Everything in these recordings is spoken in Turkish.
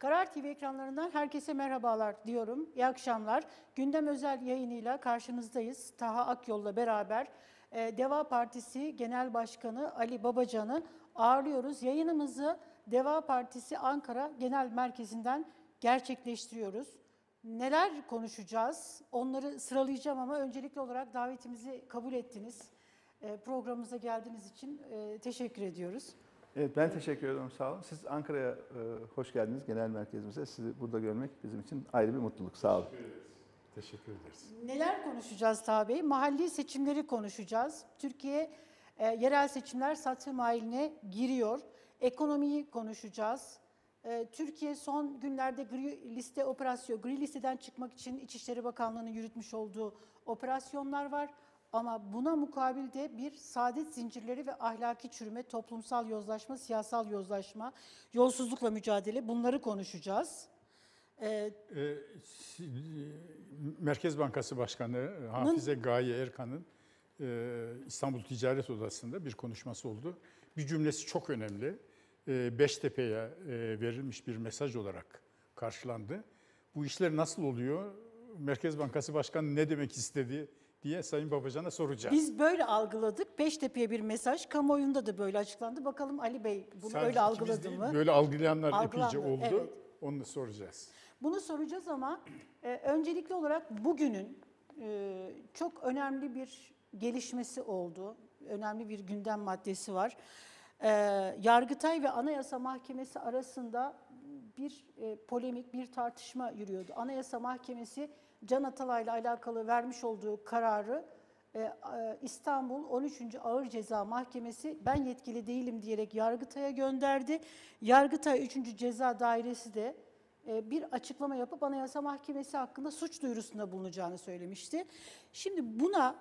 Karar TV ekranlarından herkese merhabalar diyorum. İyi akşamlar. Gündem özel yayınıyla karşınızdayız. Taha Akyol'la beraber e, Deva Partisi Genel Başkanı Ali Babacan'ı ağırlıyoruz. Yayınımızı Deva Partisi Ankara Genel Merkezi'nden gerçekleştiriyoruz. Neler konuşacağız? Onları sıralayacağım ama öncelikli olarak davetimizi kabul ettiniz. E, Programımıza geldiğiniz için e, teşekkür ediyoruz. Evet ben teşekkür ederim sağ olun. Siz Ankara'ya e, hoş geldiniz genel merkezimize. Sizi burada görmek bizim için ayrı bir mutluluk. Sağ olun. Teşekkür ederiz. Neler konuşacağız Taha Bey? Mahalli seçimleri konuşacağız. Türkiye e, yerel seçimler satım haline giriyor. Ekonomiyi konuşacağız. E, Türkiye son günlerde gri liste operasyon, gri listeden çıkmak için İçişleri Bakanlığı'nın yürütmüş olduğu operasyonlar var. Ama buna mukabil de bir saadet zincirleri ve ahlaki çürüme, toplumsal yozlaşma, siyasal yozlaşma, yolsuzlukla mücadele bunları konuşacağız. Ee, si- Merkez Bankası Başkanı e, Hafize Gaye Erkan'ın e, İstanbul Ticaret Odası'nda bir konuşması oldu. Bir cümlesi çok önemli. E, Beştepe'ye e, verilmiş bir mesaj olarak karşılandı. Bu işler nasıl oluyor? Merkez Bankası Başkanı ne demek istedi diye Sayın Babacan'a soracağız. Biz böyle algıladık. Beştepe'ye bir mesaj. Kamuoyunda da böyle açıklandı. Bakalım Ali Bey bunu Sadece öyle algıladı değil, mı? Böyle algılayanlar Algılandı, epeyce oldu. evet. Onu da soracağız. Bunu soracağız ama e, öncelikli olarak bugünün e, çok önemli bir gelişmesi oldu. Önemli bir gündem maddesi var. E, Yargıtay ve Anayasa Mahkemesi arasında bir e, polemik, bir tartışma yürüyordu. Anayasa Mahkemesi Can Atalay'la alakalı vermiş olduğu kararı e, İstanbul 13. Ağır Ceza Mahkemesi ben yetkili değilim diyerek Yargıtay'a gönderdi. Yargıtay 3. Ceza Dairesi de e, bir açıklama yapıp Anayasa Mahkemesi hakkında suç duyurusunda bulunacağını söylemişti. Şimdi buna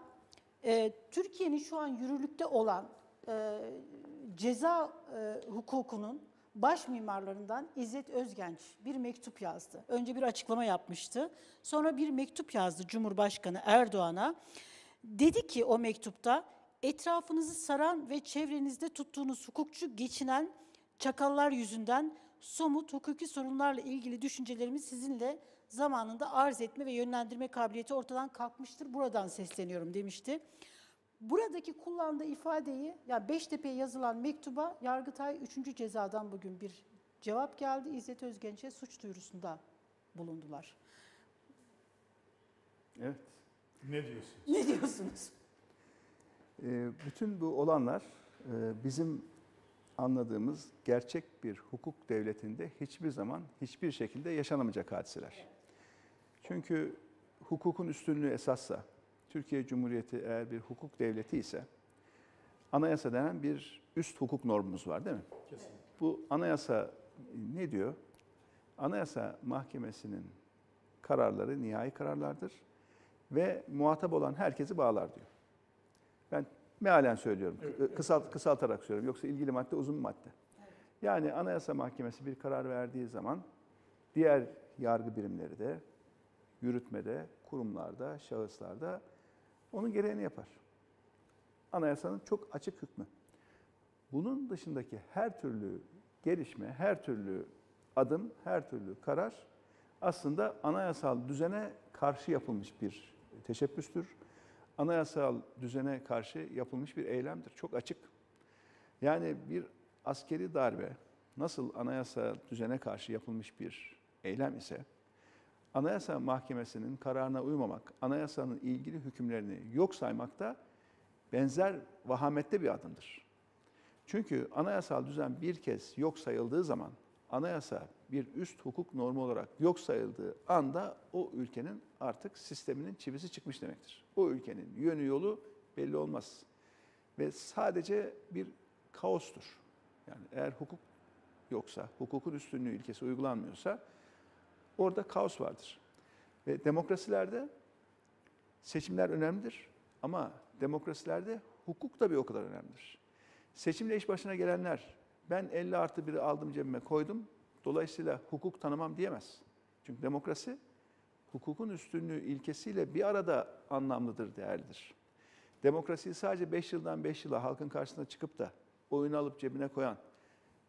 e, Türkiye'nin şu an yürürlükte olan ceza hukukunun baş mimarlarından İzzet Özgenç bir mektup yazdı. Önce bir açıklama yapmıştı. Sonra bir mektup yazdı Cumhurbaşkanı Erdoğan'a. Dedi ki o mektupta etrafınızı saran ve çevrenizde tuttuğunuz hukukçu geçinen çakallar yüzünden somut hukuki sorunlarla ilgili düşüncelerimi sizinle zamanında arz etme ve yönlendirme kabiliyeti ortadan kalkmıştır. Buradan sesleniyorum demişti. Buradaki kullandığı ifadeyi, ya Beştepe'ye yazılan mektuba Yargıtay 3. cezadan bugün bir cevap geldi. İzzet Özgenç'e suç duyurusunda bulundular. Evet. Ne diyorsunuz? Ne diyorsunuz? E, bütün bu olanlar e, bizim anladığımız gerçek bir hukuk devletinde hiçbir zaman hiçbir şekilde yaşanamayacak hadiseler. Çünkü hukukun üstünlüğü esassa, Türkiye Cumhuriyeti eğer bir hukuk devleti ise anayasa denen bir üst hukuk normumuz var değil mi? Kesinlikle. Bu anayasa ne diyor? Anayasa Mahkemesi'nin kararları nihai kararlardır ve muhatap olan herkesi bağlar diyor. Ben mealen söylüyorum, kısalt, kısaltarak söylüyorum. Yoksa ilgili madde uzun bir madde. Yani Anayasa Mahkemesi bir karar verdiği zaman diğer yargı birimleri de, yürütmede, kurumlarda, şahıslarda onun gereğini yapar. Anayasanın çok açık hükmü. Bunun dışındaki her türlü gelişme, her türlü adım, her türlü karar aslında anayasal düzene karşı yapılmış bir teşebbüstür. Anayasal düzene karşı yapılmış bir eylemdir. Çok açık. Yani bir askeri darbe nasıl anayasal düzene karşı yapılmış bir eylem ise Anayasa Mahkemesi'nin kararına uymamak, anayasanın ilgili hükümlerini yok saymak da benzer vahamette bir adımdır. Çünkü anayasal düzen bir kez yok sayıldığı zaman anayasa bir üst hukuk normu olarak yok sayıldığı anda o ülkenin artık sisteminin çivisi çıkmış demektir. O ülkenin yönü yolu belli olmaz. Ve sadece bir kaostur. Yani eğer hukuk yoksa, hukukun üstünlüğü ilkesi uygulanmıyorsa orada kaos vardır. Ve demokrasilerde seçimler önemlidir ama demokrasilerde hukuk da bir o kadar önemlidir. Seçimle iş başına gelenler ben 50 artı 1'i aldım cebime koydum. Dolayısıyla hukuk tanımam diyemez. Çünkü demokrasi hukukun üstünlüğü ilkesiyle bir arada anlamlıdır, değerlidir. Demokrasiyi sadece 5 yıldan 5 yıla halkın karşısına çıkıp da oyunu alıp cebine koyan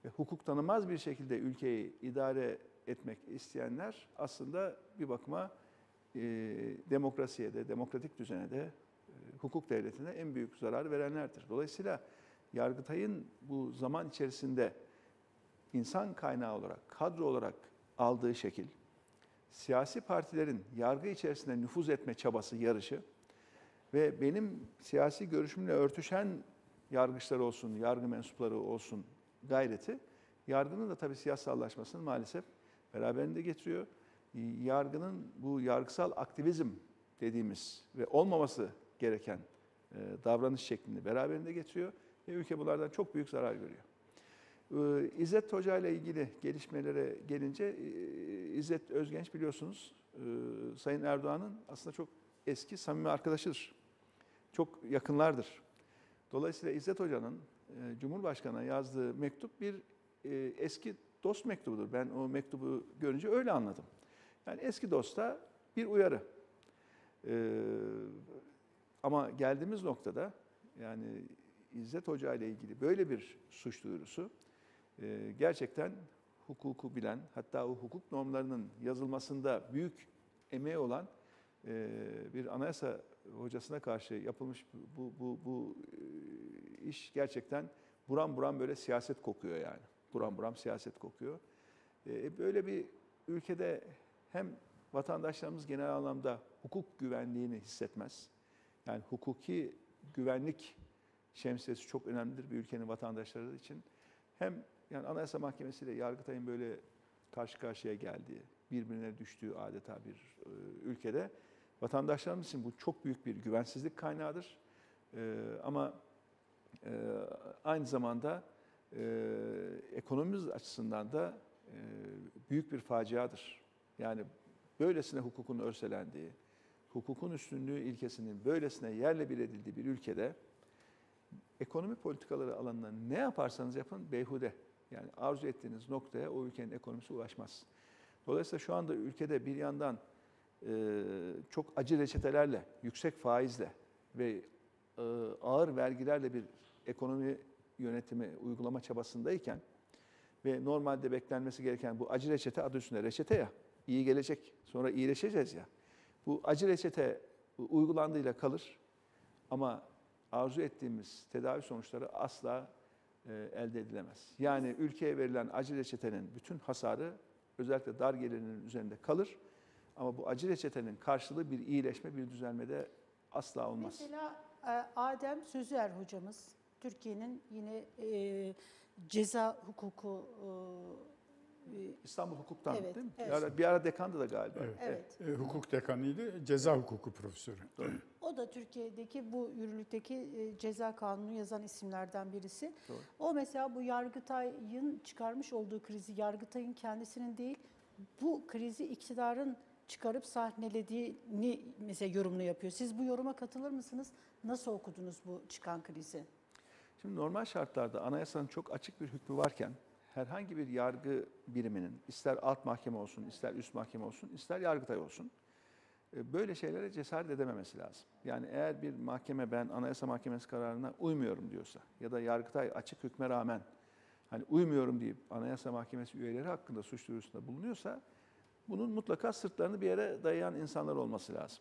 ve hukuk tanımaz bir şekilde ülkeyi idare etmek isteyenler aslında bir bakıma e, demokrasiye de, demokratik düzene de, e, hukuk devletine en büyük zarar verenlerdir. Dolayısıyla Yargıtay'ın bu zaman içerisinde insan kaynağı olarak, kadro olarak aldığı şekil, siyasi partilerin yargı içerisinde nüfuz etme çabası, yarışı ve benim siyasi görüşümle örtüşen yargıçlar olsun, yargı mensupları olsun gayreti, yargının da tabii siyasallaşmasını maalesef beraberinde getiriyor. Yargının bu yargısal aktivizm dediğimiz ve olmaması gereken e, davranış şeklini beraberinde getiriyor ve ülke bunlardan çok büyük zarar görüyor. Ee, İzzet Hoca ile ilgili gelişmelere gelince e, İzzet Özgenç biliyorsunuz e, Sayın Erdoğan'ın aslında çok eski samimi arkadaşıdır. Çok yakınlardır. Dolayısıyla İzzet Hoca'nın e, Cumhurbaşkanı'na yazdığı mektup bir e, eski dost mektubudur. Ben o mektubu görünce öyle anladım. Yani eski dosta bir uyarı. Ee, ama geldiğimiz noktada yani İzzet Hoca ile ilgili böyle bir suç duyurusu e, gerçekten hukuku bilen hatta o hukuk normlarının yazılmasında büyük emeği olan e, bir anayasa hocasına karşı yapılmış bu bu bu e, iş gerçekten buram buram böyle siyaset kokuyor yani. Buram buram siyaset kokuyor. E, Böyle bir ülkede hem vatandaşlarımız genel anlamda hukuk güvenliğini hissetmez. Yani hukuki güvenlik şemsiyesi çok önemlidir bir ülkenin vatandaşları için. Hem yani Anayasa Mahkemesi ile Yargıtay'ın böyle karşı karşıya geldiği, birbirine düştüğü adeta bir e, ülkede vatandaşlarımız için bu çok büyük bir güvensizlik kaynağıdır. E, ama e, aynı zamanda e, ekonomimiz açısından da e, büyük bir faciadır. Yani böylesine hukukun örselendiği, hukukun üstünlüğü ilkesinin böylesine yerle bir edildiği bir ülkede ekonomi politikaları alanında ne yaparsanız yapın beyhude. Yani arzu ettiğiniz noktaya o ülkenin ekonomisi ulaşmaz. Dolayısıyla şu anda ülkede bir yandan e, çok acı reçetelerle, yüksek faizle ve e, ağır vergilerle bir ekonomi yönetimi uygulama çabasındayken ve normalde beklenmesi gereken bu acı reçete adı üstünde reçete ya, iyi gelecek, sonra iyileşeceğiz ya. Bu acı reçete uygulandığıyla kalır ama arzu ettiğimiz tedavi sonuçları asla e, elde edilemez. Yani ülkeye verilen acı reçetenin bütün hasarı özellikle dar gelirinin üzerinde kalır. Ama bu acı reçetenin karşılığı bir iyileşme, bir düzelmede asla olmaz. Mesela e, Adem Sözler hocamız Türkiye'nin yine e, ceza hukuku e, İstanbul Hukuk'tan Evet, değil mi? evet. Bir, ara, bir ara dekandı da galiba. Evet. evet. E, hukuk dekanıydı, ceza hukuku profesörü. O da Türkiye'deki bu yürürlükteki e, ceza kanunu yazan isimlerden birisi. Doğru. O mesela bu Yargıtay'ın çıkarmış olduğu krizi Yargıtay'ın kendisinin değil bu krizi iktidarın çıkarıp sahnelediğini mesela yorumlu yapıyor. Siz bu yoruma katılır mısınız? Nasıl okudunuz bu çıkan krizi? Şimdi normal şartlarda anayasanın çok açık bir hükmü varken herhangi bir yargı biriminin ister alt mahkeme olsun, ister üst mahkeme olsun, ister yargıtay olsun e, böyle şeylere cesaret edememesi lazım. Yani eğer bir mahkeme ben anayasa mahkemesi kararına uymuyorum diyorsa ya da yargıtay açık hükme rağmen hani uymuyorum deyip anayasa mahkemesi üyeleri hakkında suç duyurusunda bulunuyorsa bunun mutlaka sırtlarını bir yere dayayan insanlar olması lazım.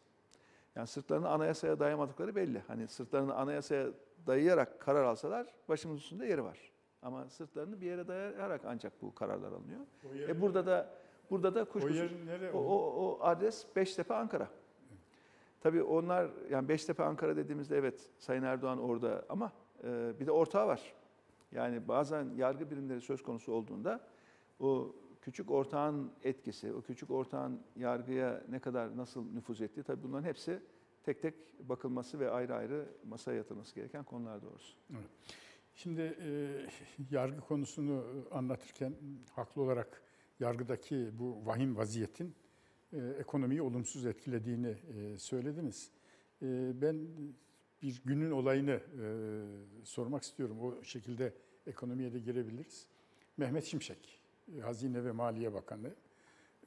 Yani sırtlarını anayasaya dayamadıkları belli. Hani sırtlarını anayasaya dayayarak karar alsalar başımız üstünde yeri var. Ama sırtlarını bir yere dayayarak ancak bu kararlar alınıyor. O yer, E burada da burada da o kuşkusuz nere? o, o, o adres Beştepe Ankara. Tabii onlar yani Beştepe Ankara dediğimizde evet Sayın Erdoğan orada ama e, bir de ortağı var. Yani bazen yargı birimleri söz konusu olduğunda o küçük ortağın etkisi, o küçük ortağın yargıya ne kadar nasıl nüfuz ettiği tabii bunların hepsi tek tek bakılması ve ayrı ayrı masaya yatırılması gereken konular doğrusu. Şimdi e, yargı konusunu anlatırken haklı olarak yargıdaki bu vahim vaziyetin e, ekonomiyi olumsuz etkilediğini e, söylediniz. E, ben bir günün olayını e, sormak istiyorum. O şekilde ekonomiye de girebiliriz. Mehmet Şimşek, e, Hazine ve Maliye Bakanı.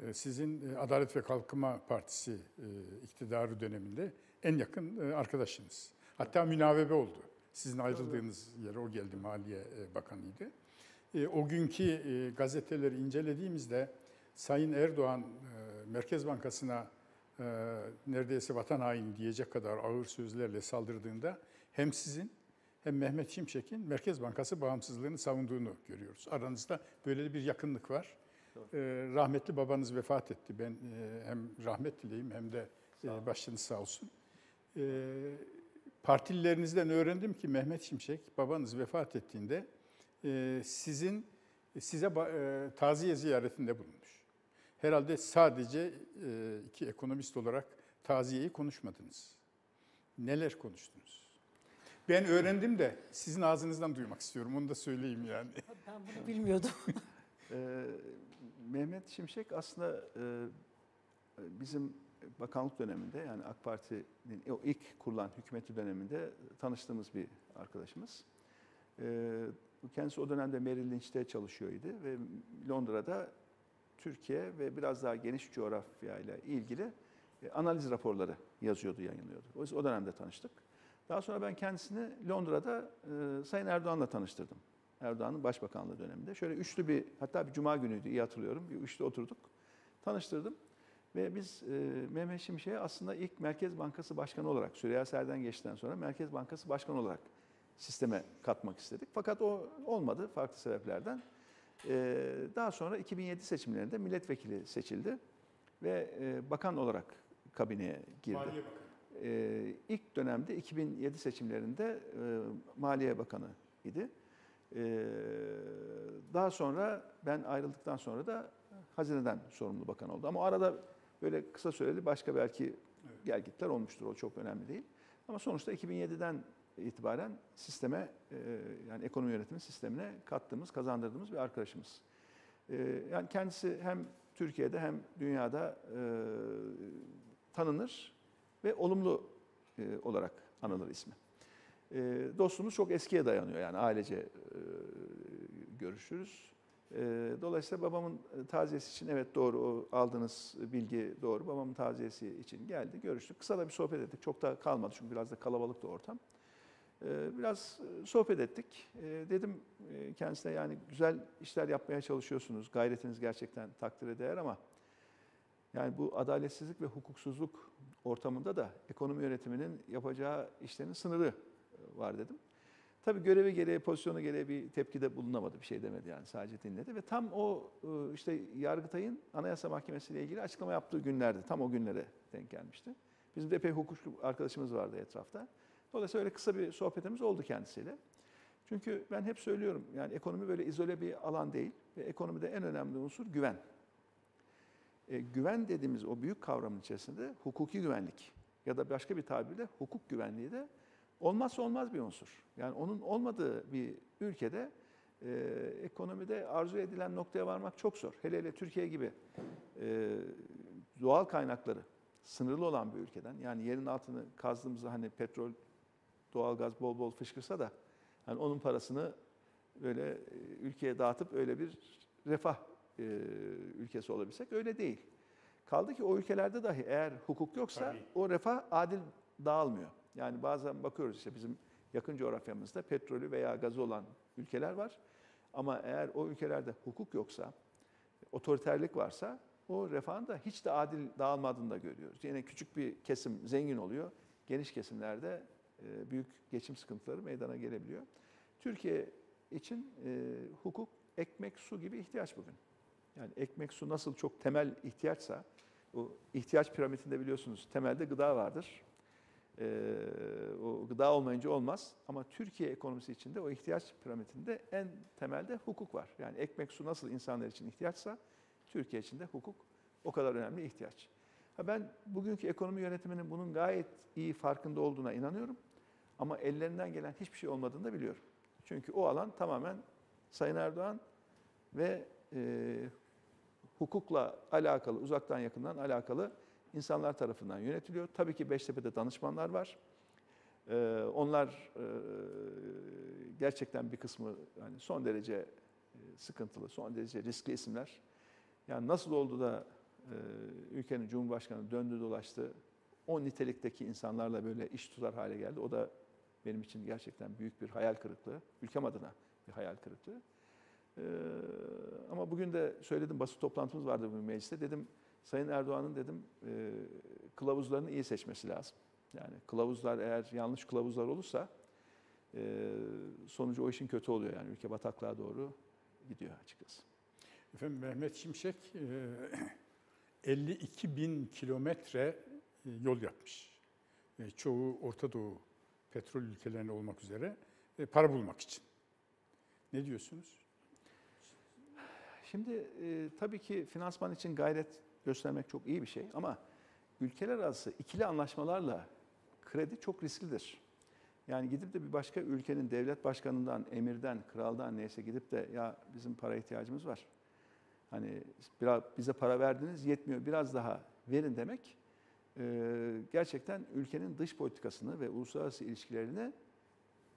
E, Sizin e, Adalet ve Kalkınma Partisi e, iktidarı döneminde en yakın e, arkadaşınız. Hatta münavebe oldu. Sizin ayrıldığınız yere o geldi Maliye Bakanıydı. O günkü gazeteleri incelediğimizde Sayın Erdoğan Merkez Bankası'na neredeyse vatan haini diyecek kadar ağır sözlerle saldırdığında hem sizin hem Mehmet Şimşek'in Merkez Bankası bağımsızlığını savunduğunu görüyoruz. Aranızda böyle bir yakınlık var. E, rahmetli babanız vefat etti. Ben e, hem rahmet dileyim hem de e, başınız sağ olsun. E, partililerinizden öğrendim ki Mehmet Şimşek babanız vefat ettiğinde e, sizin size e, taziye ziyaretinde bulunmuş. Herhalde sadece e, iki ekonomist olarak taziyeyi konuşmadınız. Neler konuştunuz? Ben öğrendim de sizin ağzınızdan duymak istiyorum. Onu da söyleyeyim yani. Ben bunu bilmiyordum. Ee, Mehmet Şimşek aslında e, bizim bakanlık döneminde yani AK Parti'nin o ilk kurulan hükümeti döneminde tanıştığımız bir arkadaşımız. Ee, kendisi o dönemde Merrill Lynch'te çalışıyordu ve Londra'da Türkiye ve biraz daha geniş coğrafyayla ilgili e, analiz raporları yazıyordu, yayınlıyordu. O o dönemde tanıştık. Daha sonra ben kendisini Londra'da e, Sayın Erdoğan'la tanıştırdım. Erdoğan'ın başbakanlığı döneminde. Şöyle üçlü bir, hatta bir cuma günüydü iyi hatırlıyorum. Bir üçlü oturduk. Tanıştırdım. Ve biz e, Mehmet Şimşek'e aslında ilk Merkez Bankası Başkanı olarak, Süreyya Serden geçtikten sonra Merkez Bankası Başkanı olarak sisteme katmak istedik. Fakat o olmadı farklı sebeplerden. E, daha sonra 2007 seçimlerinde milletvekili seçildi ve e, bakan olarak kabineye girdi. Maliye Bakanı. Ee, ilk dönemde 2007 seçimlerinde e, Maliye Bakanı idi. Ee, daha sonra ben ayrıldıktan sonra da Hazine'den sorumlu bakan oldu. Ama arada böyle kısa süreli başka belki gelgitler olmuştur. O çok önemli değil. Ama sonuçta 2007'den itibaren sisteme e, yani ekonomi yönetimi sistemine kattığımız, kazandırdığımız bir arkadaşımız. Ee, yani kendisi hem Türkiye'de hem dünyada e, tanınır ve olumlu e, olarak anılır ismi. E, dostluğumuz çok eskiye dayanıyor yani ailece e, görüşürüz. E, dolayısıyla babamın taziyesi için evet doğru o aldığınız bilgi doğru. Babamın taziyesi için geldi görüştük. Kısa da bir sohbet ettik. Çok da kalmadı çünkü biraz da kalabalıktı ortam. E, biraz sohbet ettik. E, dedim kendisine yani güzel işler yapmaya çalışıyorsunuz. Gayretiniz gerçekten takdire değer ama yani bu adaletsizlik ve hukuksuzluk ortamında da ekonomi yönetiminin yapacağı işlerin sınırı var dedim. Tabii görevi gereği, pozisyonu gereği bir tepkide bulunamadı, bir şey demedi yani sadece dinledi. Ve tam o e, işte Yargıtay'ın Anayasa Mahkemesi ile ilgili açıklama yaptığı günlerde, tam o günlere denk gelmişti. Bizim de epey hukukçu arkadaşımız vardı etrafta. Dolayısıyla öyle kısa bir sohbetimiz oldu kendisiyle. Çünkü ben hep söylüyorum yani ekonomi böyle izole bir alan değil ve ekonomide en önemli unsur güven. E, güven dediğimiz o büyük kavramın içerisinde hukuki güvenlik ya da başka bir tabirle hukuk güvenliği de olmazsa olmaz bir unsur. Yani onun olmadığı bir ülkede e, ekonomide arzu edilen noktaya varmak çok zor. Hele hele Türkiye gibi e, doğal kaynakları sınırlı olan bir ülkeden yani yerin altını kazdığımızda hani petrol, doğalgaz bol bol fışkırsa da hani onun parasını böyle e, ülkeye dağıtıp öyle bir refah e, ülkesi olabilsek öyle değil. Kaldı ki o ülkelerde dahi eğer hukuk yoksa Tabii. o refah adil dağılmıyor. Yani bazen bakıyoruz işte bizim yakın coğrafyamızda petrolü veya gazı olan ülkeler var. Ama eğer o ülkelerde hukuk yoksa, otoriterlik varsa o refahın da hiç de adil dağılmadığını da görüyoruz. Yine küçük bir kesim zengin oluyor. Geniş kesimlerde e, büyük geçim sıkıntıları meydana gelebiliyor. Türkiye için e, hukuk ekmek, su gibi ihtiyaç bugün. Yani ekmek, su nasıl çok temel ihtiyaçsa, o ihtiyaç piramidinde biliyorsunuz temelde gıda vardır. Ee, o gıda olmayınca olmaz. Ama Türkiye ekonomisi içinde o ihtiyaç piramidinde en temelde hukuk var. Yani ekmek, su nasıl insanlar için ihtiyaçsa, Türkiye için de hukuk o kadar önemli ihtiyaç. Ha ben bugünkü ekonomi yönetiminin bunun gayet iyi farkında olduğuna inanıyorum. Ama ellerinden gelen hiçbir şey olmadığını da biliyorum. Çünkü o alan tamamen Sayın Erdoğan ve e, hukukla alakalı, uzaktan yakından alakalı insanlar tarafından yönetiliyor. Tabii ki Beştepe'de danışmanlar var. Ee, onlar e, gerçekten bir kısmı yani son derece e, sıkıntılı, son derece riskli isimler. Yani nasıl oldu da e, ülkenin Cumhurbaşkanı döndü dolaştı, o nitelikteki insanlarla böyle iş tutar hale geldi. O da benim için gerçekten büyük bir hayal kırıklığı, ülkem adına bir hayal kırıklığı. Ee, ama bugün de söyledim basın toplantımız vardı bugün mecliste. Dedim Sayın Erdoğan'ın dedim e, kılavuzlarını iyi seçmesi lazım. Yani kılavuzlar eğer yanlış kılavuzlar olursa e, sonucu o işin kötü oluyor yani ülke bataklığa doğru gidiyor açıkçası. Efendim Mehmet Şimşek e, 52 bin kilometre e, yol yapmış. E, Çoğu Orta Doğu petrol ülkelerine olmak üzere e, para bulmak için. Ne diyorsunuz? Şimdi e, tabii ki finansman için gayret göstermek çok iyi bir şey ama ülkeler arası ikili anlaşmalarla kredi çok risklidir. Yani gidip de bir başka ülkenin devlet başkanından, emirden, kraldan neyse gidip de ya bizim para ihtiyacımız var. Hani biraz bize para verdiniz yetmiyor biraz daha verin demek gerçekten ülkenin dış politikasını ve uluslararası ilişkilerini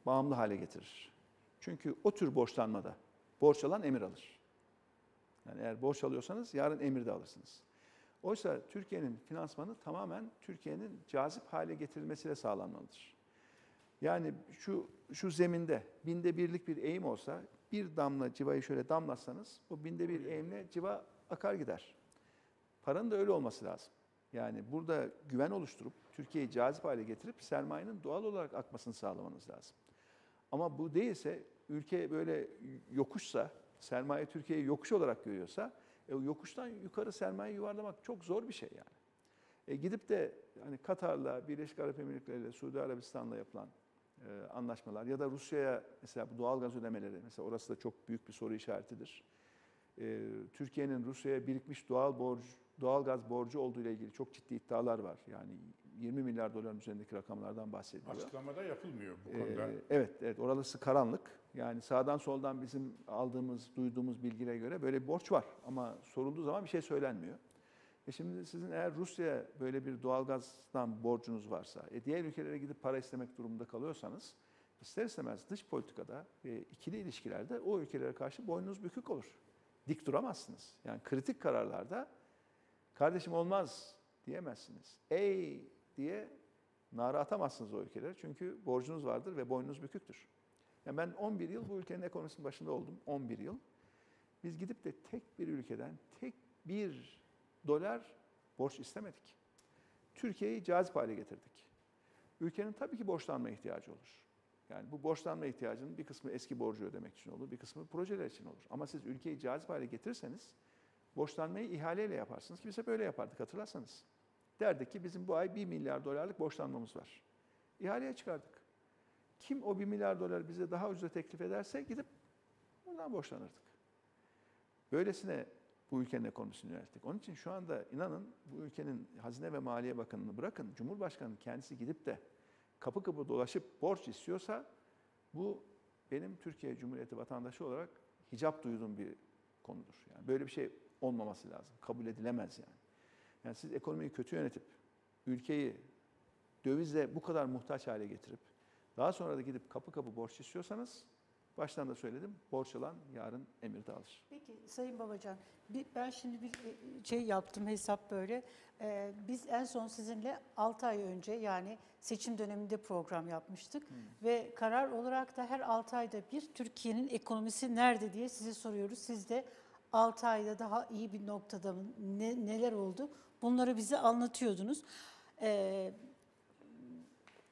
bağımlı hale getirir. Çünkü o tür borçlanmada borç alan emir alır. Yani eğer borç alıyorsanız yarın emir de alırsınız. Oysa Türkiye'nin finansmanı tamamen Türkiye'nin cazip hale getirilmesiyle sağlanmalıdır. Yani şu şu zeminde binde birlik bir eğim olsa bir damla civayı şöyle damlatsanız o binde bir eğimle civa akar gider. Paranın da öyle olması lazım. Yani burada güven oluşturup Türkiye'yi cazip hale getirip sermayenin doğal olarak akmasını sağlamanız lazım. Ama bu değilse ülke böyle yokuşsa, sermaye Türkiye'yi yokuş olarak görüyorsa, e, yokuştan yukarı sermaye yuvarlamak çok zor bir şey yani. E, gidip de hani Katar'la, Birleşik Arap Emirlikleri'yle, Suudi Arabistan'la yapılan e, anlaşmalar ya da Rusya'ya mesela bu doğal gaz ödemeleri, mesela orası da çok büyük bir soru işaretidir. E, Türkiye'nin Rusya'ya birikmiş doğal borç, doğal gaz borcu olduğu ile ilgili çok ciddi iddialar var. Yani 20 milyar doların üzerindeki rakamlardan bahsediliyor. Açıklamada yapılmıyor bu Ee, konuda. evet, evet. Orası karanlık. Yani sağdan soldan bizim aldığımız, duyduğumuz bilgilere göre böyle bir borç var. Ama sorulduğu zaman bir şey söylenmiyor. E şimdi sizin eğer Rusya'ya böyle bir doğalgazdan borcunuz varsa, e diğer ülkelere gidip para istemek durumunda kalıyorsanız, ister istemez dış politikada ve ikili ilişkilerde o ülkelere karşı boynunuz bükük olur. Dik duramazsınız. Yani kritik kararlarda kardeşim olmaz diyemezsiniz. Ey diye nara atamazsınız o ülkelere. Çünkü borcunuz vardır ve boynunuz büküktür. Yani ben 11 yıl bu ülkenin ekonomisinin başında oldum. 11 yıl. Biz gidip de tek bir ülkeden tek bir dolar borç istemedik. Türkiye'yi cazip hale getirdik. Ülkenin tabii ki borçlanma ihtiyacı olur. Yani bu borçlanma ihtiyacının bir kısmı eski borcu ödemek için olur, bir kısmı projeler için olur. Ama siz ülkeyi cazip hale getirirseniz borçlanmayı ihaleyle yaparsınız ki biz hep öyle yapardık hatırlarsanız. Derdik ki bizim bu ay 1 milyar dolarlık borçlanmamız var. İhaleye çıkardık. Kim o 1 milyar dolar bize daha ucuza teklif ederse gidip ondan borçlanırdık. Böylesine bu ülkenin ekonomisini yönettik. Onun için şu anda inanın bu ülkenin Hazine ve Maliye Bakanı'nı bırakın, Cumhurbaşkanı kendisi gidip de kapı kapı dolaşıp borç istiyorsa bu benim Türkiye Cumhuriyeti vatandaşı olarak hicap duyduğum bir konudur. Yani böyle bir şey olmaması lazım. Kabul edilemez yani. Yani siz ekonomiyi kötü yönetip ülkeyi dövizle bu kadar muhtaç hale getirip daha sonra da gidip kapı kapı borç istiyorsanız baştan da söyledim borç alan yarın emirde alır. Peki Sayın Babacan, ben şimdi bir e, şey yaptım hesap böyle. Ee, biz en son sizinle 6 ay önce yani seçim döneminde program yapmıştık. Ve karar olarak da her 6 ayda bir Türkiye'nin ekonomisi nerede diye size soruyoruz. Siz de 6 ayda daha iyi bir noktada mı, ne, neler oldu bunları bize anlatıyordunuz. Ee,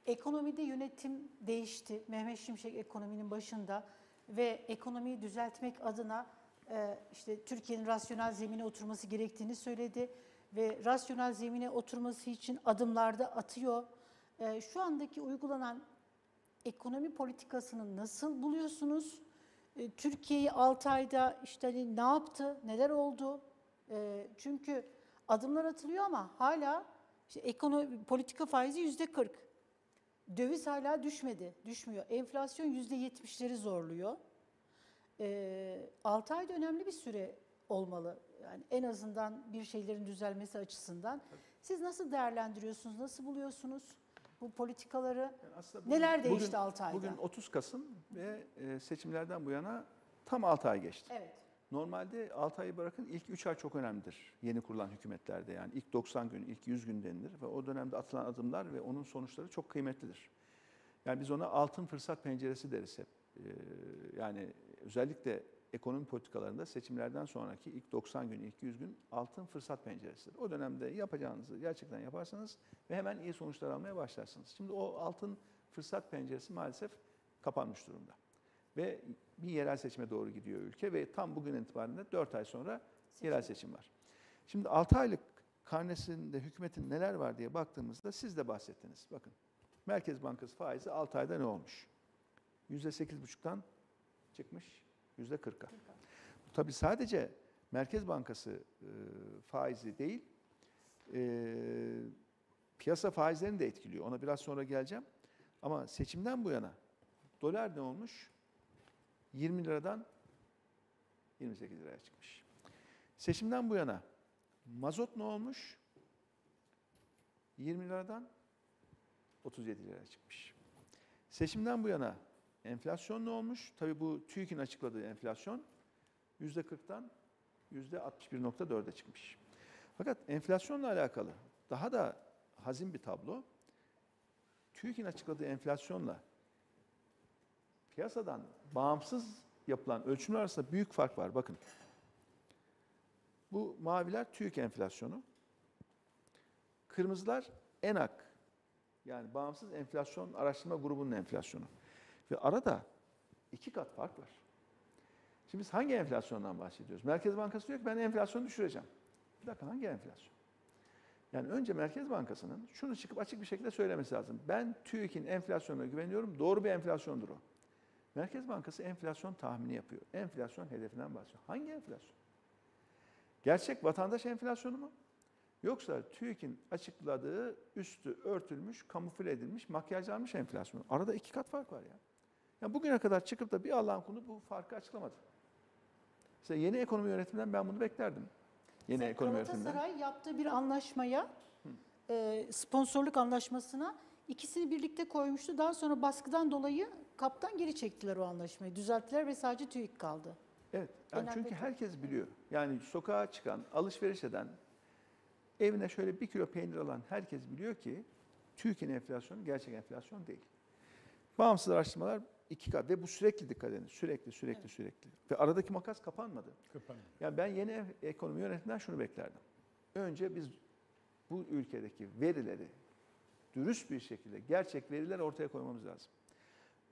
Ekonomide yönetim değişti. Mehmet Şimşek ekonominin başında ve ekonomiyi düzeltmek adına e, işte Türkiye'nin rasyonel zemine oturması gerektiğini söyledi ve rasyonel zemine oturması için adımlarda atıyor. E, Şu andaki uygulanan ekonomi politikasını nasıl buluyorsunuz? E, Türkiye'yi 6 ayda işte hani ne yaptı, neler oldu? E, Çünkü adımlar atılıyor ama hala işte ekonomi, politika faizi yüzde 40. Döviz hala düşmedi, düşmüyor. Enflasyon yüzde yetmişleri zorluyor. Ee, 6 ay da önemli bir süre olmalı. Yani en azından bir şeylerin düzelmesi açısından. Siz nasıl değerlendiriyorsunuz, nasıl buluyorsunuz bu politikaları? Yani aslında Neler değişti bugün- altı ayda? Bugün 30 Kasım ve e, seçimlerden bu yana tam 6 ay geçti. Evet. Normalde 6 ayı bırakın ilk 3 ay çok önemlidir yeni kurulan hükümetlerde yani ilk 90 gün, ilk 100 gün denilir ve o dönemde atılan adımlar ve onun sonuçları çok kıymetlidir. Yani biz ona altın fırsat penceresi deriz hep. Ee, yani özellikle ekonomi politikalarında seçimlerden sonraki ilk 90 gün, ilk 100 gün altın fırsat penceresidir. O dönemde yapacağınızı gerçekten yaparsanız ve hemen iyi sonuçlar almaya başlarsınız. Şimdi o altın fırsat penceresi maalesef kapanmış durumda. Ve bir yerel seçime doğru gidiyor ülke ve tam bugün itibaren de 4 ay sonra yerel seçim var. Şimdi 6 aylık karnesinde hükümetin neler var diye baktığımızda siz de bahsettiniz. Bakın Merkez Bankası faizi 6 ayda ne olmuş? %8,5'tan çıkmış %40'a. Bu tabii sadece Merkez Bankası e, faizi değil, e, piyasa faizlerini de etkiliyor. Ona biraz sonra geleceğim. Ama seçimden bu yana dolar ne olmuş? 20 liradan 28 liraya çıkmış. Seçimden bu yana mazot ne olmuş? 20 liradan 37 liraya çıkmış. Seçimden bu yana enflasyon ne olmuş? Tabii bu TÜİK'in açıkladığı enflasyon %40'tan %61.4'e çıkmış. Fakat enflasyonla alakalı daha da hazin bir tablo. TÜİK'in açıkladığı enflasyonla piyasadan bağımsız yapılan ölçümler arasında büyük fark var. Bakın. Bu maviler TÜİK enflasyonu. Kırmızılar ENAK yani bağımsız enflasyon araştırma grubunun enflasyonu. Ve arada iki kat fark var. Şimdi biz hangi enflasyondan bahsediyoruz? Merkez Bankası diyor ki ben enflasyonu düşüreceğim. Bir dakika hangi enflasyon? Yani önce Merkez Bankası'nın şunu çıkıp açık bir şekilde söylemesi lazım. Ben TÜİK'in enflasyonuna güveniyorum. Doğru bir enflasyondur o. Merkez Bankası enflasyon tahmini yapıyor. Enflasyon hedefinden bahsediyor. Hangi enflasyon? Gerçek vatandaş enflasyonu mu? Yoksa TÜİK'in açıkladığı üstü örtülmüş, kamufle edilmiş, makyajlanmış enflasyon. Arada iki kat fark var ya. Yani bugüne kadar çıkıp da bir Allah'ın kulu bu farkı açıklamadı. Mesela yeni ekonomi yönetiminden ben bunu beklerdim. Yeni Mesela ekonomi yönetiminden. Galatasaray yaptığı bir anlaşmaya, e, sponsorluk anlaşmasına ikisini birlikte koymuştu. Daha sonra baskıdan dolayı kaptan geri çektiler o anlaşmayı. Düzelttiler ve sadece TÜİK kaldı. Evet. Yani Genel çünkü petrol. herkes biliyor. Yani sokağa çıkan, alışveriş eden, evine şöyle bir kilo peynir alan herkes biliyor ki TÜİK'in enflasyonu gerçek enflasyon değil. Bağımsız araştırmalar iki kat ve bu sürekli dikkat edin. Sürekli, sürekli, sürekli. Ve aradaki makas kapanmadı. Kapanıyor. Yani ben yeni ekonomi yönetiminden şunu beklerdim. Önce biz bu ülkedeki verileri dürüst bir şekilde gerçek veriler ortaya koymamız lazım.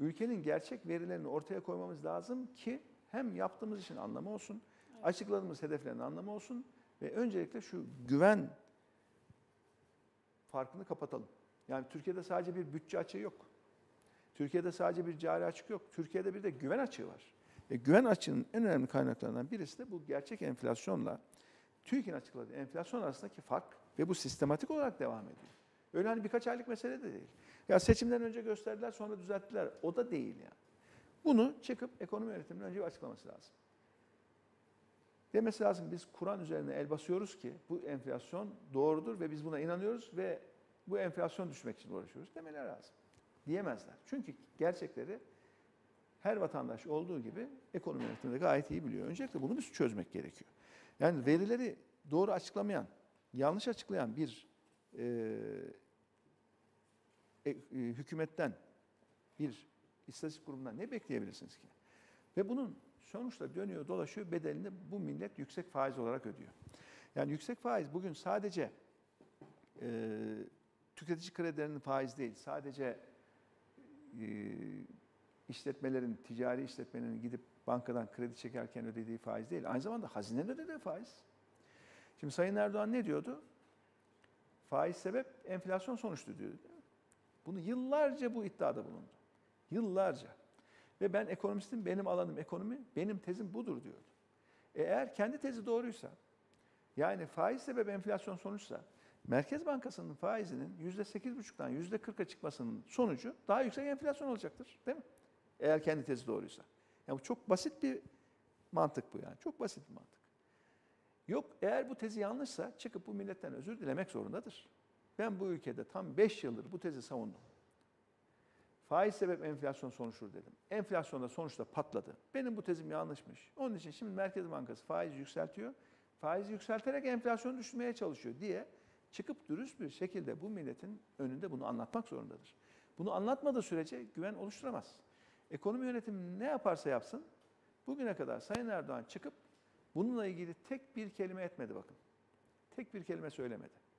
Ülkenin gerçek verilerini ortaya koymamız lazım ki hem yaptığımız işin anlamı olsun, açıkladığımız hedeflerin anlamı olsun ve öncelikle şu güven farkını kapatalım. Yani Türkiye'de sadece bir bütçe açığı yok. Türkiye'de sadece bir cari açık yok. Türkiye'de bir de güven açığı var. E, güven açığının en önemli kaynaklarından birisi de bu gerçek enflasyonla TÜİK'in açıkladığı enflasyon arasındaki fark ve bu sistematik olarak devam ediyor. Öyle hani birkaç aylık mesele de değil. Ya seçimden önce gösterdiler sonra düzelttiler. O da değil yani. Bunu çıkıp ekonomi yönetiminin önce bir açıklaması lazım. Demesi lazım biz Kur'an üzerine el basıyoruz ki bu enflasyon doğrudur ve biz buna inanıyoruz ve bu enflasyon düşmek için uğraşıyoruz demeleri lazım. Diyemezler. Çünkü gerçekleri her vatandaş olduğu gibi ekonomi yönetiminde gayet iyi biliyor. Öncelikle bunu biz çözmek gerekiyor. Yani verileri doğru açıklamayan, yanlış açıklayan bir e, e, e, hükümetten, bir istatistik kurumundan ne bekleyebilirsiniz ki? Ve bunun sonuçta dönüyor dolaşıyor bedelini bu millet yüksek faiz olarak ödüyor. Yani yüksek faiz bugün sadece e, tüketici kredilerinin faiz değil, sadece e, işletmelerin, ticari işletmelerin gidip bankadan kredi çekerken ödediği faiz değil. Aynı zamanda hazinenin ödediği faiz. Şimdi Sayın Erdoğan ne diyordu? Faiz sebep, enflasyon sonuçtu diyordu. Bunu yıllarca bu iddiada bulundu. Yıllarca. Ve ben ekonomistim, benim alanım ekonomi, benim tezim budur diyordu. E eğer kendi tezi doğruysa, yani faiz sebep enflasyon sonuçsa, Merkez Bankası'nın faizinin %8,5'dan %40'a çıkmasının sonucu daha yüksek enflasyon olacaktır. Değil mi? Eğer kendi tezi doğruysa. Yani bu çok basit bir mantık bu yani. Çok basit bir mantık. Yok eğer bu tezi yanlışsa çıkıp bu milletten özür dilemek zorundadır. Ben bu ülkede tam 5 yıldır bu tezi savundum. Faiz sebep enflasyon sonuçtur dedim. Enflasyon da sonuçta patladı. Benim bu tezim yanlışmış. Onun için şimdi Merkez Bankası faiz yükseltiyor. Faiz yükselterek enflasyonu düşürmeye çalışıyor diye çıkıp dürüst bir şekilde bu milletin önünde bunu anlatmak zorundadır. Bunu anlatmadığı sürece güven oluşturamaz. Ekonomi yönetimi ne yaparsa yapsın Bugüne kadar Sayın Erdoğan çıkıp bununla ilgili tek bir kelime etmedi bakın. Tek bir kelime söylemedi.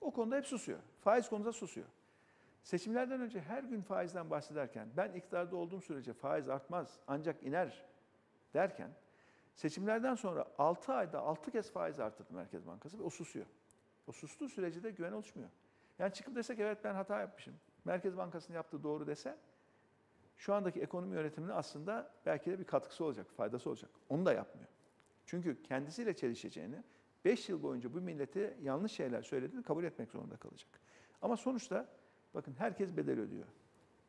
O konuda hep susuyor. Faiz konusunda susuyor. Seçimlerden önce her gün faizden bahsederken ben iktidarda olduğum sürece faiz artmaz ancak iner derken seçimlerden sonra 6 ayda 6 kez faiz arttırdı Merkez Bankası ve o susuyor. O sustuğu sürece de güven oluşmuyor. Yani çıkıp desek evet ben hata yapmışım. Merkez Bankası'nın yaptığı doğru dese şu andaki ekonomi yönetimine aslında belki de bir katkısı olacak, faydası olacak. Onu da yapmıyor. Çünkü kendisiyle çelişeceğini, 5 yıl boyunca bu millete yanlış şeyler söylediğini kabul etmek zorunda kalacak. Ama sonuçta bakın herkes bedel ödüyor.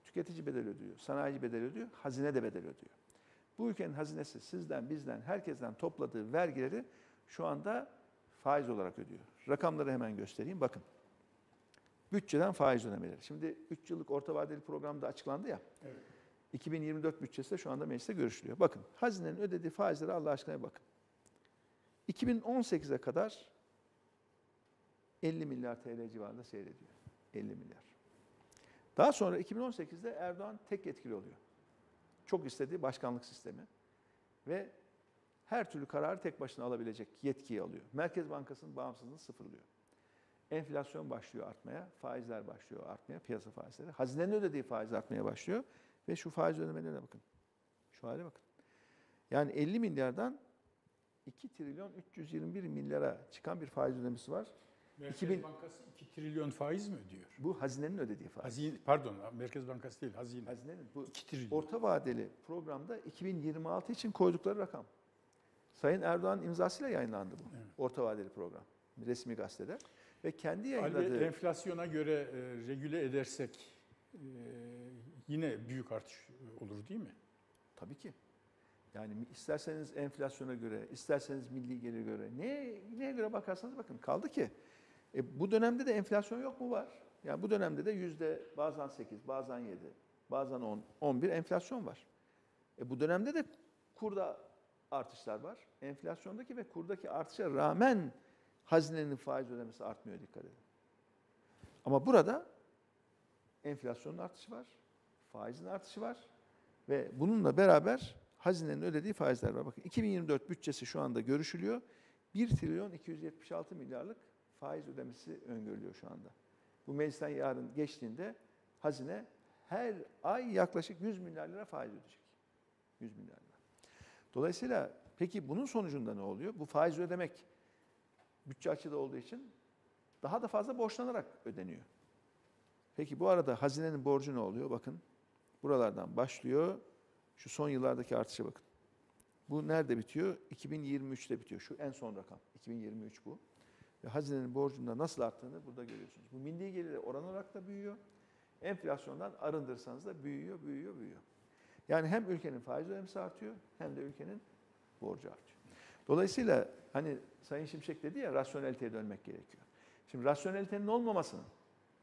Tüketici bedel ödüyor, sanayici bedel ödüyor, hazine de bedel ödüyor. Bu ülkenin hazinesi sizden, bizden, herkesten topladığı vergileri şu anda faiz olarak ödüyor. Rakamları hemen göstereyim. Bakın. Bütçeden faiz ödemeleri. Şimdi 3 yıllık orta vadeli programda açıklandı ya. Evet. 2024 bütçesi de şu anda mecliste görüşülüyor. Bakın hazinenin ödediği faizlere Allah aşkına bakın. 2018'e kadar 50 milyar TL civarında seyrediyor. 50 milyar. Daha sonra 2018'de Erdoğan tek yetkili oluyor. Çok istediği başkanlık sistemi ve her türlü kararı tek başına alabilecek yetkiyi alıyor. Merkez Bankası'nın bağımsızlığını sıfırlıyor. Enflasyon başlıyor artmaya, faizler başlıyor artmaya, piyasa faizleri. Hazinenin ödediği faiz artmaya başlıyor ve şu faiz ödemelerine bakın. Şu hale bakın. Yani 50 milyardan 2 trilyon 321 milyara çıkan bir faiz ödemesi var. Merkez 2000 Bankası 2 trilyon faiz mi ödüyor? Bu hazinenin ödediği faiz. Hazine, pardon Merkez Bankası değil hazine. Hazinenin bu 2 trilyon. orta vadeli programda 2026 için koydukları rakam. Sayın Erdoğan imzasıyla yayınlandı bu. Evet. Orta vadeli program. Resmi gazetede. Ve kendi yayınladığı... enflasyona göre e, regüle edersek e, yine büyük artış olur değil mi? Tabii ki. Yani isterseniz enflasyona göre, isterseniz milli gelire göre, neye, neye göre bakarsanız bakın kaldı ki e, bu dönemde de enflasyon yok mu var? Yani bu dönemde de yüzde bazen 8, bazen 7, bazen 10, 11 enflasyon var. E, bu dönemde de kurda artışlar var. Enflasyondaki ve kurdaki artışa rağmen hazinenin faiz ödemesi artmıyor dikkat edin. Ama burada enflasyonun artışı var, faizin artışı var ve bununla beraber hazinenin ödediği faizler var. Bakın 2024 bütçesi şu anda görüşülüyor. 1 trilyon 276 milyarlık faiz ödemesi öngörülüyor şu anda. Bu meclisten yarın geçtiğinde hazine her ay yaklaşık 100 milyar lira faiz ödeyecek. 100 milyar lira. Dolayısıyla peki bunun sonucunda ne oluyor? Bu faiz ödemek bütçe açıda olduğu için daha da fazla borçlanarak ödeniyor. Peki bu arada hazinenin borcu ne oluyor? Bakın buralardan başlıyor. Şu son yıllardaki artışa bakın. Bu nerede bitiyor? 2023'te bitiyor. Şu en son rakam. 2023 bu. Ve hazinenin borcunda nasıl arttığını burada görüyorsunuz. Bu milli gelire oran olarak da büyüyor. Enflasyondan arındırsanız da büyüyor, büyüyor, büyüyor. Yani hem ülkenin faiz ödemesi artıyor hem de ülkenin borcu artıyor. Dolayısıyla hani Sayın Şimşek dedi ya rasyoneliteye dönmek gerekiyor. Şimdi rasyonelitenin olmamasını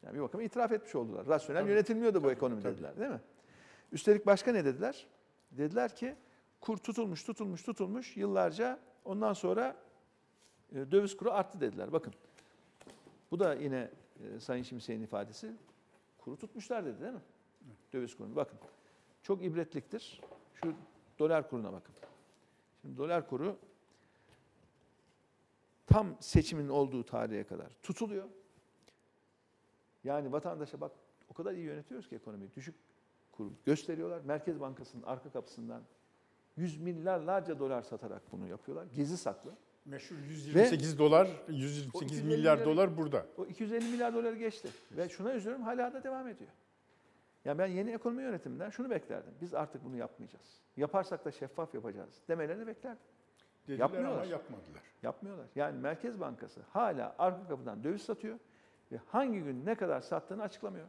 yani bir bakıma itiraf etmiş oldular. Rasyonel Tabii. yönetilmiyordu bu Tabii, ekonomi tabii. dediler değil mi? Üstelik başka ne dediler? Dediler ki kur tutulmuş, tutulmuş, tutulmuş yıllarca ondan sonra e, döviz kuru arttı dediler. Bakın bu da yine e, Sayın Şimşek'in ifadesi. Kuru tutmuşlar dedi değil mi? Döviz kurunu. Bakın çok ibretliktir. Şu dolar kuruna bakın. Şimdi dolar kuru tam seçimin olduğu tarihe kadar tutuluyor. Yani vatandaşa bak o kadar iyi yönetiyoruz ki ekonomiyi. Düşük kur gösteriyorlar. Merkez Bankası'nın arka kapısından yüz milyarlarca dolar satarak bunu yapıyorlar. Gizli saklı. Meşhur 128 dolar, O 128 250 milyar milyar- dolar burada. O 250 milyar doları geçti. Ve şuna üzülüyorum hala da devam ediyor. Ya ben yeni ekonomi yönetiminden şunu beklerdim. Biz artık bunu yapmayacağız. Yaparsak da şeffaf yapacağız demelerini beklerdim. Dediler Yapmıyorlar. ama yapmadılar. Yapmıyorlar. Yani Merkez Bankası hala arka kapıdan döviz satıyor ve hangi gün ne kadar sattığını açıklamıyor.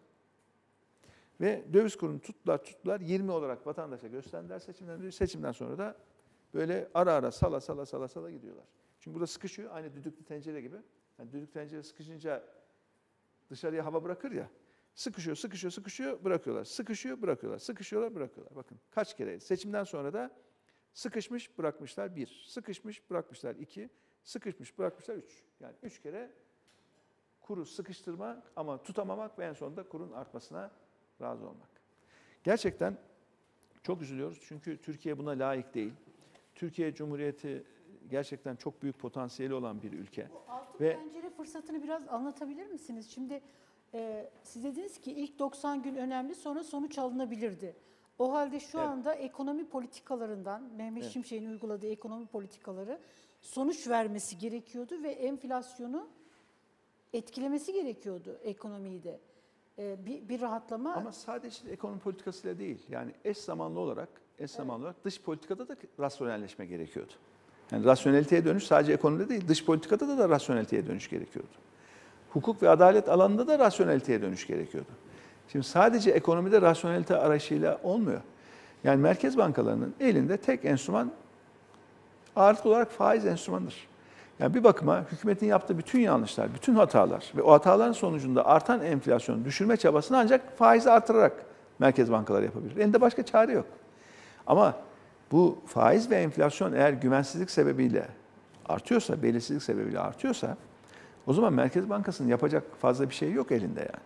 Ve döviz kurunu tuttular tuttular 20 olarak vatandaşa gösterdiler seçimden seçimden sonra da böyle ara ara sala sala sala sala gidiyorlar. Çünkü burada sıkışıyor aynı düdüklü tencere gibi. Yani düdüklü tencere sıkışınca dışarıya hava bırakır ya. Sıkışıyor, sıkışıyor, sıkışıyor, bırakıyorlar. Sıkışıyor, bırakıyorlar. Sıkışıyorlar, bırakıyorlar. Bakın kaç kere seçimden sonra da sıkışmış, bırakmışlar bir. Sıkışmış, bırakmışlar iki. Sıkışmış, bırakmışlar üç. Yani üç kere kuru sıkıştırmak ama tutamamak ve en sonunda kurun artmasına razı olmak. Gerçekten Çok üzülüyoruz çünkü Türkiye buna layık değil. Türkiye Cumhuriyeti gerçekten çok büyük potansiyeli olan bir ülke. Altın Ve- pencere fırsatını biraz anlatabilir misiniz? Şimdi e, siz dediniz ki ilk 90 gün önemli sonra sonuç alınabilirdi. O halde şu Evet. anda ekonomi politikalarından Mehmet Evet. Şimşek'in uyguladığı ekonomi politikaları sonuç vermesi gerekiyordu ve enflasyonu etkilemesi gerekiyordu ekonomiyi de. E, bir, bir rahatlama Ama sadece ekonomi politikasıyla değil. Yani eş zamanlı olarak eş zamanlı olarak dış politikada da rasyonelleşme gerekiyordu. Yani rasyoneliteye dönüş sadece ekonomide değil, dış politikada da, da rasyoneliteye dönüş gerekiyordu. Hukuk ve adalet alanında da rasyoneliteye dönüş gerekiyordu. Şimdi sadece ekonomide rasyonelite arayışıyla olmuyor. Yani merkez bankalarının elinde tek enstrüman ağırlıklı olarak faiz enstrümanıdır. Yani bir bakıma hükümetin yaptığı bütün yanlışlar, bütün hatalar ve o hataların sonucunda artan enflasyonu düşürme çabasını ancak faizi artırarak merkez bankaları yapabilir. Elinde başka çare yok. Ama bu faiz ve enflasyon eğer güvensizlik sebebiyle artıyorsa, belirsizlik sebebiyle artıyorsa o zaman Merkez Bankası'nın yapacak fazla bir şey yok elinde yani.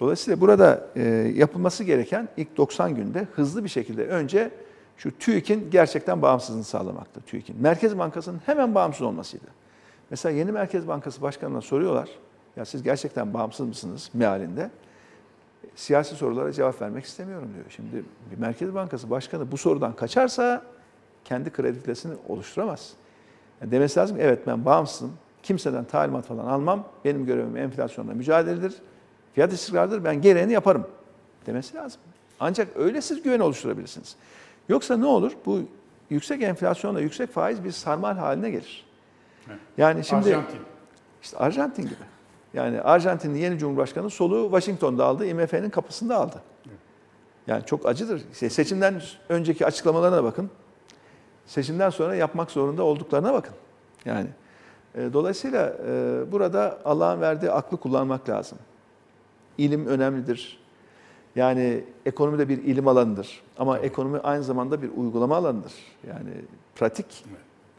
Dolayısıyla burada e, yapılması gereken ilk 90 günde hızlı bir şekilde önce şu TÜİK'in gerçekten bağımsızlığını sağlamaktı TÜİK'in. Merkez Bankası'nın hemen bağımsız olmasıydı. Mesela yeni Merkez Bankası Başkanı'na soruyorlar. Ya siz gerçekten bağımsız mısınız mealinde? Siyasi sorulara cevap vermek istemiyorum diyor. Şimdi bir Merkez Bankası Başkanı bu sorudan kaçarsa kendi kredibilitesini oluşturamaz. Yani demesi lazım ki evet ben bağımsızım. Kimseden talimat falan almam. Benim görevim enflasyonla mücadeledir. Fiyat istikrarıdır. Ben gereğini yaparım demesi lazım. Ancak öyle siz güven oluşturabilirsiniz. Yoksa ne olur? Bu yüksek enflasyonla yüksek faiz bir sarmal haline gelir. Yani şimdi Arjantin. işte Arjantin gibi. Yani Arjantin'in yeni Cumhurbaşkanı soluğu Washington'da aldı, IMF'nin kapısında aldı. Yani çok acıdır. Se- Seçimden önceki açıklamalarına bakın. Seçimden sonra yapmak zorunda olduklarına bakın. Yani e, dolayısıyla e, burada Allah'ın verdiği aklı kullanmak lazım. İlim önemlidir. Yani ekonomi de bir ilim alanıdır. Ama ekonomi aynı zamanda bir uygulama alanıdır. Yani pratik,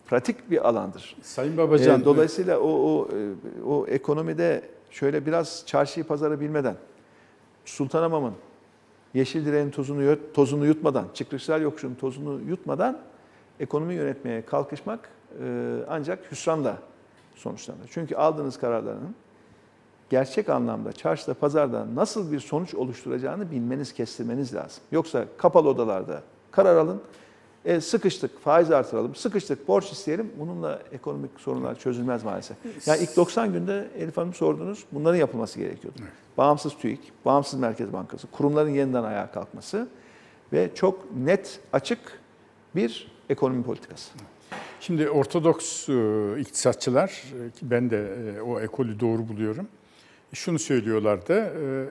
pratik bir alandır. Sayın Babacan, Ee, dolayısıyla o, o, e, o ekonomide şöyle biraz çarşıyı pazarı bilmeden, Sultanamam'ın yeşil direğin tozunu, tozunu yutmadan, çıkışlar yokuşun tozunu yutmadan ekonomi yönetmeye kalkışmak e, ancak hüsranla sonuçlanır. Çünkü aldığınız kararların gerçek anlamda çarşıda, pazarda nasıl bir sonuç oluşturacağını bilmeniz, kestirmeniz lazım. Yoksa kapalı odalarda karar alın, e, sıkıştık, faiz artıralım, sıkıştık, borç isteyelim. Bununla ekonomik sorunlar çözülmez maalesef. Yani ilk 90 günde Elif Hanım sordunuz, bunların yapılması gerekiyordu. Bağımsız TÜİK, bağımsız Merkez Bankası, kurumların yeniden ayağa kalkması ve çok net, açık bir ekonomi politikası. Şimdi Ortodoks e, iktisatçılar, e, ki ben de e, o ekolü doğru buluyorum. Şunu söylüyorlardı,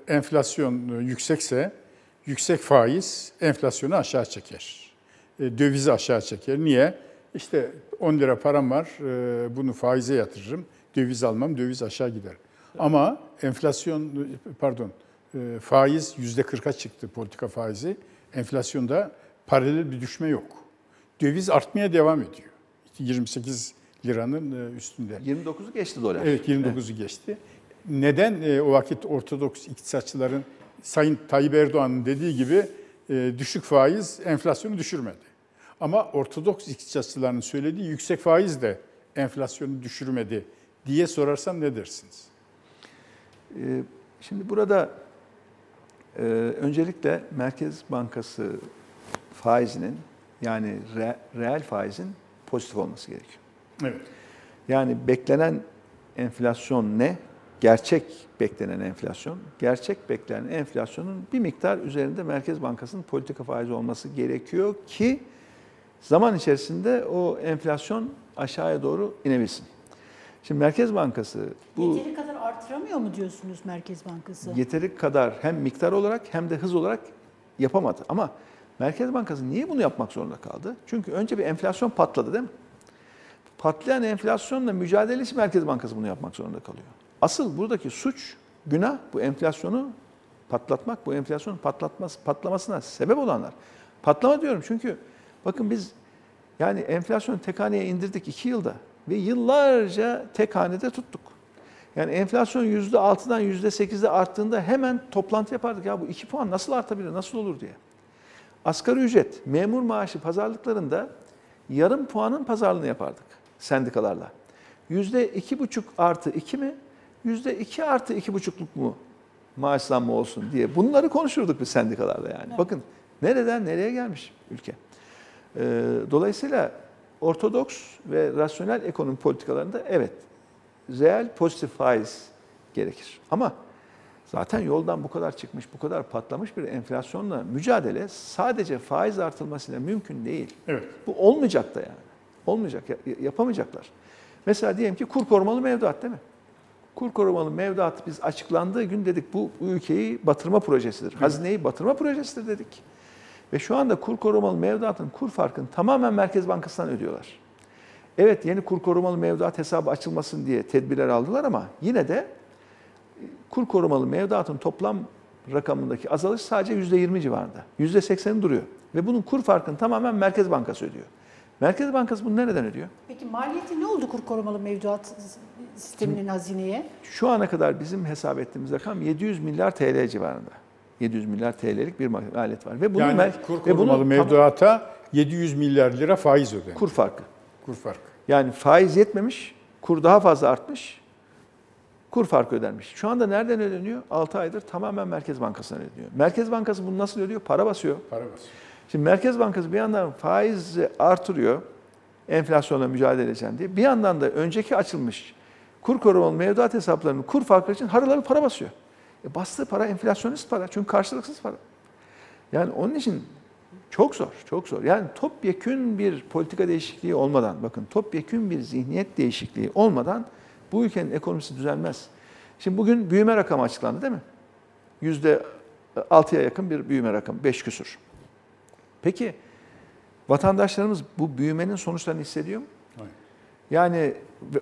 e, enflasyon e, yüksekse yüksek faiz enflasyonu aşağı çeker. E, Dövizi aşağı çeker. Niye? İşte 10 lira param var, e, bunu faize yatırırım, döviz almam, döviz aşağı gider. Ama enflasyon, pardon, faiz yüzde 40'a çıktı politika faizi. Enflasyonda paralel bir düşme yok. Döviz artmaya devam ediyor. 28 liranın üstünde. 29'u geçti dolar. Evet 29'u geçti. Neden e, o vakit Ortodoks iktisatçıların Sayın Tayyip Erdoğan'ın dediği gibi e, düşük faiz enflasyonu düşürmedi. Ama Ortodoks iktisatçıların söylediği yüksek faiz de enflasyonu düşürmedi diye sorarsam ne dersiniz? Ee, Şimdi burada e, öncelikle Merkez Bankası faizinin yani re- reel faizin pozitif olması gerekiyor. Evet. Yani beklenen enflasyon ne? Gerçek beklenen enflasyon. Gerçek beklenen enflasyonun bir miktar üzerinde Merkez Bankası'nın politika faizi olması gerekiyor ki zaman içerisinde o enflasyon aşağıya doğru inebilsin. Şimdi Merkez Bankası bu yeteri kadar artıramıyor mu diyorsunuz Merkez Bankası? yeteri kadar hem miktar olarak hem de hız olarak yapamadı. Ama Merkez Bankası niye bunu yapmak zorunda kaldı? Çünkü önce bir enflasyon patladı değil mi? Patlayan enflasyonla mücadele için Merkez Bankası bunu yapmak zorunda kalıyor. Asıl buradaki suç, günah bu enflasyonu patlatmak, bu enflasyonun patlatması, patlamasına sebep olanlar. Patlama diyorum çünkü bakın biz yani enflasyonu tek haneye indirdik iki yılda ve yıllarca tek hanede tuttuk. Yani enflasyon yüzde altıdan yüzde sekizde arttığında hemen toplantı yapardık. Ya bu iki puan nasıl artabilir, nasıl olur diye. Asgari ücret, memur maaşı pazarlıklarında yarım puanın pazarlığını yapardık sendikalarla. Yüzde iki buçuk artı iki mi? Yüzde iki artı iki buçukluk mu maaş zammı olsun diye bunları konuşurduk biz sendikalarla yani. Bakın nereden nereye gelmiş ülke. Ee, dolayısıyla ortodoks ve rasyonel ekonomi politikalarında evet reel pozitif faiz gerekir. Ama zaten yoldan bu kadar çıkmış, bu kadar patlamış bir enflasyonla mücadele sadece faiz artırmasıyla mümkün değil. Evet. Bu olmayacak da yani. Olmayacak, ya- yapamayacaklar. Mesela diyelim ki kur korumalı mevduat değil mi? Kur korumalı mevduat biz açıklandığı gün dedik bu ülkeyi batırma projesidir. Hazineyi batırma projesidir dedik. Ve şu anda kur korumalı mevduatın kur farkını tamamen Merkez Bankası'ndan ödüyorlar. Evet yeni kur korumalı mevduat hesabı açılmasın diye tedbirler aldılar ama yine de e, kur korumalı mevduatın toplam rakamındaki azalış sadece %20 civarında. %80'i duruyor. Ve bunun kur farkını tamamen Merkez Bankası ödüyor. Merkez Bankası bunu nereden ödüyor? Peki maliyeti ne oldu kur korumalı mevduat sisteminin hazineye? Şu ana kadar bizim hesap ettiğimiz rakam 700 milyar TL civarında. 700 milyar TL'lik bir maliyet var. Ve bunun yani mer- kur ve bunun tam- mevduata 700 milyar lira faiz ödenmiş. kur farkı. kur farkı. Yani faiz yetmemiş, kur daha fazla artmış, kur farkı ödenmiş. Şu anda nereden ödeniyor? 6 aydır tamamen Merkez Bankası'ndan ödeniyor. Merkez Bankası bunu nasıl ödüyor? Para basıyor. Para basıyor. Şimdi Merkez Bankası bir yandan faizi artırıyor, enflasyonla mücadele edeceğim diye. Bir yandan da önceki açılmış kur korumalı mevduat hesaplarının kur farkları için harıl harıl para basıyor. E bastığı para enflasyonist para. Çünkü karşılıksız para. Yani onun için çok zor, çok zor. Yani topyekün bir politika değişikliği olmadan, bakın topyekün bir zihniyet değişikliği olmadan bu ülkenin ekonomisi düzelmez. Şimdi bugün büyüme rakamı açıklandı değil mi? Yüzde altıya yakın bir büyüme rakamı, beş küsur. Peki vatandaşlarımız bu büyümenin sonuçlarını hissediyor mu? Hayır. Yani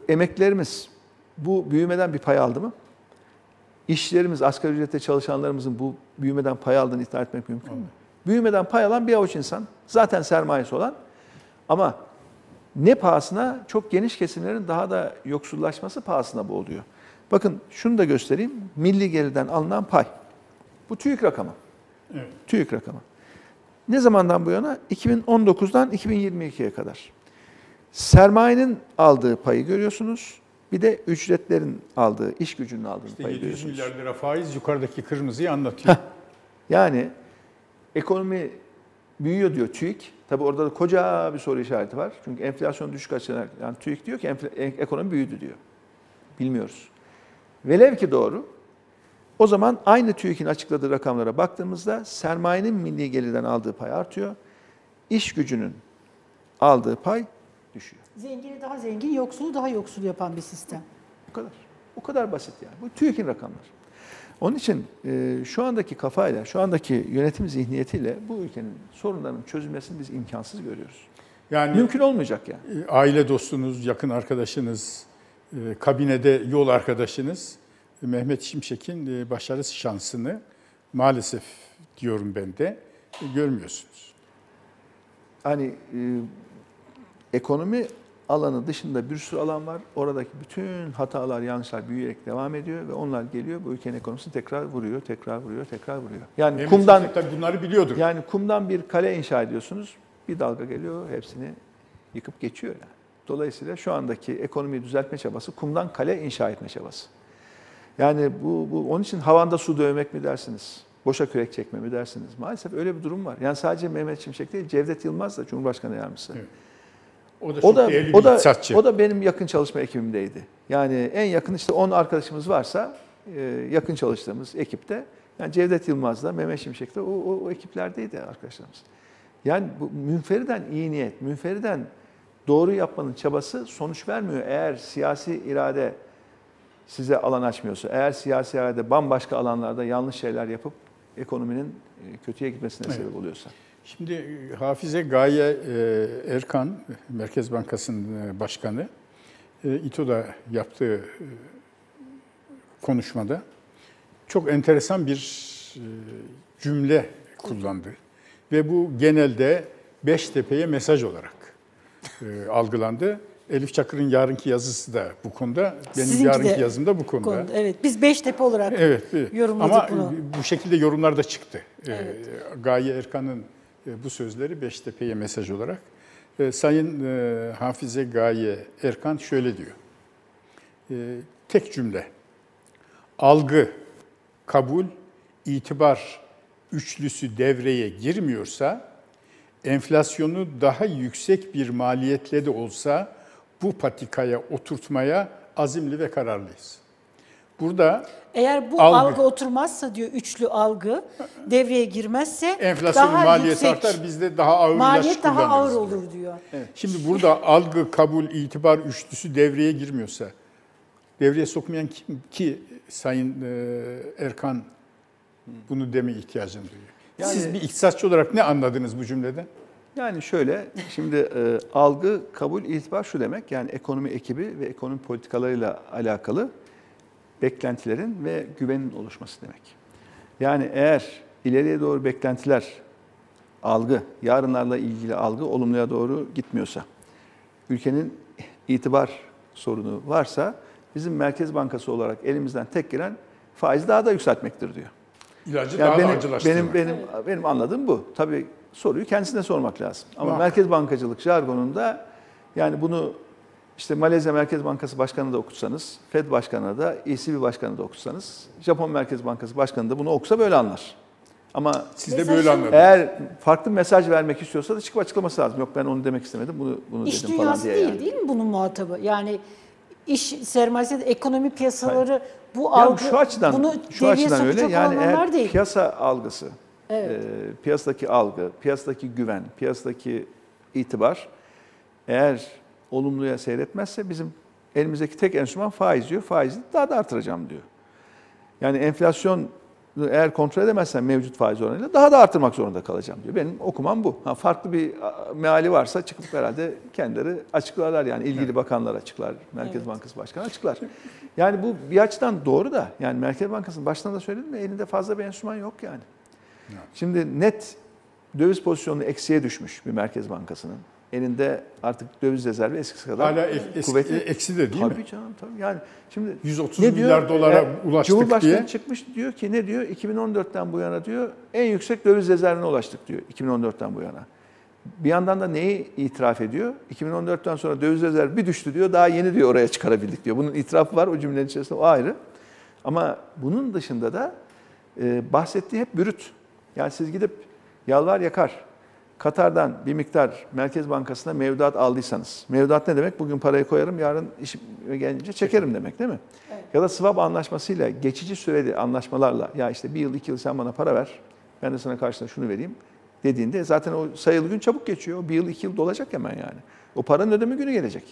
emeklerimiz bu büyümeden bir pay aldı mı? İşçilerimiz, asgari ücrette çalışanlarımızın bu büyümeden pay aldığını iddia etmek mümkün mü? Büyümeden pay alan bir avuç insan, zaten sermayesi olan ama ne pahasına? Çok geniş kesimlerin daha da yoksullaşması pahasına bu oluyor. Bakın şunu da göstereyim. Milli gelirden alınan pay. Bu TÜİK rakamı. Evet. TÜİK rakamı. Ne zamandan bu yana? 2019'dan 2022'ye kadar. Sermayenin aldığı payı görüyorsunuz. Bir de ücretlerin aldığı, iş gücünün aldığı İşte payı 700 görüyorsunuz. milyar lira faiz yukarıdaki kırmızıyı anlatıyor. Yani ekonomi büyüyor diyor TÜİK. Tabi orada da koca bir soru işareti var. Çünkü enflasyon düşük açılarak, yani TÜİK diyor ki e- ekonomi büyüdü diyor. Bilmiyoruz. Velev ki doğru. O zaman aynı TÜİK'in açıkladığı rakamlara baktığımızda sermayenin milli gelirden aldığı pay artıyor. İş gücünün aldığı pay. Zengini daha zengin, yoksulu daha yoksul yapan bir sistem. Bu kadar. Bu kadar basit yani. Bu TÜİK'in rakamları. Onun için e, şu andaki kafayla, şu andaki yönetim zihniyetiyle bu ülkenin sorunlarının çözülmesini biz imkansız görüyoruz. Yani Mümkün olmayacak yani. e, aile dostunuz, yakın arkadaşınız, e, kabinede yol arkadaşınız e, Mehmet Şimşek'in e, başarı şansını maalesef diyorum ben de e, görmüyorsunuz. Hani e, ekonomi alanı dışında bir sürü alan var. Oradaki bütün hatalar, yanlışlar büyüyerek devam ediyor ve onlar geliyor bu ülkenin ekonomisini tekrar vuruyor, tekrar vuruyor, tekrar vuruyor. Yani Mehmet kumdan bunları biliyordur. yani kumdan bir kale inşa ediyorsunuz. Bir dalga geliyor, hepsini yıkıp geçiyor yani. Dolayısıyla şu andaki ekonomiyi düzeltme çabası kumdan kale inşa etme çabası. Yani bu, bu onun için havanda su dövmek mi dersiniz? Boşa kürek çekme mi dersiniz? Maalesef öyle bir durum var. Yani sadece Mehmet Şimşek değil, Cevdet Yılmaz da Cumhurbaşkanı Yardımcısı. Evet. O da O da o da iktisatçı. o da benim yakın çalışma ekibimdeydi. Yani en yakın işte 10 arkadaşımız varsa e, yakın çalıştığımız ekipte yani Cevdet Yılmaz da Mehmet Şimşek de o, o, o ekiplerdeydi arkadaşlarımız. Yani bu münferiden iyi niyet, münferiden doğru yapmanın çabası sonuç vermiyor. Eğer siyasi irade size alan açmıyorsa, eğer siyasi irade bambaşka alanlarda yanlış şeyler yapıp ekonominin e, kötüye gitmesine Evet. sebep oluyorsa. Şimdi e, Hafize Gaye e, Erkan, Merkez Bankası'nın e, başkanı, İTO'da yaptığı konuşmada çok enteresan bir cümle kullandı. Ve bu genelde Beştepe'ye mesaj olarak algılandı. Elif Çakır'ın yarınki yazısı da bu konuda, benim Sizinki yarınki de yazım da bu konuda. Konuda, evet, biz Beştepe olarak Evet, yorumladık ama bunu. bu şekilde yorumlar da çıktı. Evet. Gaye Erkan'ın bu sözleri Beştepe'ye mesaj olarak. E, Sayın e, Hafize Gaye Erkan şöyle diyor. E, tek cümle. Algı, kabul, itibar üçlüsü devreye girmiyorsa enflasyonu daha yüksek bir maliyetle de olsa bu patikaya oturtmaya azimli ve kararlıyız. Burada Eğer bu Algı. algı, oturmazsa diyor üçlü algı devreye girmezse enflasyonun daha maliyeti yüksek, artar, biz de daha ağır maliyet daha ağır kullanırız. olur diyor. Şimdi burada algı, kabul, itibar üçlüsü devreye girmiyorsa, devreye sokmayan kim ki Sayın e, Erkan bunu deme ihtiyacını duyuyor. Yani- Siz bir iktisatçı olarak ne anladınız bu cümleden? Yani şöyle, şimdi e, algı, kabul, itibar şu demek. Yani ekonomi ekibi ve ekonomi politikalarıyla alakalı beklentilerin ve güvenin oluşması demek. Yani eğer ileriye doğru beklentiler, algı, yarınlarla ilgili algı olumluya doğru gitmiyorsa, ülkenin itibar sorunu varsa bizim Merkez Bankası olarak elimizden tek gelen faizi daha da yükseltmektir diyor. İlacı Yani daha benim, da acılaştırmak. benim, benim, benim anladığım bu. Tabii soruyu kendisine sormak lazım. Ama Muhakkak. merkez bankacılık jargonunda yani bunu işte Malezya Merkez Bankası Başkanı da okutsanız, Fed Başkanı da, ECB Başkanı da okutsanız, Japon Merkez Bankası Başkanı da bunu okusa böyle anlar. Ama Siz de böyle anladınız. eğer farklı mesaj vermek istiyorsa da çıkıp açıklaması lazım. Yok ben onu demek istemedim, bunu, bunu İş dedim falan dünyası diye. değil yani. değil mi bunun muhatabı? Yani iş sermayesi, ekonomi piyasaları bu Yani algı şu açıdan bunu şu açıdan öyle. Yani olanlar eğer değil. piyasa algısı, Evet. e, piyasadaki algı, piyasadaki güven, piyasadaki itibar eğer olumluya seyretmezse bizim elimizdeki tek enstrüman faiz diyor. Faizi daha da artıracağım diyor. Yani enflasyon eğer kontrol edemezsen mevcut faiz oranıyla daha da artırmak zorunda kalacağım diyor. Benim okumam bu. Ha, farklı bir meali varsa çıkıp herhalde kendileri açıklarlar yani ilgili bakanlar açıklar, Merkez Evet. Bankası Başkanı açıklar. Yani bu bir açıdan doğru da yani Merkez Bankası'nın baştan da söyledim mi elinde fazla bir enstrüman yok yani. Şimdi net döviz pozisyonu eksiye düşmüş bir Merkez Bankası'nın. Elinde artık döviz rezervi eskisi kadar Hala eski- kuvvetli. eksi de değil tabii mi? canım tabii. Yani şimdi 130 ne diyor? milyar dolara E, ulaştık Cumhurbaşkanı diye. çıkmış diyor ki ne diyor? 2014'ten bu yana diyor en yüksek döviz rezervine ulaştık diyor 2014'ten bu yana. Bir yandan da neyi itiraf ediyor? 2014'ten sonra döviz rezervi bir düştü diyor. Daha yeni diyor oraya çıkarabildik diyor. Bunun itirafı var o cümlenin içerisinde o ayrı. Ama bunun dışında da e, bahsettiği hep bürüt. Yani siz gidip yalvar yakar Katar'dan bir miktar Merkez Bankası'na mevduat aldıysanız. Mevduat ne demek? Bugün parayı koyarım, yarın işim gelince çekerim demek değil mi? Ya da swap anlaşmasıyla, geçici süreli anlaşmalarla ya işte bir yıl, iki yıl sen bana para ver, ben de sana karşılığında şunu vereyim dediğinde zaten o sayılı gün çabuk geçiyor. Bir yıl, iki yıl dolacak hemen yani. O paranın ödeme günü gelecek.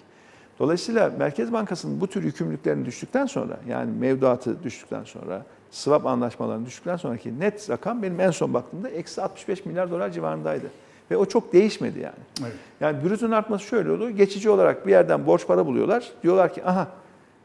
Dolayısıyla Merkez Bankası'nın bu tür yükümlülüklerini düştükten sonra yani mevduatı düştükten sonra swap anlaşmalarını düştükten sonraki net rakam benim en son baktığımda eksi 65 milyar dolar civarındaydı. Ve o çok değişmedi yani. Evet. Yani brütün artması şöyle oldu. Geçici olarak bir yerden borç para buluyorlar. Diyorlar ki aha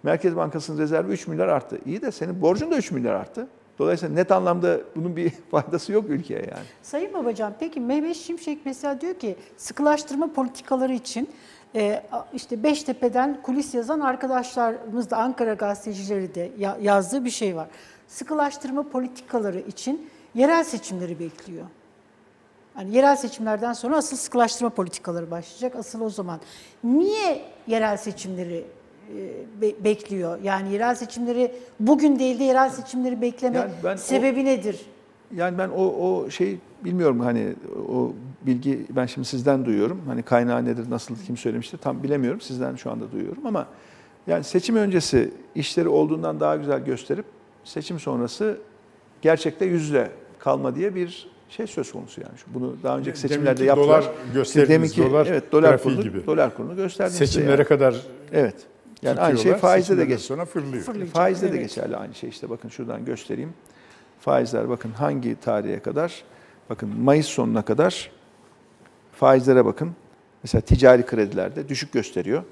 Merkez Bankası'nın rezervi 3 milyar arttı. İyi de senin borcun da 3 milyar arttı. Dolayısıyla net anlamda bunun bir faydası yok ülkeye yani. Sayın Babacan peki Mehmet Şimşek mesela diyor ki sıkılaştırma politikaları için e, işte Beştepe'den kulis yazan arkadaşlarımız da Ankara gazetecileri de ya- yazdığı bir şey var. Sıkılaştırma politikaları için yerel seçimleri bekliyor. Yani yerel seçimlerden sonra asıl sıkılaştırma politikaları başlayacak. Asıl o zaman. Niye yerel seçimleri e, be- bekliyor? Yani yerel seçimleri bugün değil de yerel seçimleri bekleme Yani ben o- sebebi nedir? Yani ben o o şey bilmiyorum hani o bilgi ben şimdi sizden duyuyorum. Hani kaynağı nedir, nasıl, kim söylemiştir tam bilemiyorum. Sizden şu anda duyuyorum ama yani seçim öncesi işleri olduğundan daha güzel gösterip seçim sonrası gerçekte yüzle kalma diye bir şey söz konusu yani. Şu- Bunu daha önceki seçimlerde Deminki yaptılar. Dolar gösterdiğiniz Deminki dolar, evet dolar grafiği kurunu, gibi. dolar kurunu gösterdim size Seçimlere yani. kadar Evet. Yani aynı şey faizde de geç. sonra fırlıyor. Fırlayacak, Faizde de evet. geçerli aynı şey işte bakın şuradan göstereyim. Faizler bakın hangi tarihe kadar? Bakın Mayıs sonuna kadar faizlere bakın. Mesela ticari kredilerde düşük gösteriyor.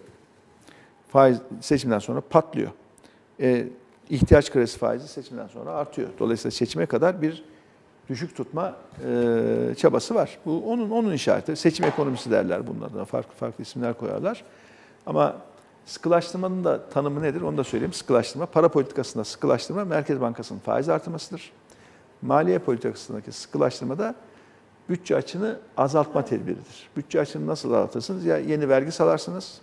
Faiz seçimden sonra patlıyor. E, ihtiyaç kredisi faizi seçimden sonra artıyor. Dolayısıyla seçime kadar bir düşük tutma e, çabası var. Bu onun onun işareti. Seçim ekonomisi derler bunun adına. Farklı farklı isimler koyarlar. Ama sıkılaştırmanın da tanımı nedir onu da söyleyeyim. Sıkılaştırma, para politikasında sıkılaştırma Merkez Bankası'nın faiz artırmasıdır. Maliye politikasındaki sıkılaştırma da bütçe açını azaltma tedbiridir. Bütçe açını nasıl azaltırsınız? Ya yeni vergi salarsınız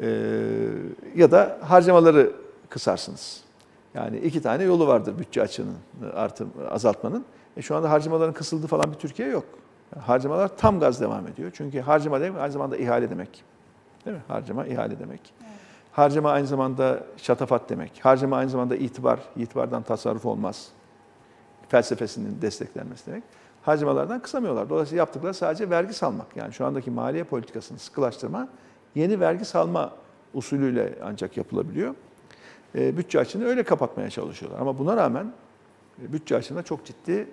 ee, ya da harcamaları kısarsınız. Yani iki tane yolu vardır bütçe açığının artır, azaltmanın. E şu anda harcamaların kısıldığı falan bir Türkiye yok. Yani harcamalar tam gaz devam ediyor. Çünkü harcama demek aynı zamanda ihale demek. Değil mi? Harcama ihale demek. Harcama aynı zamanda şatafat demek. Harcama aynı zamanda itibar. İtibardan tasarruf olmaz. Felsefesinin desteklenmesi demek. Harcamalardan kısamıyorlar. Dolayısıyla yaptıkları sadece vergi salmak. Yani şu andaki maliye politikasını sıkılaştırma yeni vergi salma usulüyle ancak yapılabiliyor. E, bütçe açığını öyle kapatmaya çalışıyorlar. Ama buna rağmen e, bütçe açığında çok ciddi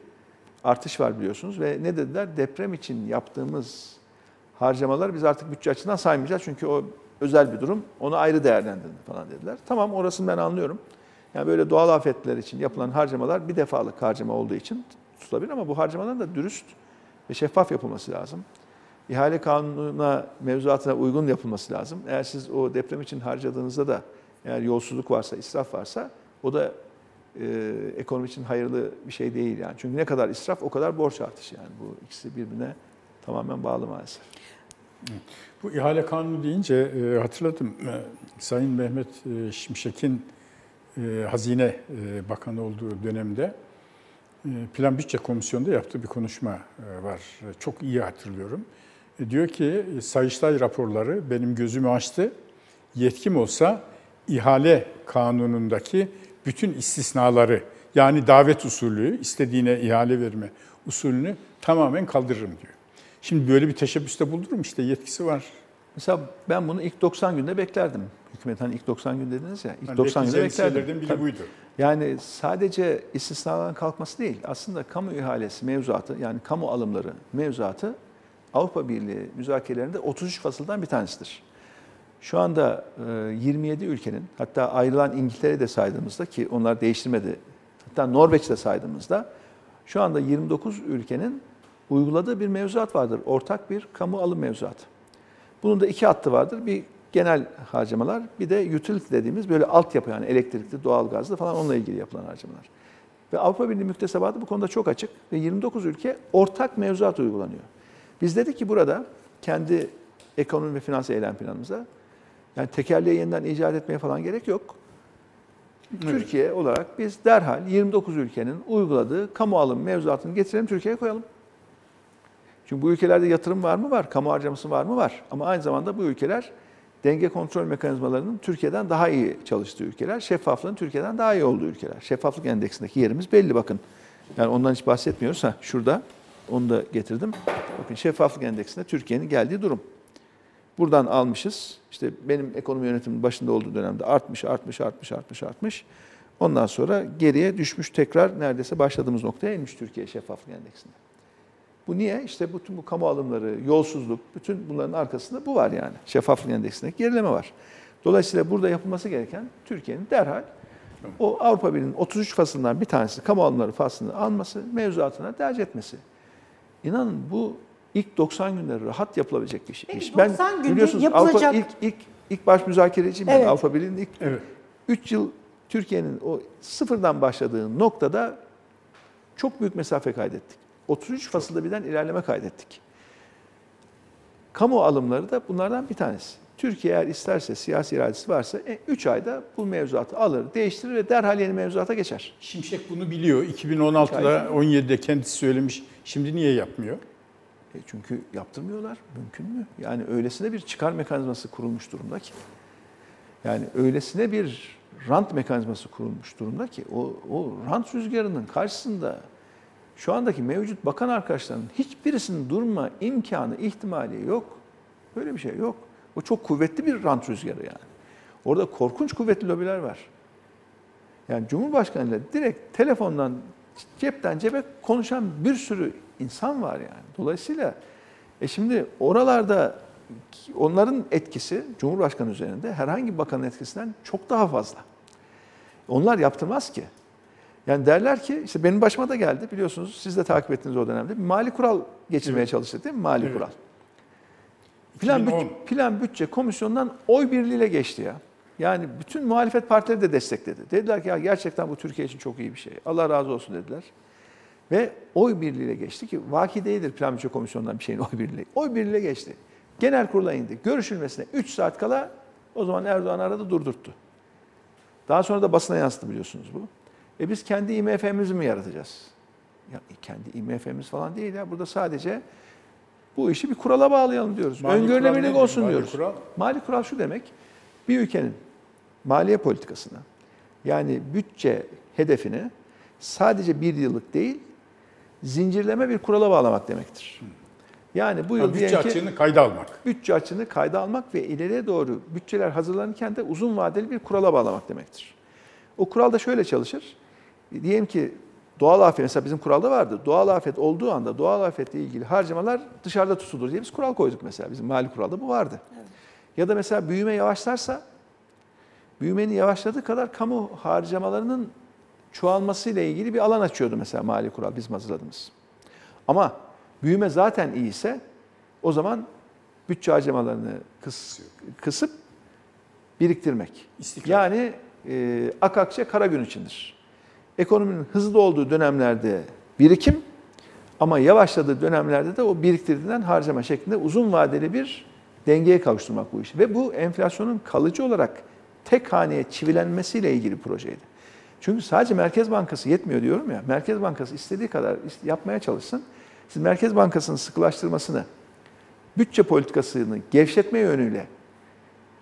artış var biliyorsunuz ve ne dediler? Deprem için yaptığımız harcamalar biz artık bütçe açığından saymayacağız çünkü o özel bir durum. Onu ayrı değerlendirin falan dediler. Tamam orasını ben anlıyorum. Yani böyle doğal afetler için yapılan harcamalar bir defalık harcama olduğu için tutulabilir ama bu harcamaların da dürüst ve şeffaf yapılması lazım. İhale kanununa, mevzuatına uygun yapılması lazım. Eğer siz o deprem için harcadığınızda da eğer yolsuzluk varsa, israf varsa o da e, ekonomi için hayırlı bir şey değil yani. Çünkü ne kadar israf o kadar borç artışı yani. Bu ikisi birbirine tamamen bağlı maalesef. Bu ihale kanunu deyince e, hatırladım. E, Sayın Mehmet e, Şimşek'in e, Hazine e, Bakanı olduğu dönemde e, Plan Bütçe Komisyonu'nda yaptığı bir konuşma e, var. E, Çok iyi hatırlıyorum. E, diyor ki Sayıştay raporları benim gözümü açtı. Yetkim olsa ihale kanunundaki bütün istisnaları yani davet usulü, istediğine ihale verme usulünü tamamen kaldırırım diyor. Şimdi böyle bir teşebbüste bulunurum işte yetkisi var. Mesela ben bunu ilk 90 günde beklerdim. Hükümet hani ilk 90 gün dediniz ya. ilk Yani 90 günde beklerdim. biri Tabii. buydu. Yani sadece istisnaların kalkması değil. Aslında kamu ihalesi mevzuatı yani kamu alımları mevzuatı Avrupa Birliği müzakerelerinde 33 fasıldan bir tanesidir. Şu anda e, 27 ülkenin hatta ayrılan İngiltere'yi de saydığımızda ki onlar değiştirmedi. Hatta Norveç'i de saydığımızda şu anda 29 ülkenin uyguladığı bir mevzuat vardır. Ortak bir kamu alım mevzuatı. Bunun da iki hattı vardır. Bir genel harcamalar, bir de utility dediğimiz böyle altyapı yani elektrikli, doğalgazlı falan onunla ilgili yapılan harcamalar. Ve Avrupa Birliği müktesebatı bu konuda çok açık ve 29 ülke ortak mevzuat uygulanıyor. Biz dedik ki burada kendi ekonomi ve finans eylem planımıza yani tekerleği yeniden icat etmeye falan gerek yok. Türkiye olarak biz derhal 29 ülkenin uyguladığı kamu alım mevzuatını getirelim Türkiye'ye koyalım. Çünkü bu ülkelerde yatırım var mı? Var. Kamu harcaması var mı? Var. Ama aynı zamanda bu ülkeler denge kontrol mekanizmalarının Türkiye'den daha iyi çalıştığı ülkeler, şeffaflığın Türkiye'den daha iyi olduğu ülkeler. Şeffaflık endeksindeki yerimiz belli bakın. Yani ondan hiç bahsetmiyoruz. Ha, şurada onu da getirdim. Bakın şeffaflık endeksinde Türkiye'nin geldiği durum. Buradan almışız. İşte benim ekonomi yönetimimin başında olduğu dönemde artmış, artmış, artmış, artmış, artmış. Ondan sonra geriye düşmüş tekrar neredeyse başladığımız noktaya inmiş Türkiye şeffaflık endeksinde. Bu niye? İşte bütün bu kamu alımları, yolsuzluk, bütün bunların arkasında bu var yani. Şeffaflık endeksindeki gerileme var. Dolayısıyla burada yapılması gereken Türkiye'nin derhal o Avrupa Birliği'nin 33 faslından bir tanesi kamu alımları faslını alması, mevzuatına tercih etmesi. İnanın bu ilk 90 günde rahat yapılabilecek bir şey. Peki iş. 90 günde biliyorsunuz yapılacak- Avrupa ilk ilk ilk baş müzakereciyim ben Evet. Avrupa Birliği'nin ilk Evet. 3 yıl Türkiye'nin o sıfırdan başladığı noktada çok büyük mesafe kaydettik. 33 fasılda birden ilerleme kaydettik. Kamu alımları da bunlardan bir tanesi. Türkiye eğer isterse, siyasi iradesi varsa 3 ayda bu mevzuatı alır, değiştirir ve derhal yeni mevzuata geçer. Şimşek bunu biliyor. 2016'da 17'de kendisi söylemiş. Şimdi niye yapmıyor? E çünkü yaptırmıyorlar. Mümkün mü? Yani öylesine bir çıkar mekanizması kurulmuş durumda ki. Yani öylesine bir rant mekanizması kurulmuş durumda ki o, o rant rüzgarının karşısında şu andaki mevcut bakan arkadaşların hiçbirisinin durma imkanı, ihtimali yok. Böyle bir şey yok. O çok kuvvetli bir rant rüzgarı yani. Orada korkunç kuvvetli lobiler var. Yani Cumhurbaşkanı ile direkt telefondan, cepten cebe konuşan bir sürü insan var yani. Dolayısıyla e şimdi oralarda onların etkisi Cumhurbaşkanı üzerinde herhangi bir bakanın etkisinden çok daha fazla. Onlar yaptırmaz ki. Yani derler ki işte benim başıma da geldi biliyorsunuz siz de takip ettiniz o dönemde. Bir mali kural geçirmeye Evet. çalıştık değil mi? Mali Evet. kural. Plan, 2010. bütçe, plan bütçe komisyonundan oy birliğiyle geçti ya. Yani bütün muhalefet partileri de destekledi. Dediler ki ya gerçekten bu Türkiye için çok iyi bir şey. Allah razı olsun dediler. Ve oy birliğiyle geçti ki vaki değildir plan bütçe komisyonundan bir şeyin oy birliği. Oy birliğiyle geçti. Genel kurula indi. Görüşülmesine 3 saat kala o zaman Erdoğan aradı durdurttu. Daha sonra da basına yansıdı biliyorsunuz bu. E biz kendi IMF'mizi mi yaratacağız? Ya e, kendi IMF'miz falan değil ya. Burada sadece bu işi bir kurala bağlayalım diyoruz. Mali nedir? olsun Mali diyoruz. kural? Mali kural şu demek. Bir ülkenin maliye politikasına yani bütçe hedefini sadece bir yıllık değil zincirleme bir kurala bağlamak demektir. Yani bu yıl Yani bütçe açığını kayda almak. bütçe açığını kayda almak ve ileriye doğru bütçeler hazırlanırken de uzun vadeli bir kurala bağlamak demektir. O kural da şöyle çalışır. Diyelim ki doğal afet, mesela bizim kuralda vardı. Doğal afet olduğu anda doğal afetle ilgili harcamalar dışarıda tutulur diye biz kural koyduk mesela. Bizim mali kuralda bu vardı. Ya da mesela büyüme yavaşlarsa, büyümenin yavaşladığı kadar kamu harcamalarının çoğalmasıyla ilgili bir alan açıyordu mesela mali kural bizim hazırladığımız. Ama büyüme zaten iyiyse o zaman bütçe harcamalarını kıs, kısıp biriktirmek. İstikrar. Yani e, ak akçe kara gün içindir. Ekonominin hızlı olduğu dönemlerde birikim ama yavaşladığı dönemlerde de o biriktirdiğinden harcama şeklinde uzun vadeli bir dengeye kavuşturmak bu işi. Ve bu enflasyonun kalıcı olarak tek haneye çivilenmesiyle ilgili bir projeydi. Çünkü sadece Merkez Bankası yetmiyor diyorum ya. Merkez Bankası istediği kadar yapmaya çalışsın. Siz Merkez Bankası'nın sıkılaştırmasını, bütçe politikasını gevşetme yönüyle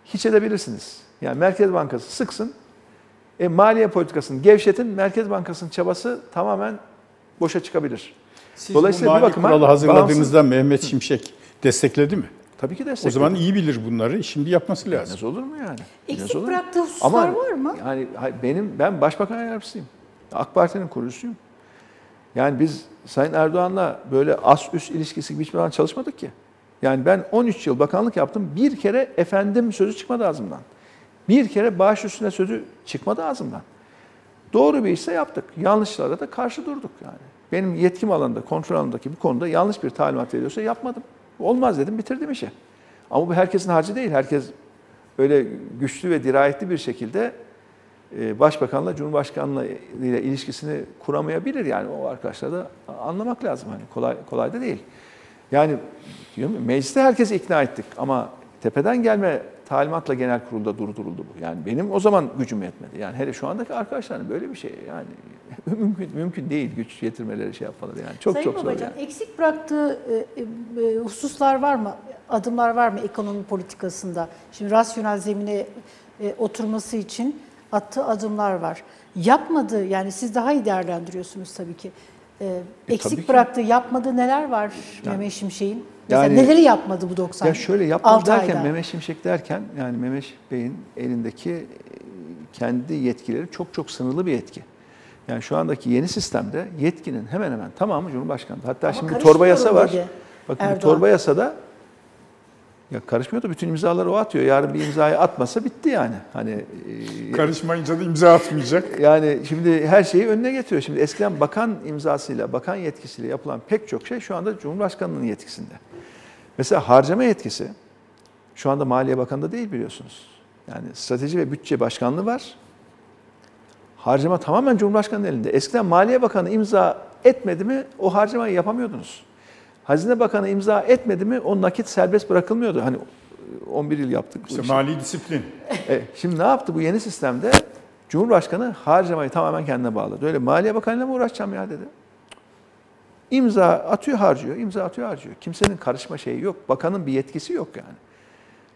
hiç edebilirsiniz. Yani Merkez Bankası sıksın, e, maliye politikasını gevşetin, Merkez Bankası'nın çabası tamamen boşa çıkabilir. Siz Dolayısıyla bu bir mali bakıma kuralı hazırladığınızda Mehmet Şimşek destekledi mi? Tabii ki O destekledim. zaman iyi bilir bunları. Şimdi yapması lazım. Nasıl olur mu yani? Eksik Nasıl olur bıraktığı hususlar var mı? Yani hayır, benim ben başbakan yardımcısıyım. AK Parti'nin kurucusuyum. Yani biz Sayın Erdoğan'la böyle as üst ilişkisi gibi hiçbir zaman çalışmadık ki. Yani ben 13 yıl bakanlık yaptım. Bir kere efendim sözü çıkmadı ağzımdan. Bir kere bağış üstüne sözü çıkmadı ağzımdan. Doğru bir işse yaptık. Yanlışlara da karşı durduk yani. Benim yetkim alanında, kontrol alanındaki bir konuda yanlış bir talimat veriyorsa yapmadım. Olmaz dedim, bitirdim işi. Ama bu herkesin harcı değil. Herkes öyle güçlü ve dirayetli bir şekilde e, başbakanla, cumhurbaşkanla ile ilişkisini kuramayabilir. Yani o arkadaşlar da anlamak lazım. Hani kolay kolay da değil. Yani diyorum mecliste herkesi ikna ettik ama tepeden gelme talimatla genel kurulda durduruldu bu. Yani benim o zaman gücüm yetmedi. Yani hele şu andaki arkadaşların böyle bir şey yani mümkün mümkün değil güç yetirmeleri şey yapmaları yani çok Sayın çok zor Babacan, yani. eksik bıraktığı e, e, hususlar var mı? Adımlar var mı ekonomi politikasında? Şimdi rasyonel zemine e, oturması için attığı adımlar var. Yapmadığı, yani siz daha iyi değerlendiriyorsunuz tabii ki. E, eksik bıraktığı, yapmadığı neler var Mehmet Şimşek'in? Mesela Yani- neleri yapmadı bu 90 Ya şöyle yapmadı derken ayda? Mehmet Şimşek derken yani Mehmet Bey'in elindeki e, kendi yetkileri çok çok sınırlı bir yetki. Yani şu andaki yeni sistemde yetkinin hemen hemen tamamı Cumhurbaşkanı'nda. Hatta Ama şimdi torba yasa var. dedi Bakın Erdoğan. torba yasada ya karışmıyor da bütün imzaları o atıyor. Yarın bir imzayı atmasa bitti yani. Hani e, Karışmayınca da imza atmayacak. yani şimdi her şeyi önüne getiriyor. Şimdi eskiden bakan imzasıyla, bakan yetkisiyle yapılan pek çok şey şu anda Cumhurbaşkanı'nın yetkisinde. Mesela harcama yetkisi şu anda Maliye Bakanı'nda değil biliyorsunuz. Yani strateji ve bütçe başkanlığı var. Harcama tamamen Cumhurbaşkanı'nın elinde. Eskiden Maliye Bakanı imza etmedi mi o harcamayı yapamıyordunuz. Hazine Bakanı imza etmedi mi o nakit serbest bırakılmıyordu. Hani 11 yıl yaptık. bu İşte işi. mali disiplin. E, şimdi ne yaptı bu yeni sistemde? Cumhurbaşkanı harcamayı tamamen kendine bağladı. Öyle Maliye Bakanı'yla mı uğraşacağım ya dedi. İmza atıyor harcıyor, imza atıyor harcıyor. Kimsenin karışma şeyi yok. Bakanın bir yetkisi yok yani.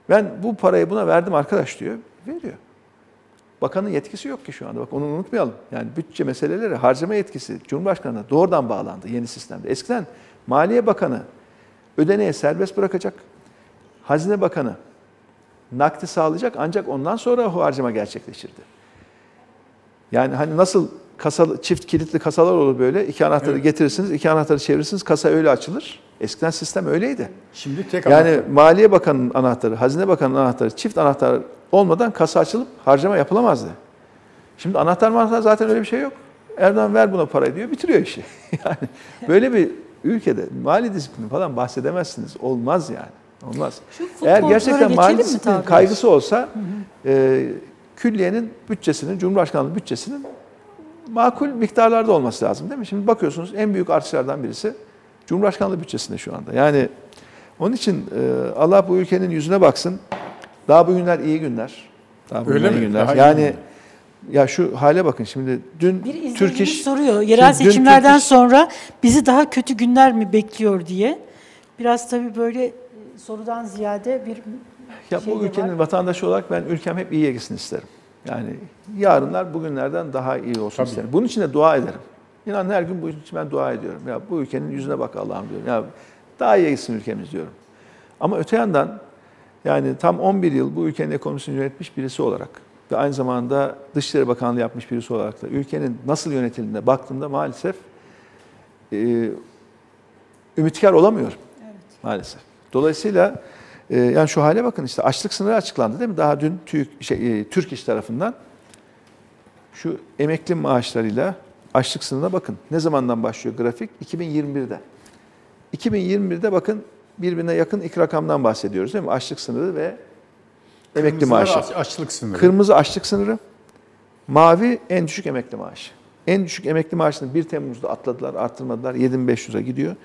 Ben bu parayı buna verdim arkadaş diyor, veriyor. Bakanın yetkisi yok ki şu anda. Bak onu unutmayalım. Yani bütçe meseleleri, harcama yetkisi Cumhurbaşkanı'na doğrudan bağlandı yeni sistemde. Eskiden Maliye Bakanı ödeneğe serbest bırakacak. Hazine Bakanı nakdi sağlayacak ancak ondan sonra o harcama gerçekleşirdi. Yani hani nasıl kasalı, çift kilitli kasalar olur böyle. iki anahtarı Evet. getirirsiniz, iki anahtarı çevirirsiniz, kasa öyle açılır. Eskiden sistem öyleydi. Şimdi tek Yani anahtar. Maliye Bakanı'nın anahtarı, Hazine Bakanı'nın anahtarı, çift anahtar olmadan kasa açılıp harcama yapılamazdı. Şimdi anahtar manahtar zaten öyle bir şey yok. Erdoğan ver buna parayı diyor, bitiriyor işi. yani böyle bir ülkede mali disiplini falan bahsedemezsiniz. Olmaz yani. Olmaz. Şu Eğer gerçekten mali mi disiplin kaygısı olsa e, külliyenin bütçesinin, Cumhurbaşkanlığı bütçesinin makul miktarlarda olması lazım değil mi? Şimdi bakıyorsunuz en büyük artışlardan birisi Cumhurbaşkanlığı bütçesinde şu anda. Yani onun için e, Allah bu ülkenin yüzüne baksın. Daha bugünler iyi günler. Daha Öyle bugünler mi? iyi günler. Daha iyi yani günler. Ya şu hale bakın şimdi dün Bir izleyicimiz Türk İş soruyor yerel Şimdi seçimlerden Türk İş- sonra bizi daha kötü günler mi bekliyor diye. Biraz tabii böyle sorudan ziyade bir Ya şey bu ülkenin var. vatandaşı olarak ben ülkem hep iyiye gitsin isterim. Yani yarınlar bugünlerden daha iyi olsun Tabii. isterim. Bunun için de dua ederim. İnan her gün bu için ben dua ediyorum. Ya bu ülkenin yüzüne bak Allah'ım diyorum. Ya daha iyiye gitsin ülkemiz diyorum. Ama öte yandan yani tam 11 yıl bu ülkenin ekonomisini yönetmiş birisi olarak ve aynı zamanda Dışişleri Bakanlığı yapmış birisi olarak da ülkenin nasıl yönetildiğine baktığımda maalesef e, ümitkar olamıyorum maalesef. Dolayısıyla e, yani şu hale bakın işte açlık sınırı açıklandı değil mi? Daha dün TÜİK, şey, e, Türk İş tarafından şu emekli maaşlarıyla açlık sınırına bakın. Ne zamandan başlıyor grafik? 2021'de. 2021'de bakın birbirine yakın iki rakamdan bahsediyoruz değil mi? Açlık sınırı ve emekli maaşı. aç- Açlık sınırı. Kırmızı açlık sınırı, mavi en düşük emekli maaşı. En düşük emekli maaşını 1 Temmuz'da atladılar, arttırmadılar. 7500'e gidiyor.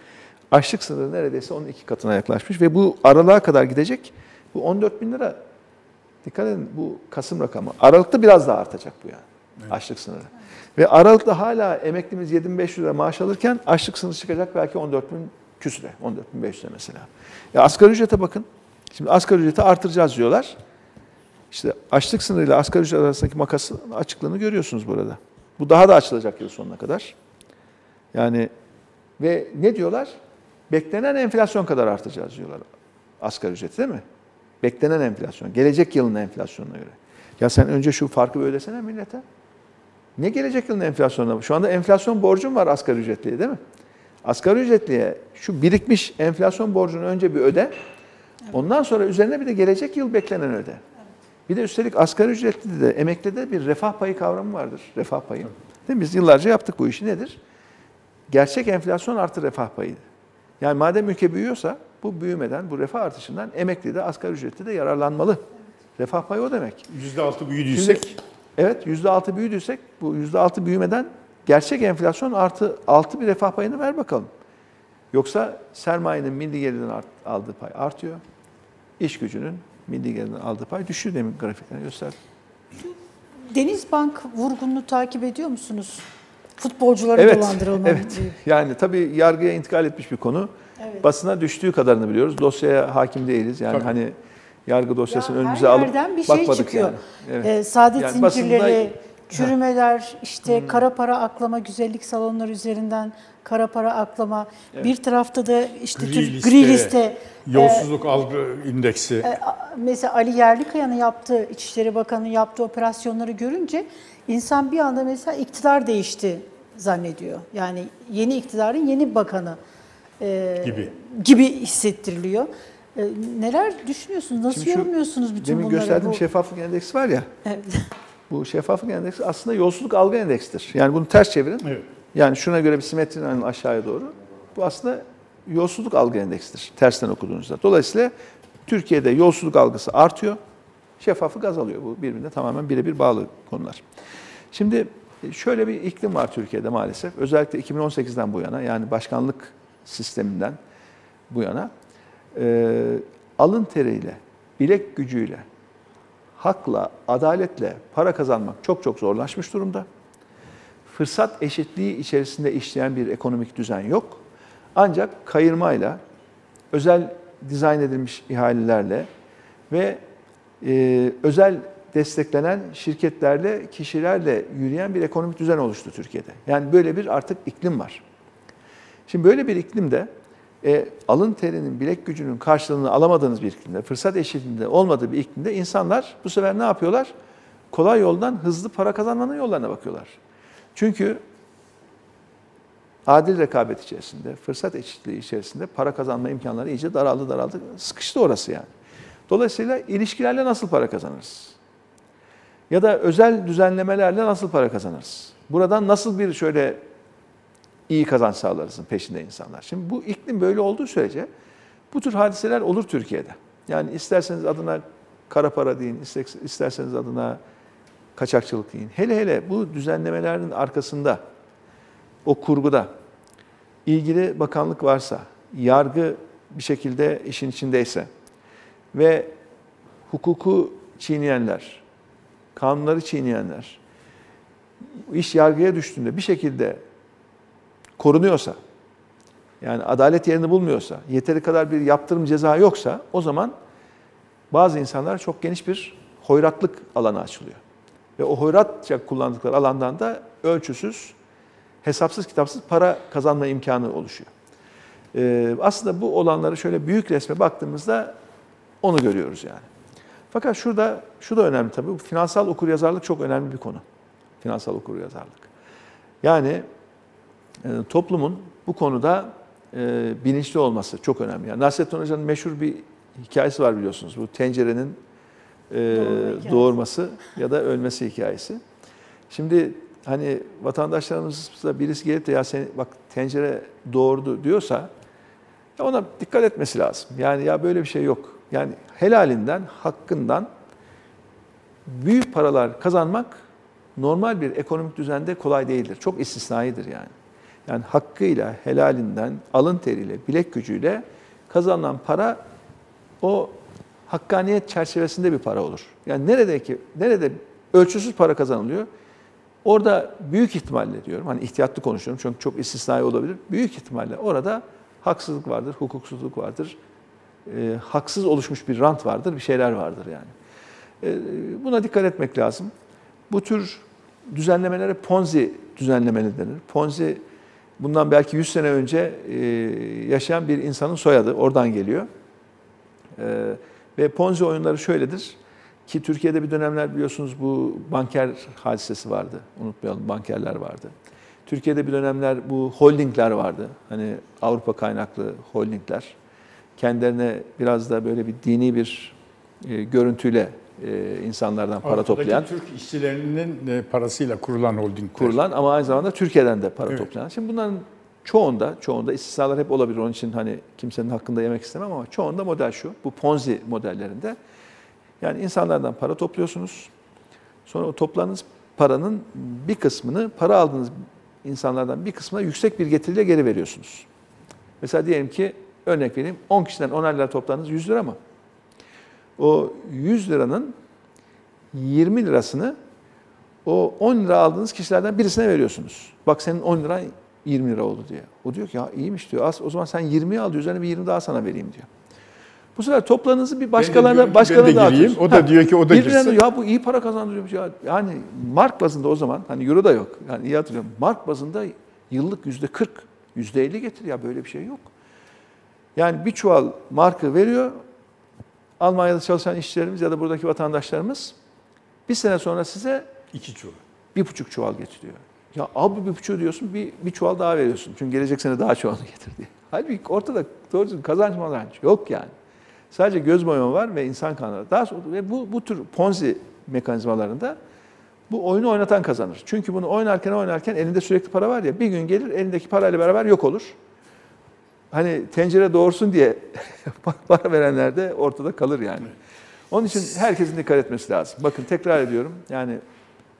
Açlık sınırı neredeyse onun iki katına yaklaşmış ve bu aralığa kadar gidecek. Bu 14 bin lira, dikkat edin bu Kasım rakamı. Aralıkta biraz daha artacak bu yani açlık sınırı. Ve Aralıkta hala emeklimiz 7500 lira maaş alırken açlık sınırı çıkacak belki 14 bin küsüre, 14 bin 500'e mesela. Ya asgari ücrete bakın. Şimdi asgari ücreti artıracağız diyorlar. İşte açlık sınırıyla asgari ücret arasındaki makasın açıklığını görüyorsunuz burada. Bu daha da açılacak yıl sonuna kadar. Yani ve ne diyorlar? Beklenen enflasyon kadar artacağız diyorlar asgari ücreti değil mi? Beklenen enflasyon. Gelecek yılın enflasyonuna göre. Ya sen önce şu farkı bir ödesene millete. Ne gelecek yılın enflasyonuna? Şu anda enflasyon borcun var asgari ücretliye değil mi? Asgari ücretliye şu birikmiş enflasyon borcunu önce bir öde. Ondan sonra üzerine bir de gelecek yıl beklenen öde. Bir de üstelik asgari ücretli de emeklide bir refah payı kavramı vardır. Refah payı. Değil mi? Biz yıllarca yaptık bu işi. Nedir? Gerçek enflasyon artı refah payı. Yani madem ülke büyüyorsa bu büyümeden, bu refah artışından emekli de asgari ücretli de yararlanmalı. Refah payı o demek. %6 büyüdüysek Evet yüzde altı büyüdüysek bu yüzde altı büyümeden gerçek enflasyon artı altı bir refah payını ver bakalım. Yoksa sermayenin milli gelirinden art- aldığı pay artıyor. İş gücünün milli gelirinden aldığı pay düşüyor demin grafiklerine gösterdim. Denizbank vurgununu takip ediyor musunuz? Futbolcuların Evet, dolandırılma. evet. Yani tabii yargıya intikal etmiş bir konu. Evet. Basına düştüğü kadarını biliyoruz. Dosyaya hakim değiliz. Yani Tabii. hani yargı dosyasını Ya önümüze alıp bir şey bakmadık çıkıyor. yani. Evet. Ee, saadet Yani basında- zincirleri, çürümeler, işte kara para aklama, güzellik salonları üzerinden kara para aklama. Bir tarafta da işte Gri Türk- liste, gri liste. yolsuzluk algı indeksi. E, mesela Ali Yerlikaya'nın yaptığı, İçişleri Bakanı'nın yaptığı operasyonları görünce insan bir anda mesela iktidar değişti zannediyor. Yani yeni iktidarın yeni bakanı e, Gibi. gibi hissettiriliyor. E, neler düşünüyorsunuz? Nasıl Şimdi şu yorumluyorsunuz bütün Demin bunları? gösterdiğim Bu- şeffaflık endeksi var ya. Evet. Bu şeffaflık endeksi aslında yolsuzluk algı endeksidir. Yani bunu ters çevirin. Evet. Yani şuna göre bir simetrinin hani aşağıya doğru. Bu aslında yolsuzluk algı endeksidir. Tersten okuduğunuzda. Dolayısıyla Türkiye'de yolsuzluk algısı artıyor. Şeffaflık azalıyor. Bu birbirine tamamen birebir bağlı konular. Şimdi şöyle bir iklim var Türkiye'de maalesef. Özellikle 2018'den bu yana yani başkanlık sisteminden bu yana e, alın teriyle, bilek gücüyle, hakla, adaletle para kazanmak çok çok zorlaşmış durumda. Fırsat eşitliği içerisinde işleyen bir ekonomik düzen yok. Ancak kayırmayla, özel dizayn edilmiş ihalelerle ve e, özel desteklenen şirketlerle, kişilerle yürüyen bir ekonomik düzen oluştu Türkiye'de. Yani böyle bir artık iklim var. Şimdi böyle bir iklimde e, alın terinin, bilek gücünün karşılığını alamadığınız bir iklimde, fırsat eşitliğinde olmadığı bir iklimde insanlar bu sefer ne yapıyorlar? Kolay yoldan hızlı para kazanmanın yollarına bakıyorlar. Çünkü adil rekabet içerisinde, fırsat eşitliği içerisinde para kazanma imkanları iyice daraldı daraldı. Sıkıştı orası yani. Dolayısıyla ilişkilerle nasıl para kazanırız? Ya da özel düzenlemelerle nasıl para kazanırız? Buradan nasıl bir şöyle iyi kazanç sağlarızın peşinde insanlar. Şimdi bu iklim böyle olduğu sürece bu tür hadiseler olur Türkiye'de. Yani isterseniz adına kara para deyin, ister- isterseniz adına kaçakçılık deyin. Hele hele bu düzenlemelerin arkasında, o kurguda ilgili bakanlık varsa, yargı bir şekilde işin içindeyse ve hukuku çiğneyenler, kanunları çiğneyenler, iş yargıya düştüğünde bir şekilde korunuyorsa, yani adalet yerini bulmuyorsa, yeteri kadar bir yaptırım ceza yoksa o zaman bazı insanlar çok geniş bir hoyratlık alanı açılıyor. Ve o hoyratça kullandıkları alandan da ölçüsüz, hesapsız kitapsız para kazanma imkanı oluşuyor. Ee, aslında bu olanları şöyle büyük resme baktığımızda onu görüyoruz yani. Fakat şurada şu da önemli tabii. Finansal okuryazarlık çok önemli bir konu. Finansal okuryazarlık. Yani toplumun bu konuda e, bilinçli olması çok önemli. Yani Nasrettin Hoca'nın meşhur bir hikayesi var biliyorsunuz. Bu tencerenin e, doğurması ya da ölmesi hikayesi. Şimdi hani vatandaşlarımızda birisi gelip de ya seni bak tencere doğurdu diyorsa ya ona dikkat etmesi lazım. Yani ya böyle bir şey yok. Yani helalinden, hakkından büyük paralar kazanmak normal bir ekonomik düzende kolay değildir. Çok istisnaidir yani. Yani hakkıyla, helalinden, alın teriyle, bilek gücüyle kazanılan para o hakkaniyet çerçevesinde bir para olur. Yani neredeki, nerede ölçüsüz para kazanılıyor? Orada büyük ihtimalle diyorum, hani ihtiyatlı konuşuyorum çünkü çok istisnai olabilir. Büyük ihtimalle orada haksızlık vardır, hukuksuzluk vardır, e, haksız oluşmuş bir rant vardır, bir şeyler vardır yani. E, buna dikkat etmek lazım. Bu tür düzenlemelere Ponzi düzenlemeleri denir. Ponzi bundan belki 100 sene önce e, yaşayan bir insanın soyadı, oradan geliyor. E, ve Ponzi oyunları şöyledir ki Türkiye'de bir dönemler biliyorsunuz bu banker hadisesi vardı. Unutmayalım bankerler vardı. Türkiye'de bir dönemler bu holdingler vardı. Hani Avrupa kaynaklı holdingler. Kendilerine biraz da böyle bir dini bir e, görüntüyle e, insanlardan para Avrupa'daki toplayan, Türk işçilerinin e, parasıyla kurulan holdingler. kurulan ama aynı zamanda Türkiye'den de para Evet. toplayan. Şimdi bunların çoğunda, çoğunda istisnalar hep olabilir. Onun için hani kimsenin hakkında yemek istemem ama çoğunda model şu. Bu Ponzi modellerinde. Yani insanlardan para topluyorsunuz. Sonra o topladığınız paranın bir kısmını, para aldığınız insanlardan bir kısmına yüksek bir getiriyle geri veriyorsunuz. Mesela diyelim ki örnek vereyim 10 kişiden 10 lira topladınız 100 lira mı? O 100 liranın 20 lirasını o 10 lira aldığınız kişilerden birisine veriyorsunuz. Bak senin 10 liran 20 lira oldu diye. O diyor ki ya iyiymiş diyor. Az, o zaman sen 20'yi al diyor. Üzerine bir 20 daha sana vereyim diyor. Bu sefer toplarınızı bir diyorum ki, ben başkalarına de başkalarına gireyim. O da diyor ki o da girsin. ya bu iyi para kazandırıyormuş ya. Yani mark bazında o zaman hani euro da yok. Yani iyi hatırlıyorum. Mark bazında yıllık yüzde 40, yüzde 50 getir ya böyle bir şey yok. Yani bir çuval markı veriyor. Almanya'da çalışan işçilerimiz ya da buradaki vatandaşlarımız bir sene sonra size İki çuval. bir buçuk çuval getiriyor. Ya al bu bir buçuğu diyorsun, bir, bir çuval daha veriyorsun. Çünkü gelecek sene daha çoğunu getir diye. Halbuki ortada doğru düzgün kazanç mazanç yok yani. Sadece göz boyama var ve insan kanları. Daha sonra, ve bu, bu tür ponzi mekanizmalarında bu oyunu oynatan kazanır. Çünkü bunu oynarken oynarken elinde sürekli para var ya bir gün gelir elindeki parayla beraber yok olur. Hani tencere doğursun diye para verenler de ortada kalır yani. Onun için herkesin dikkat etmesi lazım. Bakın tekrar ediyorum. Yani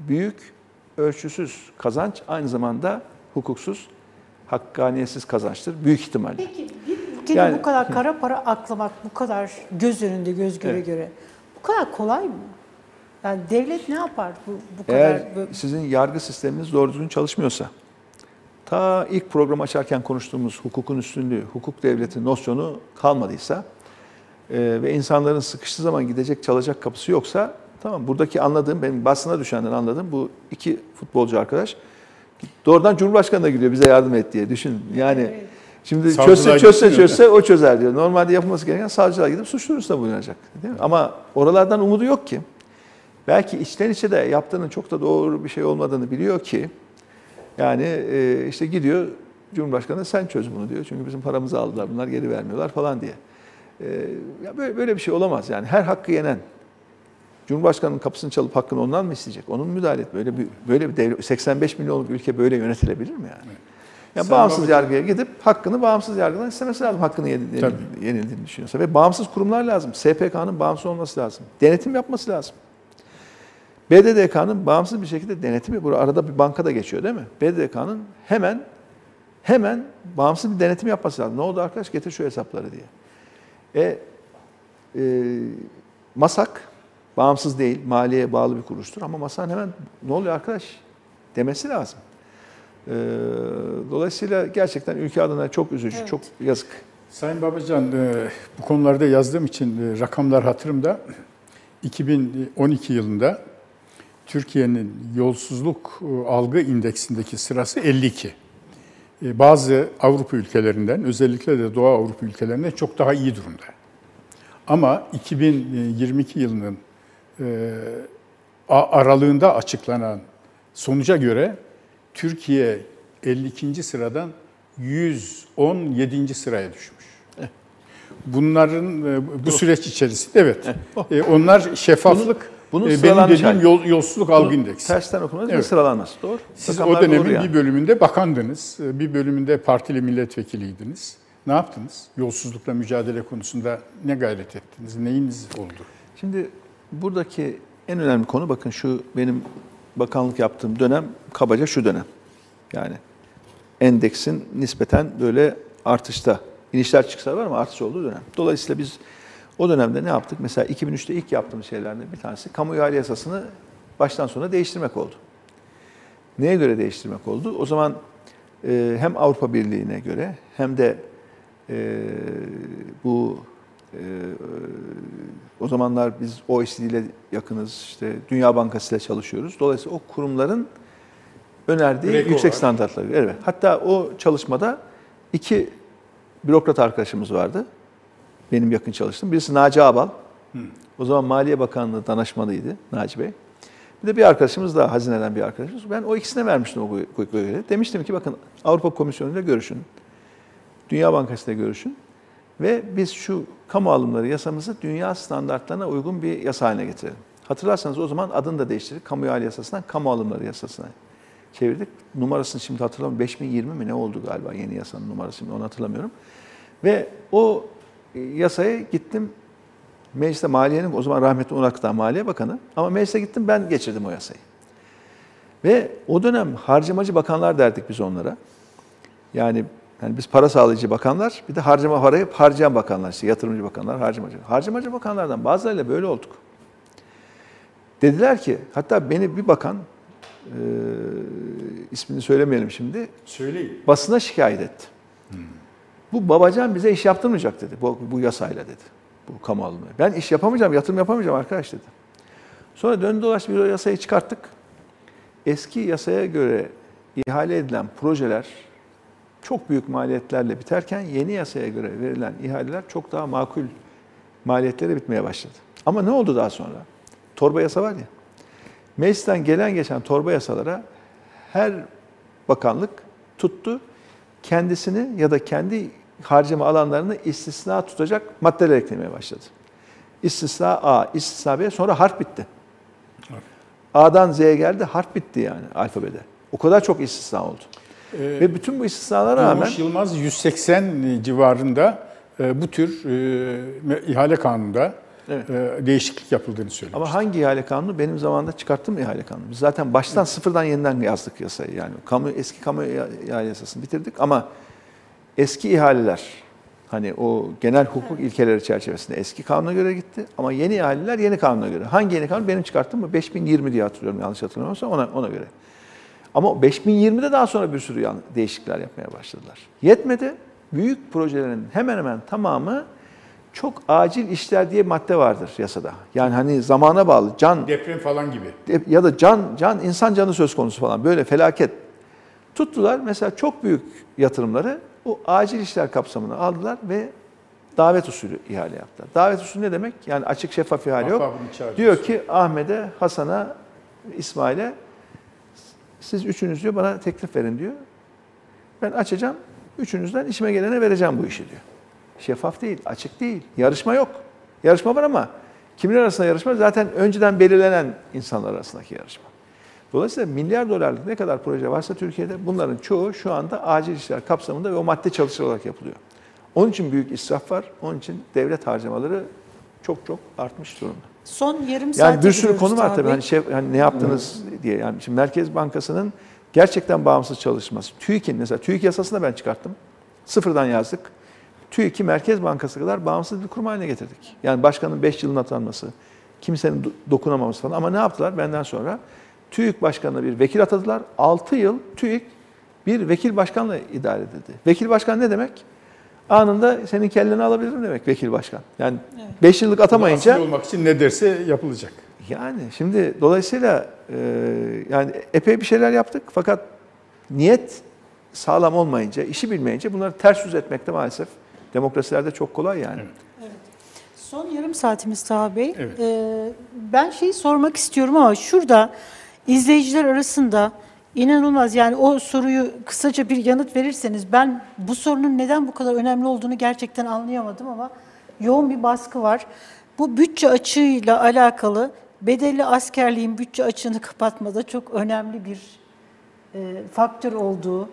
büyük ölçüsüz kazanç aynı zamanda hukuksuz, hakkaniyetsiz kazançtır. Büyük ihtimalle. Peki ülkede Yani- bu kadar kara para aklamak, bu kadar göz önünde, göz göre Evet. göre bu kadar kolay mı? Yani devlet ne yapar bu, bu kadar? Eğer sizin yargı sisteminiz doğru düzgün çalışmıyorsa, ta ilk program açarken konuştuğumuz hukukun üstünlüğü, hukuk devleti nosyonu kalmadıysa e, ve insanların sıkıştığı zaman gidecek çalacak kapısı yoksa tamam buradaki anladığım, benim basına düşenden anladığım bu iki futbolcu arkadaş doğrudan Cumhurbaşkanı'na gidiyor bize yardım et diye düşün. Yani Evet. Şimdi Savcılığa çözse çözse çözse o çözer diyor. Normalde yapılması gereken savcılığa gidip suç duyurusunda bulunacak. Değil mi? Ama oralardan umudu yok ki. Belki içten içe de yaptığının çok da doğru bir şey olmadığını biliyor ki yani e, işte gidiyor Cumhurbaşkanı sen çöz bunu diyor. Çünkü bizim paramızı aldılar bunlar geri vermiyorlar falan diye. E, ya böyle, böyle bir şey olamaz yani. Her hakkı yenen Cumhurbaşkanının kapısını çalıp hakkını ondan mı isteyecek? Onun müdahale et. Böyle bir böyle bir devlet 85 milyonluk ülke böyle yönetilebilir mi yani? Ya Sayın bağımsız Mahmut- yargıya gidip hakkını bağımsız yargıdan istemesi lazım hakkını yenil- Tabii. yenildiğini düşünüyorsa. Ve bağımsız kurumlar lazım. SPK'nın bağımsız olması lazım. Denetim yapması lazım. BDDK'nın bağımsız bir şekilde denetimi, bu arada bir banka da geçiyor değil mi? BDDK'nın hemen hemen bağımsız bir denetim yapması lazım. Ne oldu arkadaş getir şu hesapları diye. E, e, MASAK bağımsız değil, maliye bağlı bir kuruluştur ama MASAK'ın hemen ne oluyor arkadaş demesi lazım. E, dolayısıyla gerçekten ülke adına çok üzücü, Evet. çok yazık. Sayın Babacan, e, bu konularda yazdığım için e, rakamlar hatırımda. 2012 yılında Türkiye'nin yolsuzluk e, algı indeksindeki sırası 52. E, Bazı Avrupa ülkelerinden, özellikle de Doğu Avrupa ülkelerinden çok daha iyi durumda. Ama 2022 yılının e, aralığında açıklanan sonuca göre Türkiye 52. sıradan 117. sıraya düşmüş. Bunların e, bu süreç içerisinde evet. E, Onlar şeffaflık, Bunun e, benim dediğim yol, yolsuzluk algı indeksi. Tersten okumanız ve Evet. sıralanması. Doğru. Siz Rakamlar o dönemin yani. bir bölümünde bakandınız, e, bir bölümünde partili milletvekiliydiniz. Ne yaptınız? Yolsuzlukla mücadele konusunda ne gayret ettiniz? Neyiniz oldu? Şimdi buradaki en önemli konu bakın şu benim bakanlık yaptığım dönem kabaca şu dönem. Yani endeksin nispeten böyle artışta. inişler çıkışlar var ama artış olduğu dönem. Dolayısıyla biz o dönemde ne yaptık? Mesela 2003'te ilk yaptığımız şeylerden bir tanesi kamu ihale yasasını baştan sona değiştirmek oldu. Neye göre değiştirmek oldu? O zaman e, hem Avrupa Birliği'ne göre hem de e, bu e, o zamanlar biz OECD ile yakınız, işte Dünya Bankası ile çalışıyoruz. Dolayısıyla o kurumların önerdiği Greco yüksek var. standartları. Evet. Hatta o çalışmada iki bürokrat arkadaşımız vardı. Benim yakın çalıştığım. Birisi Naci Abal. O zaman Maliye Bakanlığı danışmanıydı Naci Bey. Bir de bir arkadaşımız daha hazineden bir arkadaşımız. Ben o ikisine vermiştim o görevi. Demiştim ki bakın Avrupa Komisyonu ile görüşün. Dünya Bankası ile görüşün. Ve biz şu kamu alımları yasamızı dünya standartlarına uygun bir yasa haline getirelim. Hatırlarsanız o zaman adını da değiştirdik. Kamu ihale yasasından kamu alımları yasasına çevirdik. Numarasını şimdi hatırlamıyorum. 5020 mi ne oldu galiba yeni yasanın numarası şimdi onu hatırlamıyorum. Ve o yasaya gittim. Mecliste Maliye'nin o zaman rahmetli Akdağ Maliye Bakanı ama meclise gittim ben geçirdim o yasayı. Ve o dönem harcamacı bakanlar derdik biz onlara. Yani yani biz para sağlayıcı bakanlar, bir de harcama parayı harcayan bakanlar, işte yatırımcı bakanlar, harcamacı. Harcamacı bakanlardan bazılarıyla böyle olduk. Dediler ki, hatta beni bir bakan, e, ismini söylemeyelim şimdi, Söyleyin. basına şikayet etti. Bu babacan bize iş yaptırmayacak dedi, bu, bu yasayla dedi, bu kamu alımı. Ben iş yapamayacağım, yatırım yapamayacağım arkadaş dedi. Sonra döndü dolaştı bir yasayı çıkarttık. Eski yasaya göre ihale edilen projeler çok büyük maliyetlerle biterken yeni yasaya göre verilen ihaleler çok daha makul maliyetlere bitmeye başladı. Ama ne oldu daha sonra? Torba yasa var ya. Meclisten gelen geçen torba yasalara her bakanlık tuttu kendisini ya da kendi harcama alanlarını istisna tutacak maddeler eklemeye başladı. İstisna A, istisna B sonra harf bitti. A'dan Z'ye geldi harf bitti yani alfabede. O kadar çok istisna oldu. Ee, Ve bütün bu istisnalara rağmen Durmuş Yılmaz 180 civarında e, bu tür e, ihale kanununda Evet. e, değişiklik yapıldığını söylemiş. ama hangi ihale kanunu? Benim zamanında çıkarttığım ihale kanunu. Biz zaten baştan sıfırdan yeniden yazdık yasayı. Yani kamu eski kamu ihale yasasını bitirdik ama eski ihaleler hani o genel hukuk ilkeleri çerçevesinde eski kanuna göre gitti ama yeni ihaleler yeni kanuna göre. Hangi yeni kanun? Benim çıkarttığım bu 5020 diye hatırlıyorum yanlış hatırlamıyorsam ona ona göre. Ama 5020'de daha sonra bir sürü yan- değişiklikler yapmaya başladılar. Yetmedi. Büyük projelerin hemen hemen tamamı çok acil işler diye madde vardır yasada. Yani hani zamana bağlı, can Deprem falan gibi. ya da can can insan canı söz konusu falan böyle felaket. Tuttular mesela çok büyük yatırımları o acil işler kapsamına aldılar ve davet usulü ihale yaptılar. Davet usulü ne demek? Yani açık şeffaf ihale yok. Diyor ki Ahmet'e, Hasan'a, İsmail'e siz üçünüz diyor bana teklif verin diyor. Ben açacağım. Üçünüzden işime gelene vereceğim bu işi diyor. Şeffaf değil, açık değil. Yarışma yok. Yarışma var ama kimin arasında yarışma? Zaten önceden belirlenen insanlar arasındaki yarışma. Dolayısıyla milyar dolarlık ne kadar proje varsa Türkiye'de bunların çoğu şu anda acil işler kapsamında ve o madde çalışılarak yapılıyor. Onun için büyük israf var. Onun için devlet harcamaları çok çok artmış durumda. Son yarım saate Yani bir sürü konu var tabii. Hani şey, hani ne yaptınız diye. Yani şimdi Merkez Bankası'nın gerçekten bağımsız çalışması. TÜİK'in mesela TÜİK yasasını ben çıkarttım. Sıfırdan yazdık. TÜİK'i Merkez Bankası kadar bağımsız bir kurum haline getirdik. Yani başkanın 5 yılın atanması, kimsenin do- dokunamaması falan. Ama ne yaptılar benden sonra? TÜİK başkanına bir vekil atadılar. 6 yıl TÜİK bir vekil başkanla idare edildi. Vekil başkan ne demek? Anında senin kelleni alabilirim demek vekil başkan. Yani 5 yıllık atamayınca Asil olmak için ne derse yapılacak. yani şimdi dolayısıyla e, yani epey bir şeyler yaptık fakat niyet sağlam olmayınca, işi bilmeyince bunları ters yüz etmek de maalesef demokrasilerde çok kolay yani. Evet. Son yarım saatimiz Taha Bey. Evet. Ee, ben şeyi sormak istiyorum ama şurada izleyiciler arasında inanılmaz yani o soruyu kısaca bir yanıt verirseniz ben bu sorunun neden bu kadar önemli olduğunu gerçekten anlayamadım ama yoğun bir baskı var. Bu bütçe açığıyla alakalı bedelli askerliğin bütçe açığını kapatmada çok önemli bir e, faktör olduğu,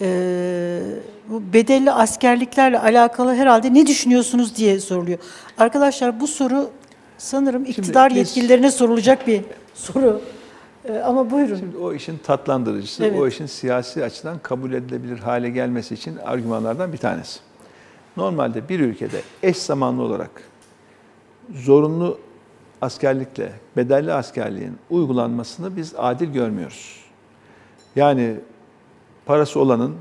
e, bu bedelli askerliklerle alakalı herhalde ne düşünüyorsunuz diye soruluyor. Arkadaşlar bu soru sanırım iktidar biz- yetkililerine sorulacak bir soru. E, ama buyurun. Şimdi o işin tatlandırıcısı, Evet. o işin siyasi açıdan kabul edilebilir hale gelmesi için argümanlardan bir tanesi. Normalde bir ülkede eş zamanlı olarak zorunlu askerlikle bedelli askerliğin uygulanmasını biz adil görmüyoruz. Yani parası olanın,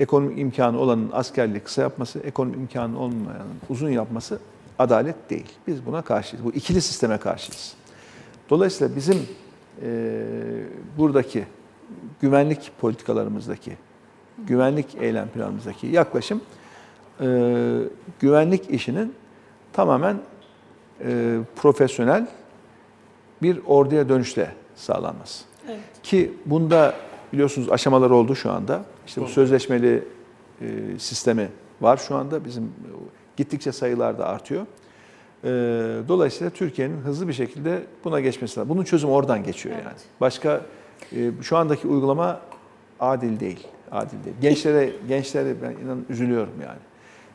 ekonomik imkanı olanın askerliği kısa yapması, ekonomik imkanı olmayanın uzun yapması adalet değil. Biz buna karşıyız. Bu ikili sisteme karşıyız. Dolayısıyla bizim buradaki güvenlik politikalarımızdaki, güvenlik eylem planımızdaki yaklaşım eee, güvenlik işinin tamamen eee, profesyonel bir orduya dönüşle sağlanması. Evet. Ki bunda biliyorsunuz aşamalar oldu şu anda. İşte bu sözleşmeli e, sistemi var şu anda. Bizim e, gittikçe sayılar da artıyor. E, dolayısıyla Türkiye'nin hızlı bir şekilde buna geçmesi lazım. Bunun çözümü oradan geçiyor Evet. yani. Başka e, şu andaki uygulama adil değil. Adil değil. Gençlere gençlere ben inan üzülüyorum yani.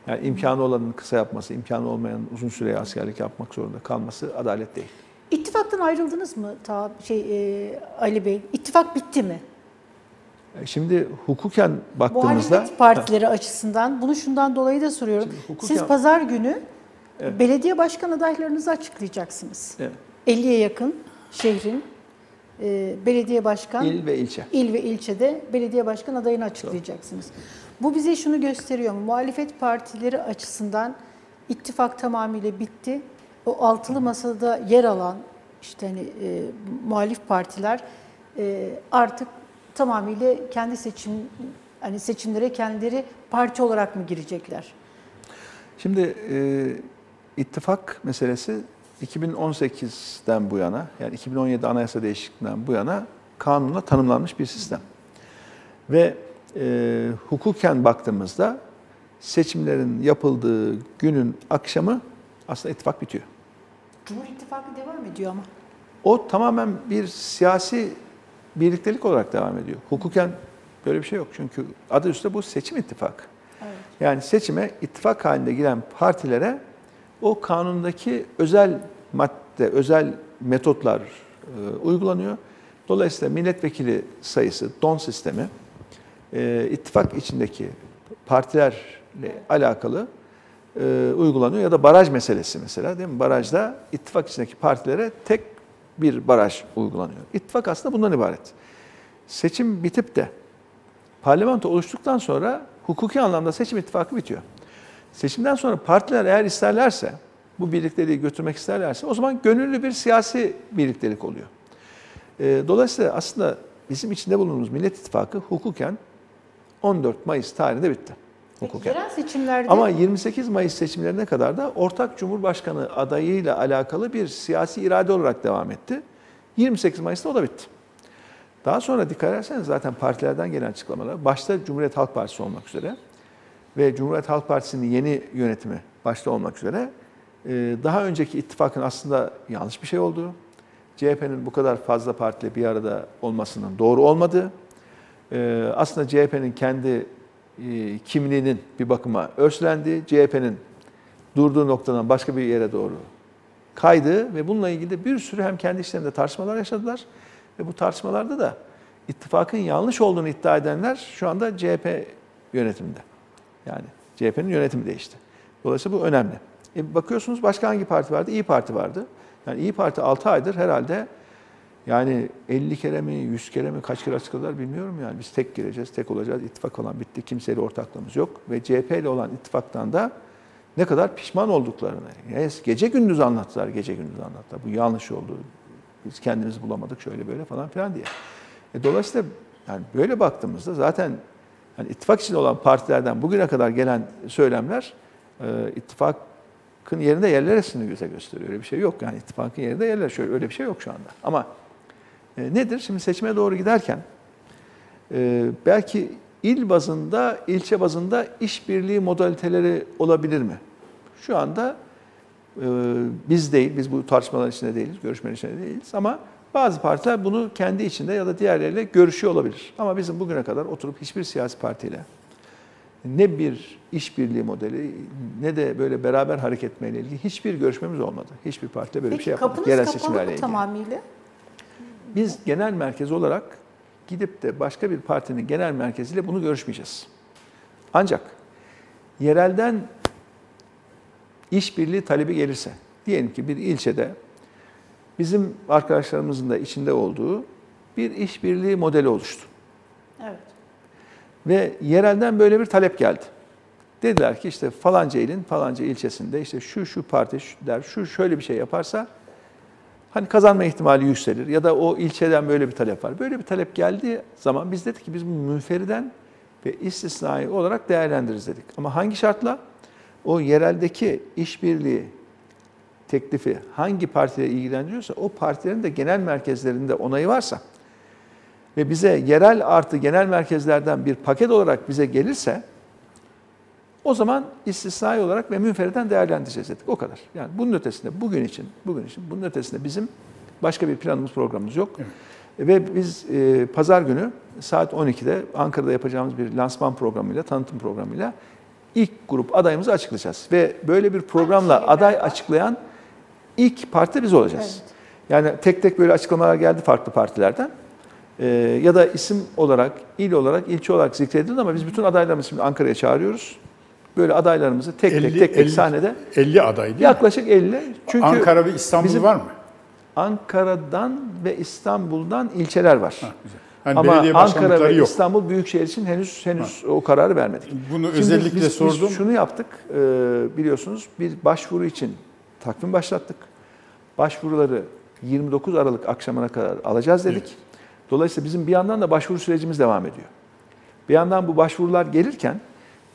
Yani imkanı olanın kısa yapması, imkanı olmayanın uzun süre askerlik yapmak zorunda kalması adalet değil. İttifaktan ayrıldınız mı ta şey e, Ali Bey? İttifak bitti mi? E, Şimdi hukuken baktığımızda Muhalefet partileri açısından bunu şundan dolayı da soruyorum. Hukuken- Siz pazar günü Evet. belediye başkan adaylarınızı açıklayacaksınız. Evet. 50'ye yakın şehrin e, belediye başkan il ve ilçe. il ve ilçede belediye başkan adayını açıklayacaksınız. Bu bize şunu gösteriyor mu? Muhalefet partileri açısından ittifak tamamıyla bitti. O altılı masada yer alan işte hani e, muhalif partiler e, artık tamamıyla kendi seçim hani seçimlere kendileri parti olarak mı girecekler? Şimdi e, ittifak meselesi 2018'den bu yana yani 2017 anayasa değişikliğinden bu yana kanunla tanımlanmış bir sistem. Ve e, hukuken baktığımızda seçimlerin yapıldığı günün akşamı aslında ittifak bitiyor. Cumhur İttifakı devam ediyor ama. O tamamen bir siyasi birliktelik olarak devam ediyor. Hukuken böyle bir şey yok. Çünkü adı üstünde bu seçim ittifakı. Evet. Yani seçime ittifak halinde giren partilere o kanundaki özel madde, özel metotlar e, uygulanıyor. Dolayısıyla milletvekili sayısı, don sistemi e, ittifak içindeki partilerle alakalı e, uygulanıyor. Ya da baraj meselesi mesela değil mi? Barajda ittifak içindeki partilere tek bir baraj uygulanıyor. İttifak aslında bundan ibaret. Seçim bitip de parlamento oluştuktan sonra hukuki anlamda seçim ittifakı bitiyor. Seçimden sonra partiler eğer isterlerse, bu birlikteliği götürmek isterlerse o zaman gönüllü bir siyasi birliktelik oluyor. Ee, Dolayısıyla aslında bizim içinde bulunduğumuz Millet İttifakı hukuken 14 Mayıs tarihinde bitti. Peki Hukuken. yerel seçimlerde Ama 28 Mayıs seçimlerine kadar da ortak Cumhurbaşkanı adayıyla alakalı bir siyasi irade olarak devam etti. 28 Mayıs'ta o da bitti. Daha sonra dikkat ederseniz zaten partilerden gelen açıklamalar, başta Cumhuriyet Halk Partisi olmak üzere ve Cumhuriyet Halk Partisi'nin yeni yönetimi başta olmak üzere e, daha önceki ittifakın aslında yanlış bir şey olduğu, CHP'nin bu kadar fazla partiyle bir arada olmasının doğru olmadığı, e, aslında CHP'nin kendi e, kimliğinin bir bakıma örslendiği, CHP'nin durduğu noktadan başka bir yere doğru kaydı ve bununla ilgili bir sürü hem kendi içlerinde tartışmalar yaşadılar ve bu tartışmalarda da ittifakın yanlış olduğunu iddia edenler şu anda CHP yönetiminde. Yani CHP'nin yönetimi değişti. Dolayısıyla bu önemli. E bakıyorsunuz başka hangi parti vardı? İyi Parti vardı. Yani İyi Parti 6 aydır herhalde yani 50 kere mi, 100 kere mi, kaç kere açıkladılar bilmiyorum yani. Biz tek gireceğiz, tek olacağız. İttifak falan bitti. Kimseyle ortaklığımız yok. Ve CHP ile olan ittifaktan da ne kadar pişman olduklarını. Yes, gece gündüz anlattılar, gece gündüz anlattılar. Bu yanlış oldu. Biz kendimizi bulamadık şöyle böyle falan filan diye. E, dolayısıyla yani böyle baktığımızda zaten yani ittifak içinde olan partilerden bugüne kadar gelen söylemler e, ittifakın yerinde yerleresini bize gösteriyor. Öyle bir şey yok. Yani ittifakın yerinde yerler. Şöyle öyle bir şey yok şu anda. Ama e, nedir? Şimdi seçime doğru giderken e, belki il bazında, ilçe bazında işbirliği modaliteleri olabilir mi? Şu anda e, biz değil, biz bu tartışmaların içinde değiliz, görüşmenin içinde değiliz ama bazı partiler bunu kendi içinde ya da diğerleriyle görüşüyor olabilir. Ama bizim bugüne kadar oturup hiçbir siyasi partiyle ne bir işbirliği modeli ne de böyle beraber hareket etmeyle ilgili hiçbir görüşmemiz olmadı. Hiçbir partiyle böyle bir Peki şey yapmadık. Yerel seçimlerle ilgili. tamamıyla? Biz genel merkez olarak gidip de başka bir partinin genel merkeziyle bunu görüşmeyeceğiz. Ancak yerelden işbirliği talebi gelirse, diyelim ki bir ilçede bizim arkadaşlarımızın da içinde olduğu bir işbirliği modeli oluştu. Evet. Ve yerelden böyle bir talep geldi. Dediler ki işte falanca ilin falanca ilçesinde işte şu şu parti şu der şu şöyle bir şey yaparsa hani kazanma ihtimali yükselir ya da o ilçeden böyle bir talep var. Böyle bir talep geldiği zaman biz dedik ki biz bunu münferiden ve istisnai olarak değerlendiririz dedik. Ama hangi şartla? O yereldeki işbirliği teklifi hangi partiyle ilgilendiriyorsa o partilerin de genel merkezlerinde onayı varsa ve bize yerel artı genel merkezlerden bir paket olarak bize gelirse o zaman istisnai olarak ve münferiden değerlendireceğiz dedik. O kadar. Yani bunun ötesinde bugün için, bugün için bunun ötesinde bizim başka bir planımız, programımız yok. Ve biz e, pazar günü saat 12'de Ankara'da yapacağımız bir lansman programıyla, tanıtım programıyla ilk grup adayımızı açıklayacağız. Ve böyle bir programla aday açıklayan ilk parti biz olacağız. Evet. Yani tek tek böyle açıklamalar geldi farklı partilerden. Ee, ya da isim olarak, il olarak, ilçe olarak zikredildi ama biz bütün adaylarımızı şimdi Ankara'ya çağırıyoruz. Böyle adaylarımızı tek tek 50 tek tek 50 sahnede 50 aday değil mi? yaklaşık 50. Çünkü Ankara ve İstanbul bizim- var mı? Ankara'dan ve İstanbul'dan ilçeler var. Ha, güzel. Hani ama Ankara ve yok. İstanbul Büyükşehir için henüz henüz o kararı vermedik. Bunu Şimdi özellikle biz, biz sordum. şunu yaptık, e, biliyorsunuz bir başvuru için takvim başlattık. Başvuruları 29 Aralık akşamına kadar alacağız dedik. Evet. Dolayısıyla bizim bir yandan da başvuru sürecimiz devam ediyor. Bir yandan bu başvurular gelirken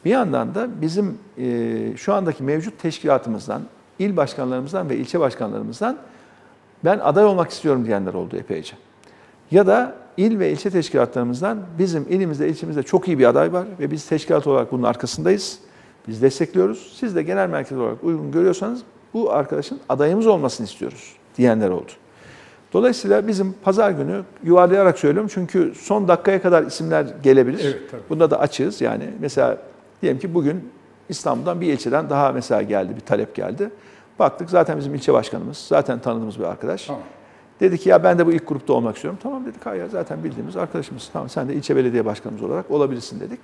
bir yandan da bizim e, şu andaki mevcut teşkilatımızdan, il başkanlarımızdan ve ilçe başkanlarımızdan ben aday olmak istiyorum diyenler oldu epeyce. Ya da il ve ilçe teşkilatlarımızdan bizim ilimizde, ilçemizde çok iyi bir aday var ve biz teşkilat olarak bunun arkasındayız. Biz destekliyoruz. Siz de genel merkez olarak uygun görüyorsanız bu arkadaşın adayımız olmasını istiyoruz diyenler oldu. Dolayısıyla bizim pazar günü yuvarlayarak söylüyorum çünkü son dakikaya kadar isimler gelebilir. Evet, tabii. Bunda da açığız yani. Mesela diyelim ki bugün İstanbul'dan bir ilçeden daha mesela geldi, bir talep geldi. Baktık zaten bizim ilçe başkanımız, zaten tanıdığımız bir arkadaş. Tamam. Dedi ki ya ben de bu ilk grupta olmak istiyorum. Tamam dedik hayır zaten bildiğimiz arkadaşımız. Tamam sen de ilçe belediye başkanımız olarak olabilirsin dedik.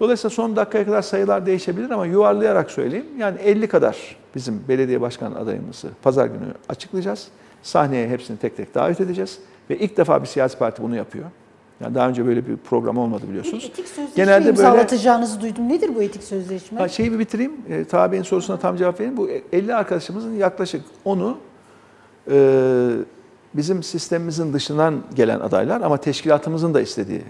Dolayısıyla son dakikaya kadar sayılar değişebilir ama yuvarlayarak söyleyeyim. Yani 50 kadar bizim belediye başkan adayımızı pazar günü açıklayacağız. Sahneye hepsini tek tek davet edeceğiz. Ve ilk defa bir siyasi parti bunu yapıyor. Yani daha önce böyle bir program olmadı Bir biliyorsunuz. etik sözleşme Genelde böyle- imzalatacağınızı duydum. Nedir bu etik sözleşme? Ha, şeyi bir bitireyim. E, Taha Bey'in sorusuna tam cevap vereyim. Bu 50 arkadaşımızın yaklaşık 10'u e, bizim sistemimizin dışından gelen adaylar ama teşkilatımızın da istediği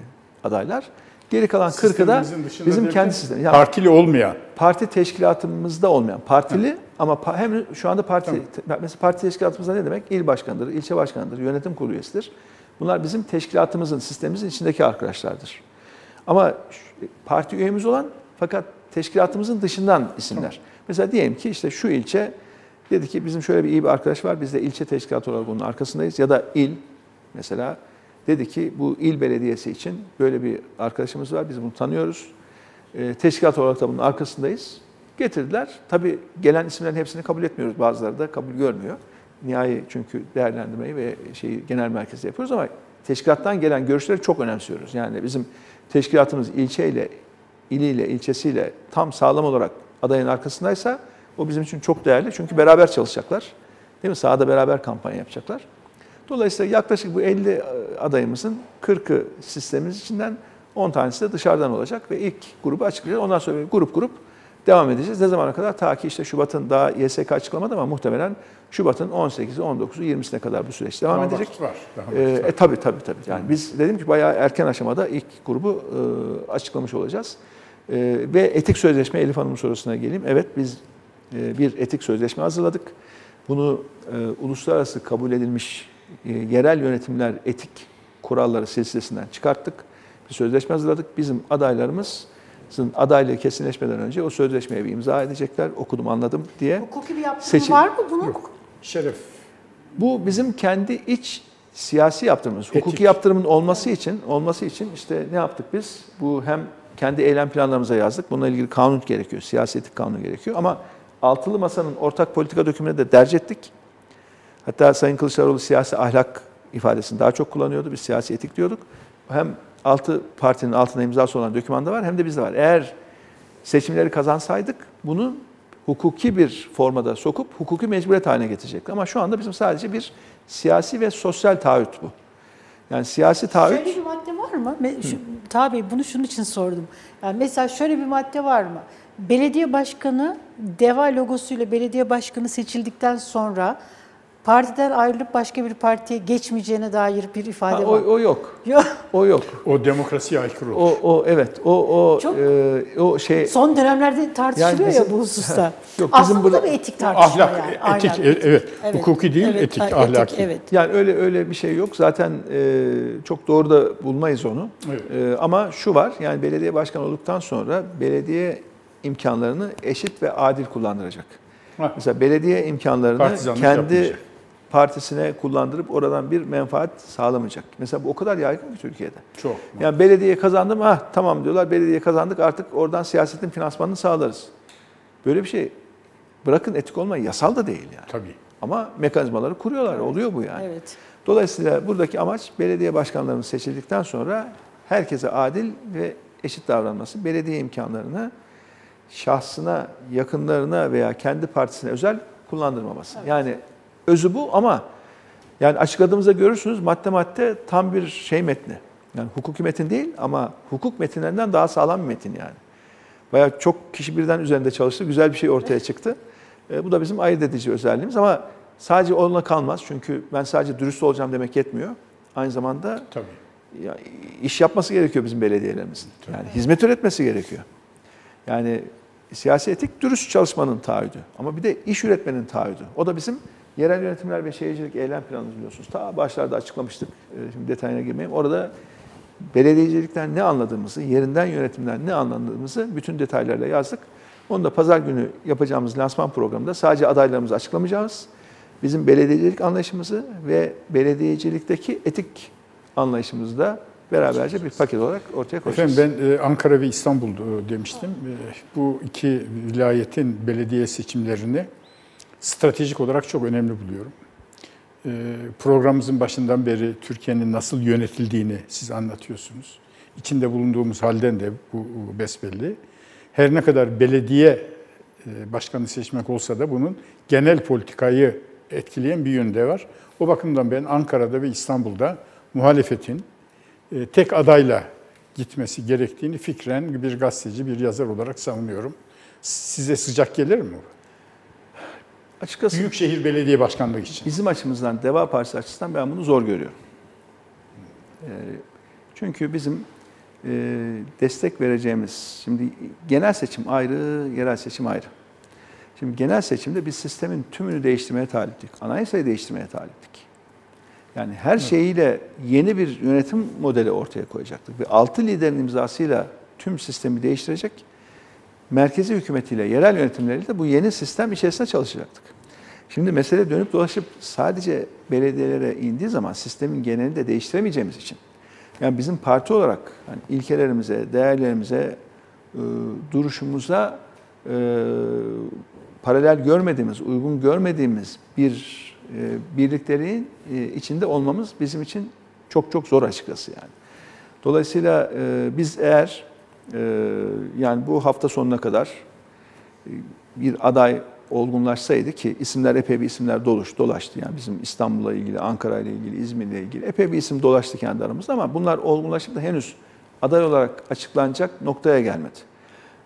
adaylar. Geri kalan 40'ı da bizim kendi sistemimiz. Yani Partili olmayan. parti teşkilatımızda olmayan, partili ama pa- hem şu anda parti, mesela parti teşkilatımızda ne demek? İl başkanıdır, ilçe başkanıdır, yönetim kurulu üyesidir. Bunlar bizim teşkilatımızın, sistemimizin içindeki arkadaşlardır. Ama şu- parti üyemiz olan fakat teşkilatımızın dışından isimler. Mesela diyelim ki işte şu ilçe dedi ki bizim şöyle bir iyi bir arkadaş var, biz de ilçe teşkilatı olarak onun arkasındayız. Ya da il mesela dedi ki bu il belediyesi için böyle bir arkadaşımız var, biz bunu tanıyoruz. E, teşkilat olarak da bunun arkasındayız. Getirdiler. Tabii gelen isimlerin hepsini kabul etmiyoruz. Bazıları da kabul görmüyor. nihai çünkü değerlendirmeyi ve şeyi genel merkezde yapıyoruz ama teşkilattan gelen görüşleri çok önemsiyoruz. Yani bizim teşkilatımız ilçeyle, iliyle, ilçesiyle tam sağlam olarak adayın arkasındaysa o bizim için çok değerli. Çünkü beraber çalışacaklar. Değil mi? Sahada beraber kampanya yapacaklar. Dolayısıyla yaklaşık bu 50 adayımızın 40'ı sistemimiz içinden 10 tanesi de dışarıdan olacak ve ilk grubu açıklayacağız. Ondan sonra grup grup devam edeceğiz. Ne zamana kadar? Ta ki işte Şubat'ın daha YSK açıklamadı ama muhtemelen Şubat'ın 18'i, 19'u, 20'sine kadar bu süreç devam Daha edecek. vakit var. Daha Ee, var. e, tabii tabii tabii. Yani biz dedim ki bayağı erken aşamada ilk grubu e, açıklamış olacağız. E, ve etik sözleşme Elif Hanım'ın sorusuna geleyim. Evet biz e, bir etik sözleşme hazırladık. Bunu e, uluslararası kabul edilmiş e, yerel yönetimler etik kuralları silsilesinden çıkarttık. Bir sözleşme hazırladık. Bizim adaylarımızın adaylığı kesinleşmeden önce o sözleşmeye bir imza edecekler. Okudum anladım diye. Hukuki bir yaptırım Seçim- var mı bunun? Yok. Şeref. Bu bizim kendi iç siyasi yaptırımımız. Etik. Hukuki yaptırımın olması için olması için işte ne yaptık biz? Bu hem kendi eylem planlarımıza yazdık. Bununla ilgili kanun gerekiyor. Siyasi etik kanunu gerekiyor. Ama altılı masanın ortak politika dokümanını da derc ettik. Hatta Sayın Kılıçdaroğlu siyasi ahlak ifadesini daha çok kullanıyordu. Biz siyasi etik diyorduk. Hem altı partinin altına imzası olan dokümanda var hem de bizde var. Eğer seçimleri kazansaydık bunu hukuki bir formada sokup hukuki mecburiyet haline getirecektik. Ama şu anda bizim sadece bir siyasi ve sosyal taahhüt bu. Yani siyasi taahhüt Şöyle bir madde var mı? Tabii bunu şunun için sordum. Yani mesela şöyle bir madde var mı? Belediye başkanı DEVA logosuyla belediye başkanı seçildikten sonra partiden ayrılıp başka bir partiye geçmeyeceğine dair bir Ha, ifade o, var. o yok. Yok. O yok. O demokrasiye aykırı olur. O, o evet. O o Çok- e, o şey Son dönemlerde tartışılıyor Yani ya bizim- bu hususta. Yok, bizim Aslında bu burada- da bir etik tartışma Ahlak, yani. etik, Aynen, evet. Evet, Hukuki değil, evet, etik, ha, ahlaki. evet. yani öyle öyle bir şey yok. Zaten e, çok doğru da bulmayız onu. Evet. E, ama şu var. Yani belediye başkanı olduktan sonra belediye imkanlarını eşit ve adil kullandıracak. Ha. Mesela belediye imkanlarını Partizanlık kendi yapmayacak. partisine kullandırıp oradan bir menfaat sağlamayacak. Mesela bu o kadar yaygın ki Türkiye'de. Çok. Yani belediye kazandım, ah tamam diyorlar belediye kazandık artık oradan siyasetin finansmanını sağlarız. Böyle bir şey bırakın etik olmayı yasal da değil yani. Tabii. Ama mekanizmaları kuruyorlar, oluyor bu yani. Evet. Dolayısıyla buradaki amaç belediye başkanlarının seçildikten sonra herkese adil ve eşit davranması, belediye imkanlarını şahsına, yakınlarına veya kendi partisine özel kullandırmaması. Yani özü bu ama yani açıkladığımızda görürsünüz madde madde tam bir şey metni. Yani hukuki metin değil ama hukuk metinlerinden daha sağlam bir metin yani. Bayağı çok kişi birden üzerinde çalıştı. Güzel bir şey ortaya çıktı. E, bu da bizim ayırt edici özelliğimiz ama sadece onunla kalmaz. Çünkü ben sadece dürüst olacağım demek yetmiyor. Aynı zamanda Tabii. ya, iş yapması gerekiyor bizim belediyelerimizin. Yani hizmet üretmesi gerekiyor. Yani siyasi etik dürüst çalışmanın taahhüdü. Ama bir de iş üretmenin taahhüdü. O da bizim yerel yönetimler ve şehircilik eylem planımız biliyorsunuz. Ta başlarda açıklamıştık. Ee, Şimdi detayına girmeyeyim. Orada belediyecilikten ne anladığımızı, yerinden yönetimden ne anladığımızı bütün detaylarla yazdık. Onu da pazar günü yapacağımız lansman programında sadece adaylarımızı açıklamayacağız. Bizim belediyecilik anlayışımızı ve belediyecilikteki etik anlayışımızı da beraberce bir paket olarak ortaya koyacağız. Efendim ben e, Ankara ve İstanbul e, demiştim. E, Bu iki vilayetin belediye seçimlerini stratejik olarak çok önemli buluyorum. Programımızın başından beri Türkiye'nin nasıl yönetildiğini siz anlatıyorsunuz. İçinde bulunduğumuz halden de bu besbelli. Her ne kadar belediye başkanı seçmek olsa da bunun genel politikayı etkileyen bir yönde var. O bakımdan ben Ankara'da ve İstanbul'da muhalefetin tek adayla gitmesi gerektiğini fikren bir gazeteci, bir yazar olarak savunuyorum. Size sıcak gelir mi? Açıkçası Büyükşehir Belediye Başkanlığı için. bizim açımızdan, Deva Partisi açısından ben bunu zor görüyorum. Ee, Çünkü bizim e, destek vereceğimiz, şimdi genel seçim ayrı, yerel seçim ayrı. Şimdi genel seçimde biz sistemin tümünü değiştirmeye taliptik. Anayasayı değiştirmeye taliptik. Yani her şeyiyle yeni bir yönetim modeli ortaya koyacaktık. Ve altı liderin imzasıyla tüm sistemi değiştirecek. Merkezi hükümetiyle, yerel yönetimleriyle de bu yeni sistem içerisinde çalışacaktık. Şimdi mesele dönüp dolaşıp sadece belediyelere indiği zaman sistemin genelini de değiştiremeyeceğimiz için yani bizim parti olarak hani ilkelerimize, değerlerimize, e, duruşumuza e, paralel görmediğimiz, uygun görmediğimiz bir birliklerin e, içinde olmamız bizim için çok çok zor açıkçası yani. Dolayısıyla e, biz eğer e, yani bu hafta sonuna kadar e, bir aday olgunlaşsaydı ki isimler epey bir isimler doluş, dolaştı. Yani bizim İstanbul'la ilgili, Ankara ile ilgili, İzmir'le ilgili epey bir isim dolaştı kendi aramızda ama bunlar olgunlaşıp da henüz aday olarak açıklanacak noktaya gelmedi.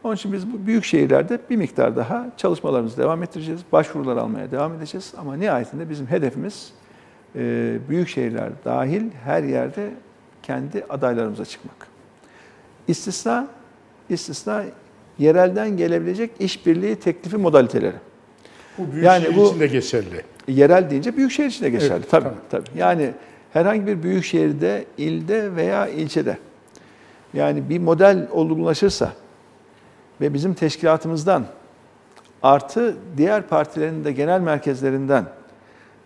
Onun için biz bu büyük şehirlerde bir miktar daha çalışmalarımızı devam ettireceğiz. Başvurular almaya devam edeceğiz. Ama nihayetinde bizim hedefimiz e, büyük şehirler dahil her yerde kendi adaylarımıza çıkmak. İstisna, istisna yerelden gelebilecek işbirliği teklifi modaliteleri. Bu büyük Yani şehir bu- için de geçerli. Yerel deyince büyük şehir için de geçerli. Evet, tabii, tamam. tabii. Yani herhangi bir büyük şehirde, ilde veya ilçede yani bir model olgunlaşırsa ve bizim teşkilatımızdan artı diğer partilerin de genel merkezlerinden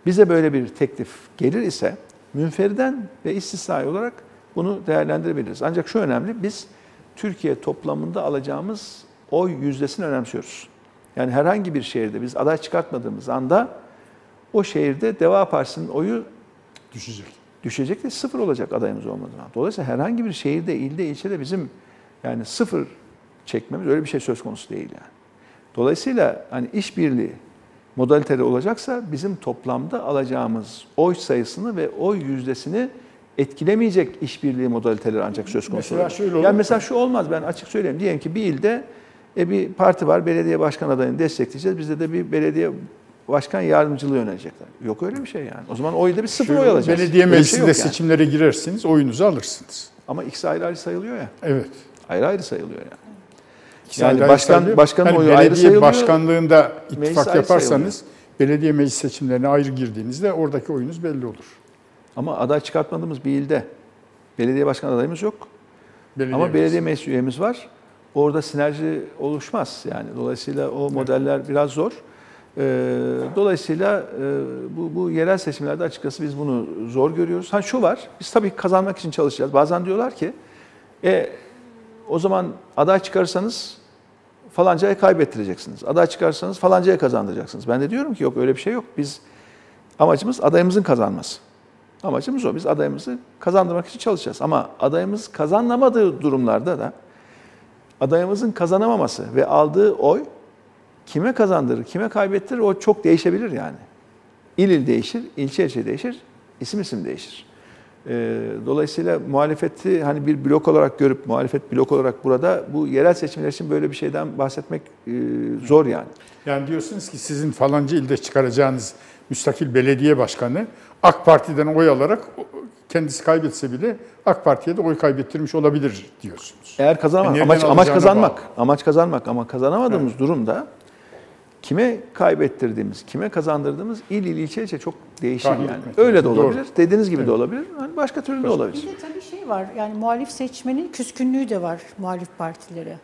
bize böyle bir teklif gelir ise münferiden ve istisnai olarak bunu değerlendirebiliriz. Ancak şu önemli, biz Türkiye toplamında alacağımız oy yüzdesini önemsiyoruz. Yani herhangi bir şehirde biz aday çıkartmadığımız anda o şehirde Deva Partisi'nin oyu Düşecek. düşecek ve sıfır olacak adayımız olmadığı zaman. Dolayısıyla herhangi bir şehirde, ilde, ilçede bizim yani sıfır çekmemiz öyle bir şey söz konusu değil yani. Dolayısıyla hani işbirliği modalitede olacaksa bizim toplamda alacağımız oy sayısını ve oy yüzdesini etkilemeyecek işbirliği modaliteleri ancak söz konusu. Mesela olur. şöyle olur Yani mesela şu olmaz ben açık söyleyeyim. Diyelim ki bir ilde e, bir parti var belediye başkan adayını destekleyeceğiz. Bizde de bir belediye başkan yardımcılığı yönelecekler. Yok öyle bir şey yani. O zaman oyda bir sıfır Şu oy alacağız. Belediye şey meclisinde yok yani. seçimlere girersiniz, oyunuzu alırsınız. Ama ikisi ayrı ayrı sayılıyor ya. Evet. Ayrı ayrı sayılıyor yani. Yani başkan- sayılıyor. başkanın oyu ayrı belediye sayılıyor, başkanlığında meclis ittifak ayrı yaparsanız belediye meclis seçimlerine ayrı girdiğinizde oradaki oyunuz belli olur. Ama aday çıkartmadığımız bir ilde belediye başkan adayımız yok. Belediye Ama meclisi. belediye meclis üyemiz var. Orada sinerji oluşmaz yani. Dolayısıyla o modeller biraz zor. Ee, dolayısıyla e, bu, bu yerel seçimlerde açıkçası biz bunu zor görüyoruz. Ha şu var, biz tabii kazanmak için çalışacağız. Bazen diyorlar ki, e, o zaman aday çıkarırsanız falancaya kaybettireceksiniz. Aday çıkarırsanız falancaya kazandıracaksınız. Ben de diyorum ki yok öyle bir şey yok. Biz amacımız adayımızın kazanması. Amacımız o. Biz adayımızı kazandırmak için çalışacağız. Ama adayımız kazanamadığı durumlarda da adayımızın kazanamaması ve aldığı oy kime kazandırır, kime kaybettirir o çok değişebilir yani. İl il değişir, ilçe ilçe değişir, isim isim değişir. Ee, Dolayısıyla muhalefeti hani bir blok olarak görüp muhalefet blok olarak burada bu yerel seçimler için böyle bir şeyden bahsetmek e, zor yani. Yani diyorsunuz ki sizin falanca ilde çıkaracağınız müstakil belediye başkanı AK Parti'den oy alarak kendisi kaybetse bile AK Parti'ye de oy kaybettirmiş olabilir diyorsunuz. Eğer kazanmak, Nereden amaç, amaç kazanmak, bağlı. amaç kazanmak ama kazanamadığımız durumda kime kaybettirdiğimiz, kime kazandırdığımız il il ilçe ilçe çok değişir Tahmin yani. etmek Öyle de lazım, doğru. olabilir, dediğiniz gibi de olabilir, hani başka türlü de Bir olabilir. de tabii şey var yani muhalif seçmenin küskünlüğü de var muhalif partilere.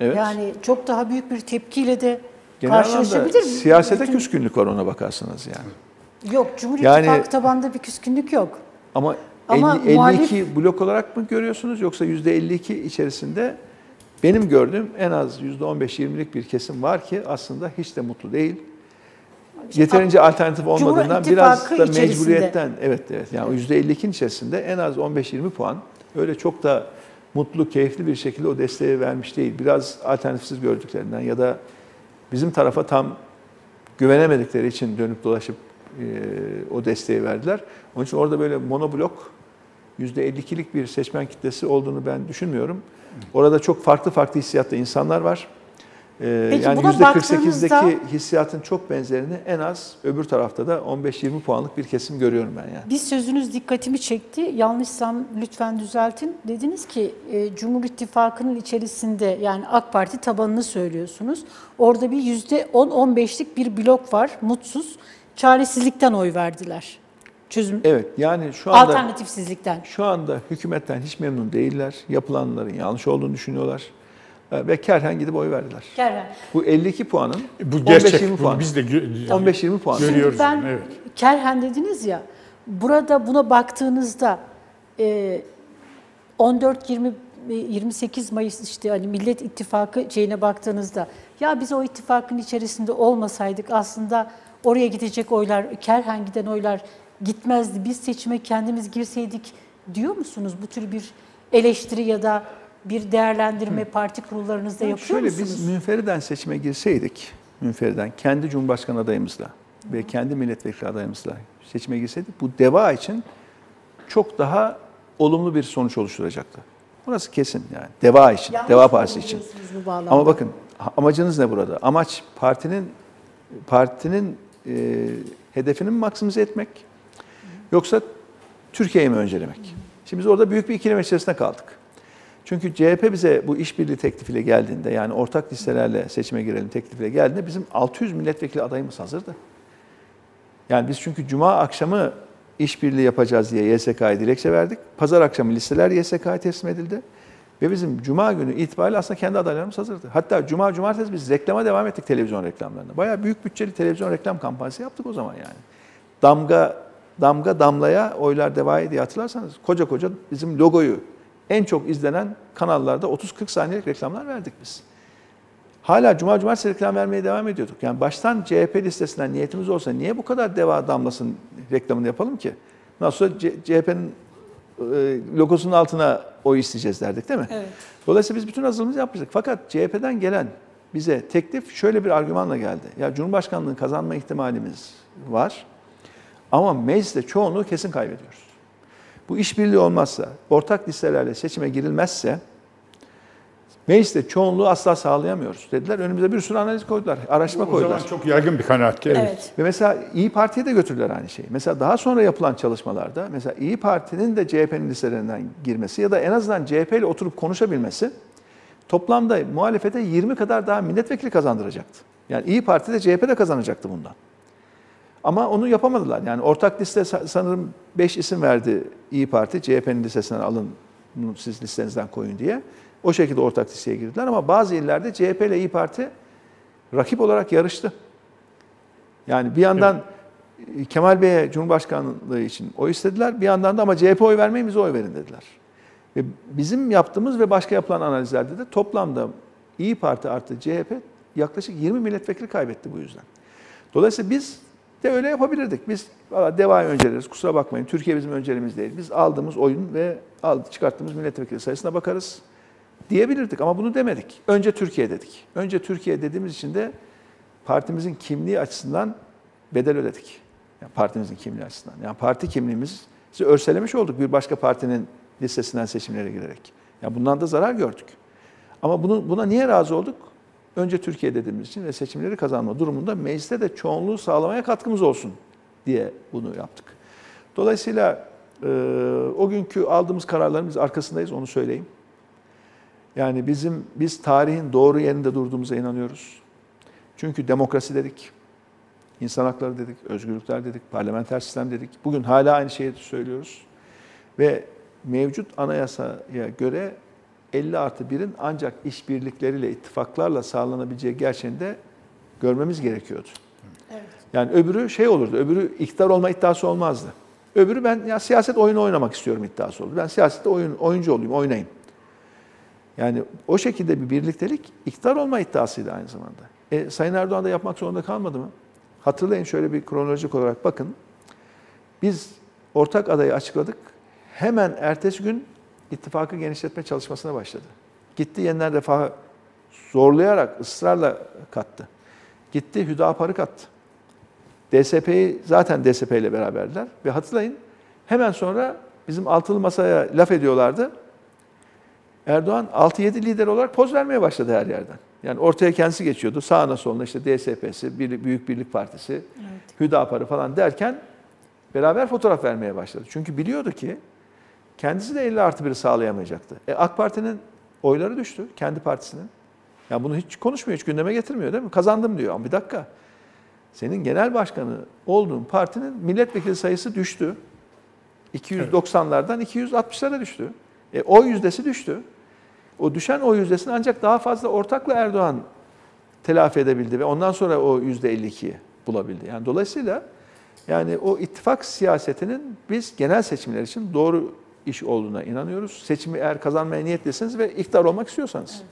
Evet. Yani çok daha büyük bir tepkiyle de Genel karşılaşabilir. siyasete Bütün- küskünlük var ona bakarsanız yani. Yok Cumhur Yani- İttifakı tabanında bir küskünlük yok. Ama, Ama 50, muhalif- 52 blok olarak mı görüyorsunuz yoksa %52 içerisinde benim gördüğüm en az %15-20'lik bir kesim var ki aslında hiç de mutlu değil. Yeterince alternatif olmadığından biraz da içerisinde. mecburiyetten evet evet yani o %52'nin içerisinde en az 15-20 puan öyle çok da mutlu, keyifli bir şekilde o desteği vermiş değil. Biraz alternatifsiz gördüklerinden ya da bizim tarafa tam güvenemedikleri için dönüp dolaşıp e, o desteği verdiler. Onun için orada böyle monoblok %52'lik bir seçmen kitlesi olduğunu ben düşünmüyorum. Orada çok farklı farklı hissiyatta insanlar var. Ee, Peki yani buna %48'deki baktığınızda- hissiyatın çok benzerini en az öbür tarafta da 15-20 puanlık bir kesim görüyorum ben yani. Bir sözünüz dikkatimi çekti. Yanlışsam lütfen düzeltin. Dediniz ki e, Cumhur İttifakı'nın içerisinde yani AK Parti tabanını söylüyorsunuz. Orada bir yüzde 10-15'lik bir blok var. Mutsuz. Çaresizlikten oy verdiler. Çözüm Evet yani şu anda alternatifsizlikten. şu anda hükümetten hiç memnun değiller. Yapılanların yanlış olduğunu düşünüyorlar. Ee, Ve kerhen gidip oy verdiler. Kerem. Bu 52 puanın Bu gerçek. 15-20 Bunu puan. biz de gö- 15-20 puan. Görüyoruz. Ben evet. Kerhen dediniz ya. Burada buna baktığınızda e, 14 20 e, 28 Mayıs işte hani Millet İttifakı şeyine baktığınızda ya biz o ittifakın içerisinde olmasaydık aslında oraya gidecek oylar, Kerhen giden oylar gitmezdi. Biz seçime kendimiz girseydik diyor musunuz? Bu tür bir eleştiri ya da bir değerlendirme parti kurullarınızda Yani yapıyor Şöyle musunuz? biz münferiden seçime girseydik, münferiden kendi Cumhurbaşkanı adayımızla ve kendi milletvekili adayımızla seçime girseydik bu deva için çok daha olumlu bir sonuç oluşturacaktı. Burası kesin yani. Deva için, Yanlış Deva Partisi için. Ama bakın amacınız ne burada? Amaç partinin partinin e, hedefini mi maksimize etmek yoksa Türkiye'yi mi öncelemek? Şimdi biz orada büyük bir ikilem içerisinde kaldık. Çünkü CHP bize bu işbirliği teklifiyle geldiğinde yani ortak listelerle seçime girelim teklifiyle geldiğinde bizim 600 milletvekili adayımız hazırdı. Yani biz çünkü cuma akşamı işbirliği yapacağız diye YSK'ya dilekçe verdik. Pazar akşamı listeler YSK'ya teslim edildi. Ve bizim cuma günü itibariyle aslında kendi adaylarımız hazırdı. Hatta cuma cumartesi biz reklama devam ettik televizyon reklamlarına. Bayağı büyük bütçeli televizyon reklam kampanyası yaptık o zaman yani. Damga damga damlaya oylar devaya diye hatırlarsanız koca koca bizim logoyu en çok izlenen kanallarda 30-40 saniyelik reklamlar verdik biz. Hala cuma cumartesi reklam vermeye devam ediyorduk. Yani baştan CHP listesinden niyetimiz olsa niye bu kadar deva damlasın reklamını yapalım ki? Nasıl CHP'nin e, logosunun altına oy isteyeceğiz derdik değil mi? Evet. Dolayısıyla biz bütün hazırlığımızı yapmıştık. Fakat CHP'den gelen bize teklif şöyle bir argümanla geldi. Ya Cumhurbaşkanlığını kazanma ihtimalimiz var ama mecliste çoğunluğu kesin kaybediyoruz. Bu işbirliği olmazsa, ortak listelerle seçime girilmezse mecliste çoğunluğu asla sağlayamıyoruz dediler. Önümüze bir sürü analiz koydular, araştırma O koydular. zaman çok yaygın bir kanaat. Evet. Evet. Ve mesela İyi Parti'ye de götürdüler aynı şeyi. Mesela daha sonra yapılan çalışmalarda mesela İyi Parti'nin de CHP'nin listelerinden girmesi ya da en azından CHP ile oturup konuşabilmesi toplamda muhalefete 20 kadar daha milletvekili kazandıracaktı. Yani İyi Parti de CHP de kazanacaktı bundan. Ama onu yapamadılar. Yani ortak liste sa- sanırım 5 isim verdi İyi Parti. CHP'nin listesinden alın, bunu siz listenizden koyun diye. O şekilde ortak listeye girdiler ama bazı illerde CHP ile İyi Parti rakip olarak yarıştı. Yani bir yandan Kemal Bey'e Cumhurbaşkanlığı için oy istediler. Bir yandan da ama CHP oy vermeyin bize oy verin dediler. Ve bizim yaptığımız ve başka yapılan analizlerde de toplamda İyi Parti artı CHP yaklaşık 20 milletvekili kaybetti bu yüzden. Dolayısıyla biz de öyle yapabilirdik. Biz devayı önceleriz. Kusura bakmayın. Türkiye bizim önceliğimiz değil. Biz aldığımız oyun ve aldı, çıkarttığımız milletvekili sayısına bakarız diyebilirdik ama bunu demedik. Önce Türkiye dedik. Önce Türkiye dediğimiz için de partimizin kimliği açısından bedel ödedik. Yani partimizin kimliği açısından. Yani parti kimliğimizi örselemiş olduk bir başka partinin listesinden seçimlere girerek. Yani bundan da zarar gördük. Ama bunu, buna niye razı olduk? Önce Türkiye dediğimiz için ve seçimleri kazanma durumunda mecliste de çoğunluğu sağlamaya katkımız olsun diye bunu yaptık. Dolayısıyla e, o günkü aldığımız kararların biz arkasındayız onu söyleyeyim. Yani bizim biz tarihin doğru yerinde durduğumuza inanıyoruz. Çünkü demokrasi dedik, insan hakları dedik, özgürlükler dedik, parlamenter sistem dedik. Bugün hala aynı şeyi söylüyoruz. Ve mevcut anayasaya göre 50 artı 1'in ancak işbirlikleriyle, ittifaklarla sağlanabileceği gerçeğini de görmemiz gerekiyordu. Evet. Yani öbürü şey olurdu, öbürü iktidar olma iddiası olmazdı. Öbürü ben ya siyaset oyunu oynamak istiyorum iddiası oldu. Ben siyasette oyun, oyuncu olayım, oynayayım. Yani o şekilde bir birliktelik iktidar olma iddiasıydı aynı zamanda. E, Sayın Erdoğan da yapmak zorunda kalmadı mı? Hatırlayın şöyle bir kronolojik olarak bakın. Biz ortak adayı açıkladık. Hemen ertesi gün ittifakı genişletme çalışmasına başladı. Gitti yeniden refahı zorlayarak, ısrarla kattı. Gitti Hüdapar'ı kattı. DSP'yi zaten DSP ile beraberler. Ve hatırlayın hemen sonra bizim altılı masaya laf ediyorlardı. Erdoğan 6-7 lider olarak poz vermeye başladı her yerden. Yani ortaya kendisi geçiyordu. Sağına soluna işte DSP'si, Büyük Birlik Partisi, Evet. Hüdapar'ı falan derken beraber fotoğraf vermeye başladı. Çünkü biliyordu ki kendisi de 50 artı 1'i sağlayamayacaktı. E, AK Parti'nin oyları düştü, kendi partisinin. Ya bunu hiç konuşmuyor, hiç gündeme getirmiyor değil mi? Kazandım diyor. Ama bir dakika. Senin genel başkanı olduğun partinin milletvekili sayısı düştü. 290'lardan 260'lara düştü. E, oy yüzdesi düştü. O düşen oy yüzdesini ancak daha fazla ortakla Erdoğan telafi edebildi ve ondan sonra o yüzde 52'yi bulabildi. Yani dolayısıyla yani o ittifak siyasetinin biz genel seçimler için doğru iş olduğuna inanıyoruz. Seçimi eğer kazanmaya niyetlisiniz ve iktidar olmak istiyorsanız.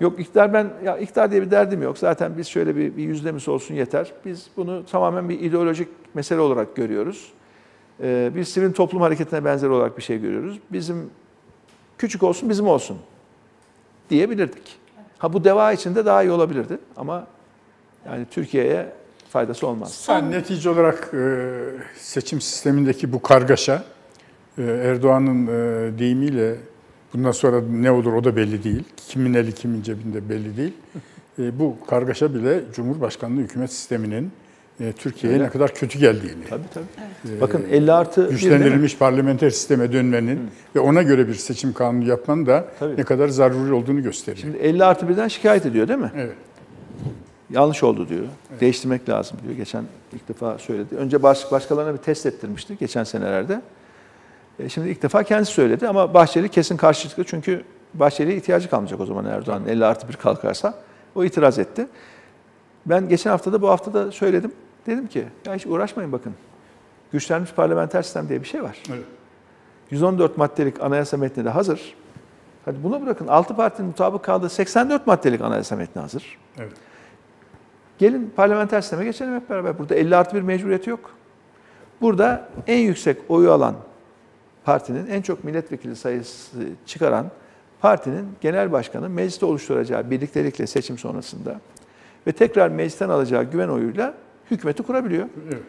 Yok iktidar ben ya iktidar diye bir derdim yok. Zaten biz şöyle bir, bir yüzdemiz olsun yeter. Biz bunu tamamen bir ideolojik mesele olarak görüyoruz. Ee, bir sivil toplum hareketine benzer olarak bir şey görüyoruz. Bizim küçük olsun bizim olsun diyebilirdik. Ha bu deva içinde daha iyi olabilirdi ama yani Türkiye'ye faydası olmaz. Yani netice olarak e, seçim sistemindeki bu kargaşa Erdoğan'ın e, deyimiyle bundan sonra ne olur o da belli değil. Kimin eli kimin cebinde belli değil. E, bu kargaşa bile Cumhurbaşkanlığı hükümet sisteminin e, Türkiye'ye ne kadar kötü geldiğini, Tabii tabii. e, Bakın 50 artı bir güçlendirilmiş parlamenter sisteme dönmenin ve ona göre bir seçim kanunu yapmanın da Tabii. ne kadar zaruri olduğunu gösteriyor. Şimdi 50 artı birden şikayet ediyor değil mi? Evet. Yanlış oldu diyor. Değiştirmek lazım diyor. Geçen ilk defa söyledi. Önce baş, başkalarına bir test ettirmişti geçen senelerde. E, şimdi ilk defa kendisi söyledi ama Bahçeli kesin karşı çıktı. Çünkü Bahçeli'ye ihtiyacı kalmayacak o zaman Erdoğan'ın 50 artı bir kalkarsa. O itiraz etti. Ben geçen haftada bu hafta da söyledim. Dedim ki ya hiç uğraşmayın bakın. Güçlenmiş parlamenter sistem diye bir şey var. Evet. 114 maddelik anayasa metni de hazır. Hadi buna bırakın 6 partinin mutabık kaldığı 84 maddelik anayasa metni hazır. Evet. Gelin parlamenter sisteme geçelim hep beraber. Burada 50 artı bir mecburiyeti yok. Burada en yüksek oyu alan partinin, en çok milletvekili sayısı çıkaran partinin genel başkanı mecliste oluşturacağı birliktelikle seçim sonrasında ve tekrar meclisten alacağı güven oyuyla hükümeti kurabiliyor. Evet.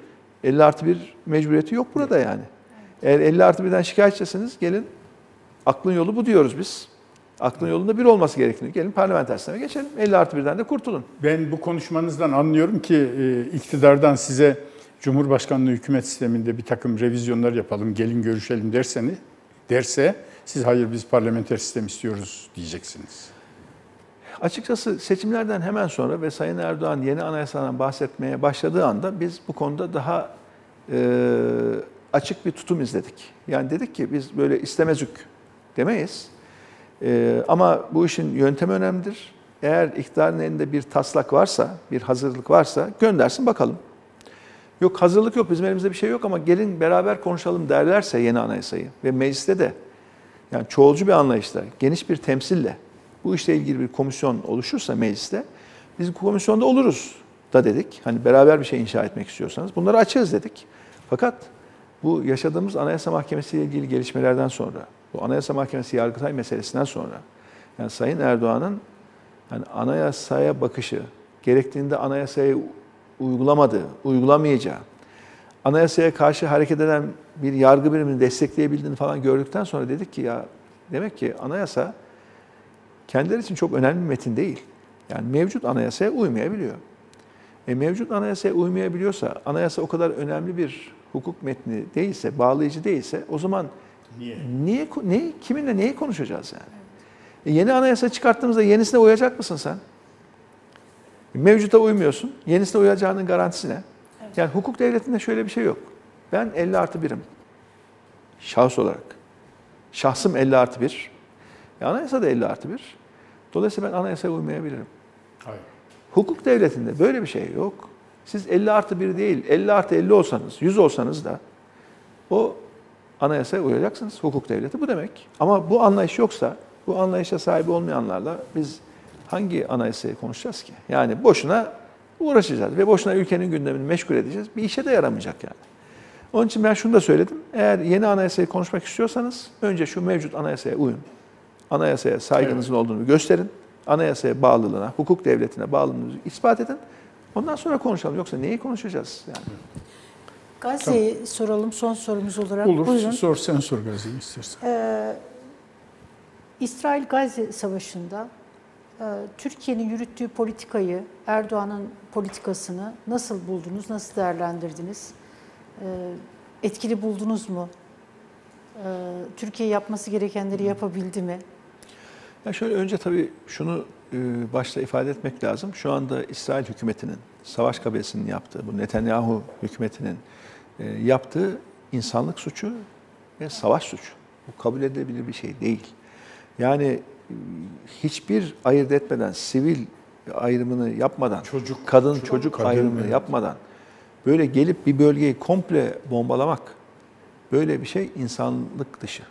50 artı bir mecburiyeti yok burada yani. Eğer 50 artı birden şikayetçisiniz gelin aklın yolu bu diyoruz biz. Aklın yolunda bir olması gerektiğini. Gelin parlamenter sisteme geçelim. 50 artı birden de kurtulun. Ben bu konuşmanızdan anlıyorum ki e, iktidardan size Cumhurbaşkanlığı hükümet sisteminde bir takım revizyonlar yapalım, gelin görüşelim derseni derse siz hayır biz parlamenter sistem istiyoruz diyeceksiniz. Açıkçası seçimlerden hemen sonra ve Sayın Erdoğan yeni anayasadan bahsetmeye başladığı anda biz bu konuda daha e, açık bir tutum izledik. Yani dedik ki biz böyle istemezük demeyiz. E, ama bu işin yöntemi önemlidir. Eğer iktidarın elinde bir taslak varsa, bir hazırlık varsa göndersin bakalım. Yok hazırlık yok, bizim elimizde bir şey yok ama gelin beraber konuşalım derlerse yeni anayasayı ve mecliste de yani çoğulcu bir anlayışla, geniş bir temsille bu işle ilgili bir komisyon oluşursa mecliste biz komisyonda oluruz da dedik. Hani beraber bir şey inşa etmek istiyorsanız bunları açığız dedik. Fakat bu yaşadığımız Anayasa Mahkemesi ile ilgili gelişmelerden sonra, bu Anayasa Mahkemesi Yargıtay meselesinden sonra yani Sayın Erdoğan'ın yani anayasaya bakışı, gerektiğinde anayasayı uygulamadığı, uygulamayacağı, anayasaya karşı hareket eden bir yargı birimini destekleyebildiğini falan gördükten sonra dedik ki ya demek ki anayasa kendileri için çok önemli bir metin değil. Yani mevcut anayasaya uymayabiliyor. E mevcut anayasaya uymayabiliyorsa, anayasa o kadar önemli bir hukuk metni değilse, bağlayıcı değilse o zaman Niye? niye ne kiminle neyi konuşacağız yani? E yeni anayasa çıkarttığımızda yenisine uyacak mısın sen? Mevcuta uymuyorsun. Yenisine uyacağının garantisi ne? Yani hukuk devletinde şöyle bir şey yok. Ben 50 artı birim. Şahıs olarak. Şahsım 50 artı 1. E anayasa da 50 artı 1. Dolayısıyla ben anayasaya uymayabilirim. Hayır. Hukuk devletinde böyle bir şey yok. Siz 50 artı 1 değil, 50 artı 50 olsanız, 100 olsanız da o anayasaya uyacaksınız. Hukuk devleti bu demek. Ama bu anlayış yoksa, bu anlayışa sahip olmayanlarla biz hangi anayasayı konuşacağız ki? Yani boşuna uğraşacağız ve boşuna ülkenin gündemini meşgul edeceğiz. Bir işe de yaramayacak yani. Onun için ben şunu da söyledim. Eğer yeni anayasayı konuşmak istiyorsanız önce şu mevcut anayasaya uyun. Anayasaya saygınızın olduğunu gösterin. Anayasaya bağlılığına, hukuk devletine bağlılığınızı ispat edin. Ondan sonra konuşalım. Yoksa neyi konuşacağız yani? Gazze'yi soralım son sorumuz olarak. Olur. Buyurun. Sor sen sor Gazi'yi istersen. Ee, İsrail-Gazze savaşında Türkiye'nin yürüttüğü politikayı, Erdoğan'ın politikasını nasıl buldunuz, nasıl değerlendirdiniz? Ee, etkili buldunuz mu? Ee, Türkiye yapması gerekenleri yapabildi mi? Ya şöyle önce tabii şunu e, başta ifade etmek lazım. Şu anda İsrail hükümetinin, savaş kabilesinin yaptığı, bu Netanyahu hükümetinin e, yaptığı insanlık suçu ve savaş suçu. Bu kabul edilebilir bir şey değil. Yani hiçbir ayırt etmeden, sivil ayrımını yapmadan, Çocuk, kadın çocuk, çocuk kadın, ayrımını evet. yapmadan böyle gelip bir bölgeyi komple bombalamak böyle bir şey insanlık dışı.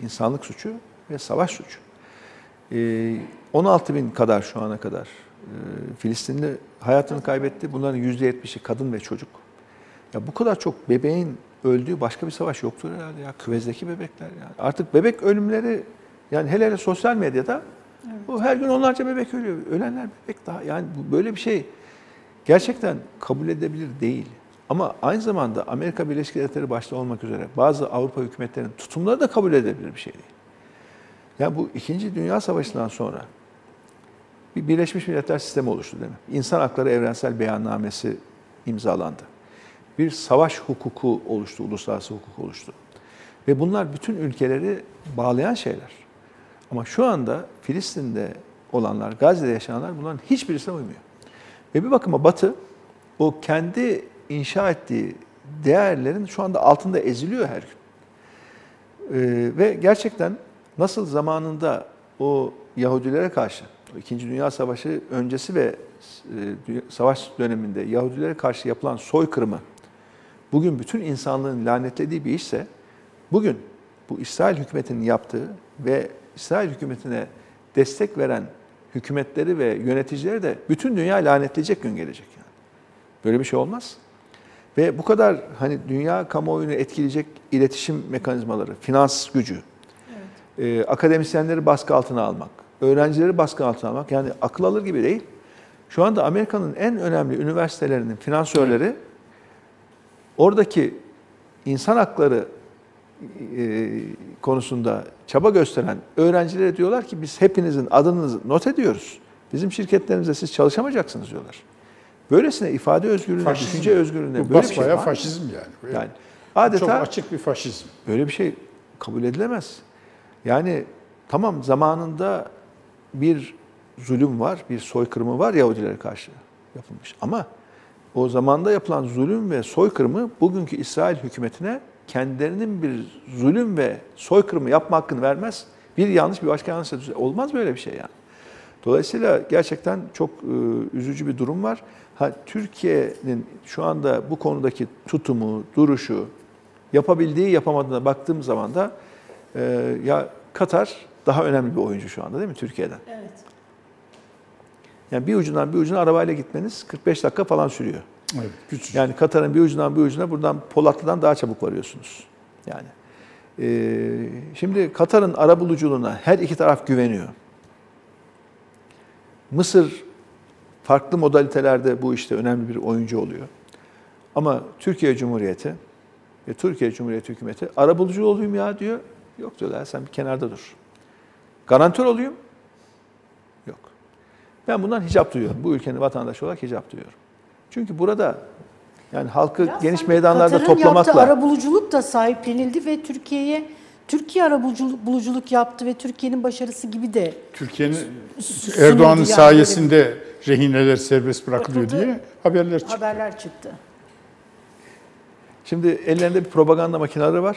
İnsanlık suçu ve savaş suçu. Ee, 16 bin kadar şu ana kadar e, Filistinli hayatını kaybetti. Bunların %70'i kadın ve çocuk. Ya bu kadar çok bebeğin öldüğü başka bir savaş yoktur herhalde ya. Küvezdeki bebekler yani. Artık bebek ölümleri yani hele hele sosyal medyada bu her gün onlarca bebek ölüyor. Ölenler bebek daha yani bu böyle bir şey gerçekten kabul edebilir değil. Ama aynı zamanda Amerika Birleşik Devletleri başta olmak üzere bazı Avrupa hükümetlerinin tutumları da kabul edebilir bir şey değil. Yani bu İkinci Dünya Savaşı'ndan sonra bir Birleşmiş Milletler sistemi oluştu değil mi? İnsan Hakları Evrensel Beyannamesi imzalandı. Bir savaş hukuku oluştu, uluslararası hukuk oluştu. Ve bunlar bütün ülkeleri bağlayan şeyler. Ama şu anda Filistin'de olanlar, Gazze'de yaşayanlar bunların hiçbirisine uymuyor. Ve bir bakıma Batı o kendi inşa ettiği değerlerin şu anda altında eziliyor her gün. Ee, ve gerçekten nasıl zamanında o Yahudilere karşı, İkinci Dünya Savaşı öncesi ve e, savaş döneminde Yahudilere karşı yapılan soykırımı bugün bütün insanlığın lanetlediği bir işse, bugün bu İsrail hükümetinin yaptığı ve İsrail hükümetine destek veren hükümetleri ve yöneticileri de bütün dünya lanetleyecek gün gelecek yani. Böyle bir şey olmaz. Ve bu kadar hani dünya kamuoyunu etkileyecek iletişim mekanizmaları, finans gücü, e, akademisyenleri baskı altına almak, öğrencileri baskı altına almak yani akıl alır gibi değil. Şu anda Amerika'nın en önemli üniversitelerinin finansörleri oradaki insan hakları e, konusunda çaba gösteren öğrencilere diyorlar ki biz hepinizin adınızı not ediyoruz. Bizim şirketlerimizde siz çalışamayacaksınız diyorlar. Böylesine ifade özgürlüğüne, Faşizm. düşünce özgürlüğüne Bu böyle bir şey var faşizm yani. Yani Çok adeta açık bir faşizm. Böyle bir şey kabul edilemez. Yani tamam zamanında bir zulüm var, bir soykırımı var Yahudilere karşı yapılmış. Ama o zamanda yapılan zulüm ve soykırımı bugünkü İsrail hükümetine kendilerinin bir zulüm ve soykırımı yapma hakkını vermez. Bir yanlış bir başka yanlış olmaz böyle bir şey yani. Dolayısıyla gerçekten çok e, üzücü bir durum var. Ha, Türkiye'nin şu anda bu konudaki tutumu, duruşu, yapabildiği yapamadığına baktığım zaman da e, ya Katar daha önemli bir oyuncu şu anda değil mi Türkiye'den? Evet. Yani bir ucundan bir ucuna arabayla gitmeniz 45 dakika falan sürüyor. Evet, küçük. Yani Katar'ın bir ucundan bir ucuna buradan Polatlı'dan daha çabuk varıyorsunuz. Yani e, şimdi Katar'ın arabuluculuğuna her iki taraf güveniyor. Mısır farklı modalitelerde bu işte önemli bir oyuncu oluyor. Ama Türkiye Cumhuriyeti ve Türkiye Cumhuriyeti hükümeti arabulucu olayım ya diyor. Yok diyorlar sen bir kenarda dur. Garantör olayım. Yok. Ben bundan hicap duyuyorum. Bu ülkenin vatandaşı olarak hicap duyuyorum. Çünkü burada yani halkı Ya geniş meydanlarda Katar'ın yaptığı toplamakla arabuluculuk da sahiplenildi ve Türkiye'ye Türkiye arabuluculuk buluculuk yaptı ve Türkiye'nin başarısı gibi de Türkiye'nin Erdoğan'ın yani sayesinde rehineler serbest bırakılıyor Bırakıldı. diye haberler çıktı. haberler çıktı. Şimdi ellerinde bir propaganda makineleri var.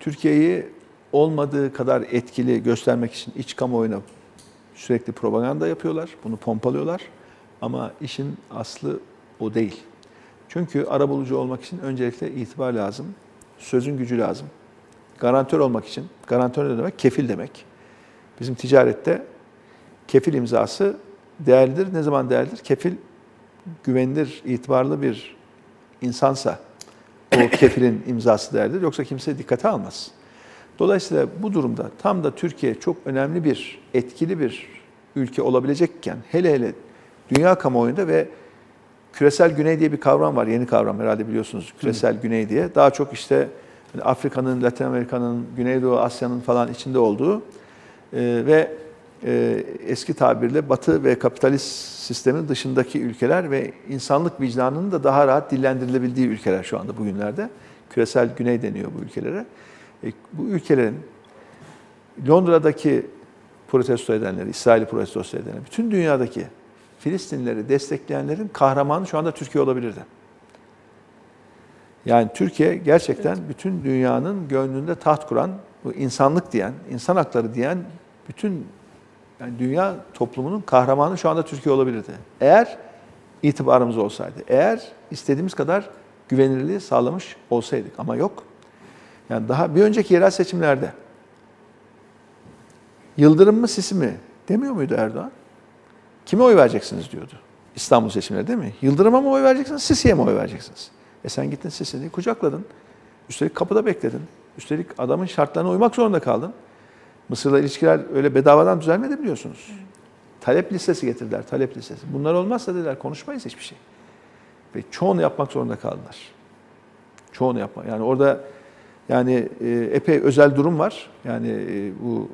Türkiye'yi olmadığı kadar etkili göstermek için iç kamuoyuna sürekli propaganda yapıyorlar. Bunu pompalıyorlar. Ama işin aslı o değil. Çünkü arabulucu olmak için öncelikle itibar lazım. Sözün gücü lazım. Garantör olmak için, garantör ne demek? Kefil demek. Bizim ticarette kefil imzası değerlidir. Ne zaman değerlidir? Kefil güvenilir, itibarlı bir insansa o kefilin imzası değerlidir. Yoksa kimse dikkate almaz. Dolayısıyla bu durumda tam da Türkiye çok önemli bir, etkili bir ülke olabilecekken hele hele dünya kamuoyunda ve küresel güney diye bir kavram var. Yeni kavram herhalde biliyorsunuz. Küresel güney diye. Daha çok işte hani Afrika'nın, Latin Amerika'nın, Güneydoğu Asya'nın falan içinde olduğu e, ve e, eski tabirle Batı ve kapitalist sistemin dışındaki ülkeler ve insanlık vicdanının da daha rahat dillendirilebildiği ülkeler şu anda bugünlerde. Küresel güney deniyor bu ülkelere. E, bu ülkelerin Londra'daki protesto edenleri, İsrail'i protesto edenleri, bütün dünyadaki Filistinlileri destekleyenlerin kahramanı şu anda Türkiye olabilirdi. Yani Türkiye gerçekten bütün dünyanın gönlünde taht kuran, bu insanlık diyen, insan hakları diyen bütün yani dünya toplumunun kahramanı şu anda Türkiye olabilirdi. Eğer itibarımız olsaydı, eğer istediğimiz kadar güvenilirliği sağlamış olsaydık ama yok. Yani daha bir önceki yerel seçimlerde Yıldırım mı Sisi mi demiyor muydu Erdoğan? Kime oy vereceksiniz diyordu. İstanbul seçimleri değil mi? Yıldırım'a mı oy vereceksiniz, Sisi'ye mi oy vereceksiniz? E sen gittin Sisi'ni kucakladın. Üstelik kapıda bekledin. Üstelik adamın şartlarına uymak zorunda kaldın. Mısır'la ilişkiler öyle bedavadan düzelmedi biliyorsunuz. Talep listesi getirdiler, talep listesi. Bunlar olmazsa dediler konuşmayız hiçbir şey. Ve çoğunu yapmak zorunda kaldılar. Çoğunu yapma. Yani orada yani e, epey özel durum var. Yani e, bu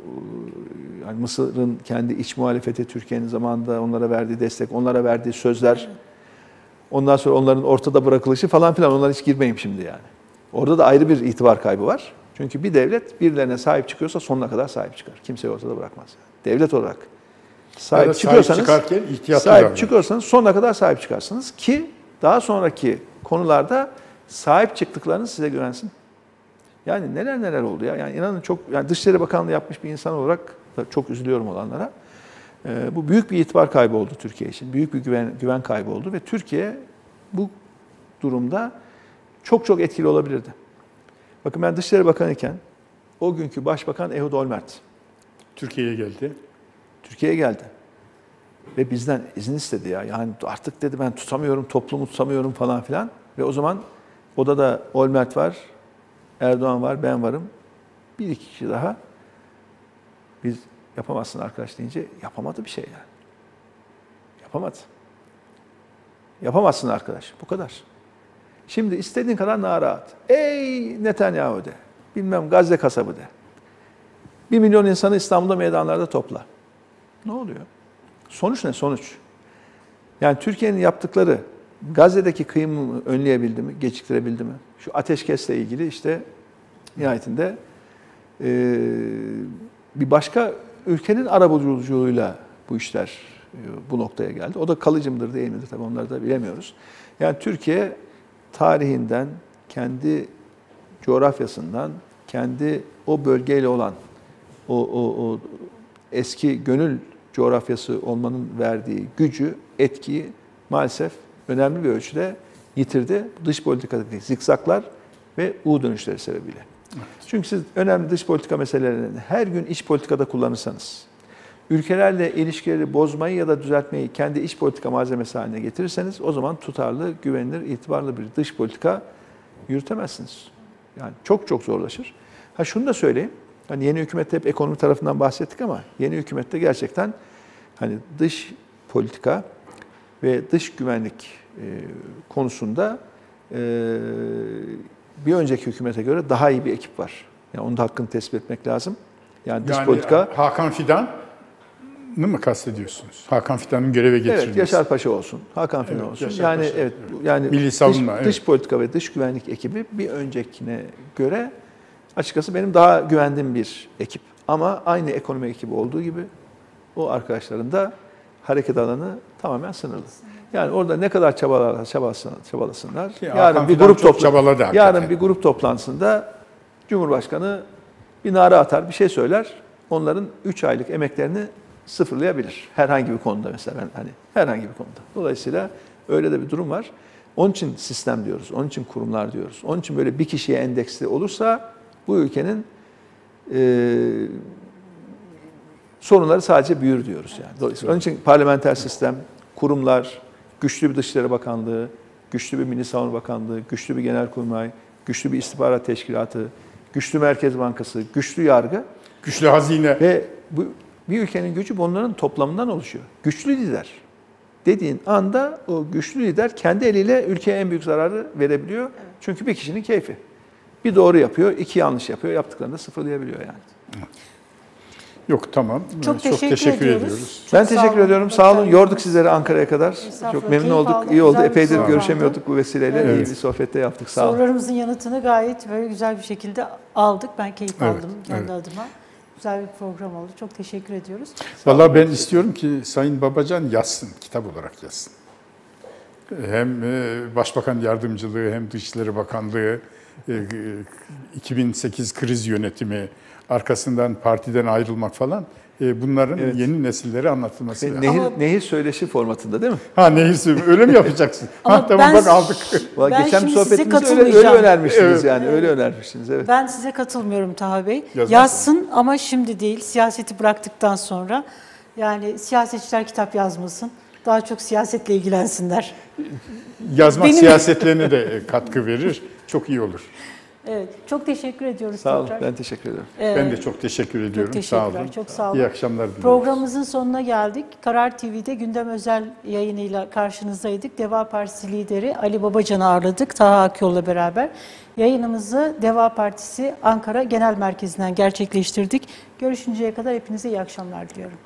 e, yani Mısır'ın kendi iç muhalefeti Türkiye'nin zamanında onlara verdiği destek, onlara verdiği sözler, ondan sonra onların ortada bırakılışı falan filan onlara hiç girmeyeyim şimdi yani. Orada da ayrı bir itibar kaybı var. Çünkü bir devlet birilerine sahip çıkıyorsa sonuna kadar sahip çıkar. Kimseyi ortada bırakmaz. Devlet olarak sahip çıkıyorsanız çıkarken ihtiyatlı sahip davranın. çıkıyorsanız sonuna kadar sahip çıkarsınız ki daha sonraki konularda sahip çıktıklarını size güvensin. Yani neler neler oldu ya. Yani inanın çok yani Dışişleri Bakanlığı yapmış bir insan olarak da çok üzülüyorum olanlara. Ee, bu büyük bir itibar kaybı oldu Türkiye için. Büyük bir güven güven kaybı oldu ve Türkiye bu durumda çok çok etkili olabilirdi. Bakın ben Dışişleri Bakanı iken o günkü Başbakan Ehud Olmert Türkiye'ye geldi. Türkiye'ye geldi. Ve bizden izin istedi ya. Yani artık dedi ben tutamıyorum, toplumu tutamıyorum falan filan. Ve o zaman odada Olmert var, Erdoğan var, ben varım. Bir iki kişi daha. Biz yapamazsın arkadaş deyince yapamadı bir şey yani. Yapamadı. Yapamazsın arkadaş. Bu kadar. Şimdi istediğin kadar nara at. Ey Netanyahu de. Bilmem Gazze kasabı de. Bir milyon insanı İstanbul'da meydanlarda topla. Ne oluyor? Sonuç ne? Sonuç. Yani Türkiye'nin yaptıkları Gazze'deki kıyımı önleyebildi mi? Geciktirebildi mi? Şu ateşkesle ilgili işte nihayetinde eee, bir başka ülkenin arabuluculuğuyla bu işler e, bu noktaya geldi. O da kalıcı mıdır değil midir tabii onları da bilemiyoruz. Yani Türkiye tarihinden, kendi coğrafyasından, kendi o bölgeyle olan o, o, o eski gönül coğrafyası olmanın verdiği gücü, etkiyi maalesef önemli bir ölçüde yitirdi. Dış politikadaki zikzaklar ve U dönüşleri sebebiyle. Çünkü siz önemli dış politika meselelerini her gün iç politikada kullanırsanız, ülkelerle ilişkileri bozmayı ya da düzeltmeyi kendi iç politika malzemesi haline getirirseniz o zaman tutarlı, güvenilir, itibarlı bir dış politika yürütemezsiniz. Yani çok çok zorlaşır. Ha şunu da söyleyeyim. Hani yeni hükümette hep ekonomi tarafından bahsettik ama yeni hükümette gerçekten hani dış politika ve dış güvenlik konusunda e, bir önceki hükümete göre daha iyi bir ekip var. Yani onun da hakkını tespit etmek lazım. Yani dış Yani politika Hakan Fidan'ı mı kastediyorsunuz? Hakan Fidan'ın göreve getirilmesi. Evet, Yaşar Paşa olsun, Hakan Fidan Evet, olsun. Yaşar yani Paşa, evet, yani Milli dış, savunma, evet. dış politika ve dış güvenlik ekibi bir öncekine göre açıkçası benim daha güvendiğim bir ekip. Ama aynı ekonomi ekibi olduğu gibi o arkadaşların da hareket alanı tamamen sınırlı. Yani orada ne kadar çabalar, çabalasınlar, çabalasınlar. Ki yarın bir grup çok topla- çabaladı hakikaten. yarın bir grup toplantısında Cumhurbaşkanı bir nara atar, bir şey söyler. Onların 3 aylık emeklerini sıfırlayabilir. Herhangi bir konuda mesela ben hani herhangi bir konuda. Dolayısıyla öyle de bir durum var. Onun için sistem diyoruz, onun için kurumlar diyoruz. Onun için böyle bir kişiye endeksli olursa bu ülkenin e, sorunları sadece büyür diyoruz yani. Dolayısıyla onun için parlamenter sistem, kurumlar, güçlü bir Dışişleri Bakanlığı, güçlü bir Milli Savunma Bakanlığı, güçlü bir Genelkurmay, güçlü bir istihbarat teşkilatı, güçlü Merkez Bankası, güçlü yargı Güçlü hazine. ve bu bir ülkenin gücü bunların toplamından oluşuyor. Güçlü lider dediğin anda o güçlü lider kendi eliyle ülkeye en büyük zararı verebiliyor. Çünkü bir kişinin keyfi. Bir doğru yapıyor, iki yanlış yapıyor. Yaptıklarını da sıfırlayabiliyor yani. Yok tamam. Çok teşekkür ediyoruz. ben Çok sağ teşekkür olun. ediyorum. Sağ olun. Yorduk sizleri Ankara'ya kadar. Çok memnun olduk. aldım. İyi oldu. Epeydir görüşemiyorduk bu vesileyle. Evet. İyi bir sohbette yaptık. Sağ olun. Sorularımızın yanıtını gayet böyle güzel bir şekilde aldık. Ben keyif Evet, aldım kendi evet. adıma. Güzel bir program oldu. Çok teşekkür ediyoruz. Vallahi ben istiyorum ki Sayın Babacan yazsın, kitap olarak yazsın. Hem e, Başbakan Yardımcılığı hem Dışişleri Bakanlığı e, e, 2008 kriz yönetimi, arkasından partiden ayrılmak falan e, bunların Evet. yeni nesillere anlatılması Ve lazım. nehir, Ama- nehir söyleşi formatında değil mi? Ha nehir öyle mi yapacaksın? Ama ha, tamam ben- bak aldık. Ben geçen şimdi size sohbetimizde öyle, öyle önermiştiniz Evet. yani öyle önermiştiniz evet. Ben size katılmıyorum Taha Bey. Yazmaz Yazsın ama şimdi değil. Siyaseti bıraktıktan sonra. Yani siyasetçiler kitap yazmasın. Daha çok siyasetle ilgilensinler. Yazmak Benim- siyasetlerine de e, katkı verir. Çok iyi olur. Evet. Çok teşekkür ediyoruz Sağ olun tekrar. ben teşekkür ederim. Ee, Ben de çok teşekkür ediyorum. çok sağ teşekkürler. olun. Çok sağ olun. İyi akşamlar diliyorum. Programımızın sonuna geldik. Karar TV'de gündem özel yayınıyla karşınızdaydık. Deva Partisi lideri Ali Babacan'ı ağırladık Taha Akyol'la beraber. Yayınımızı Deva Partisi Ankara Genel Merkezi'nden gerçekleştirdik. Görüşünceye kadar hepinize iyi akşamlar diliyorum.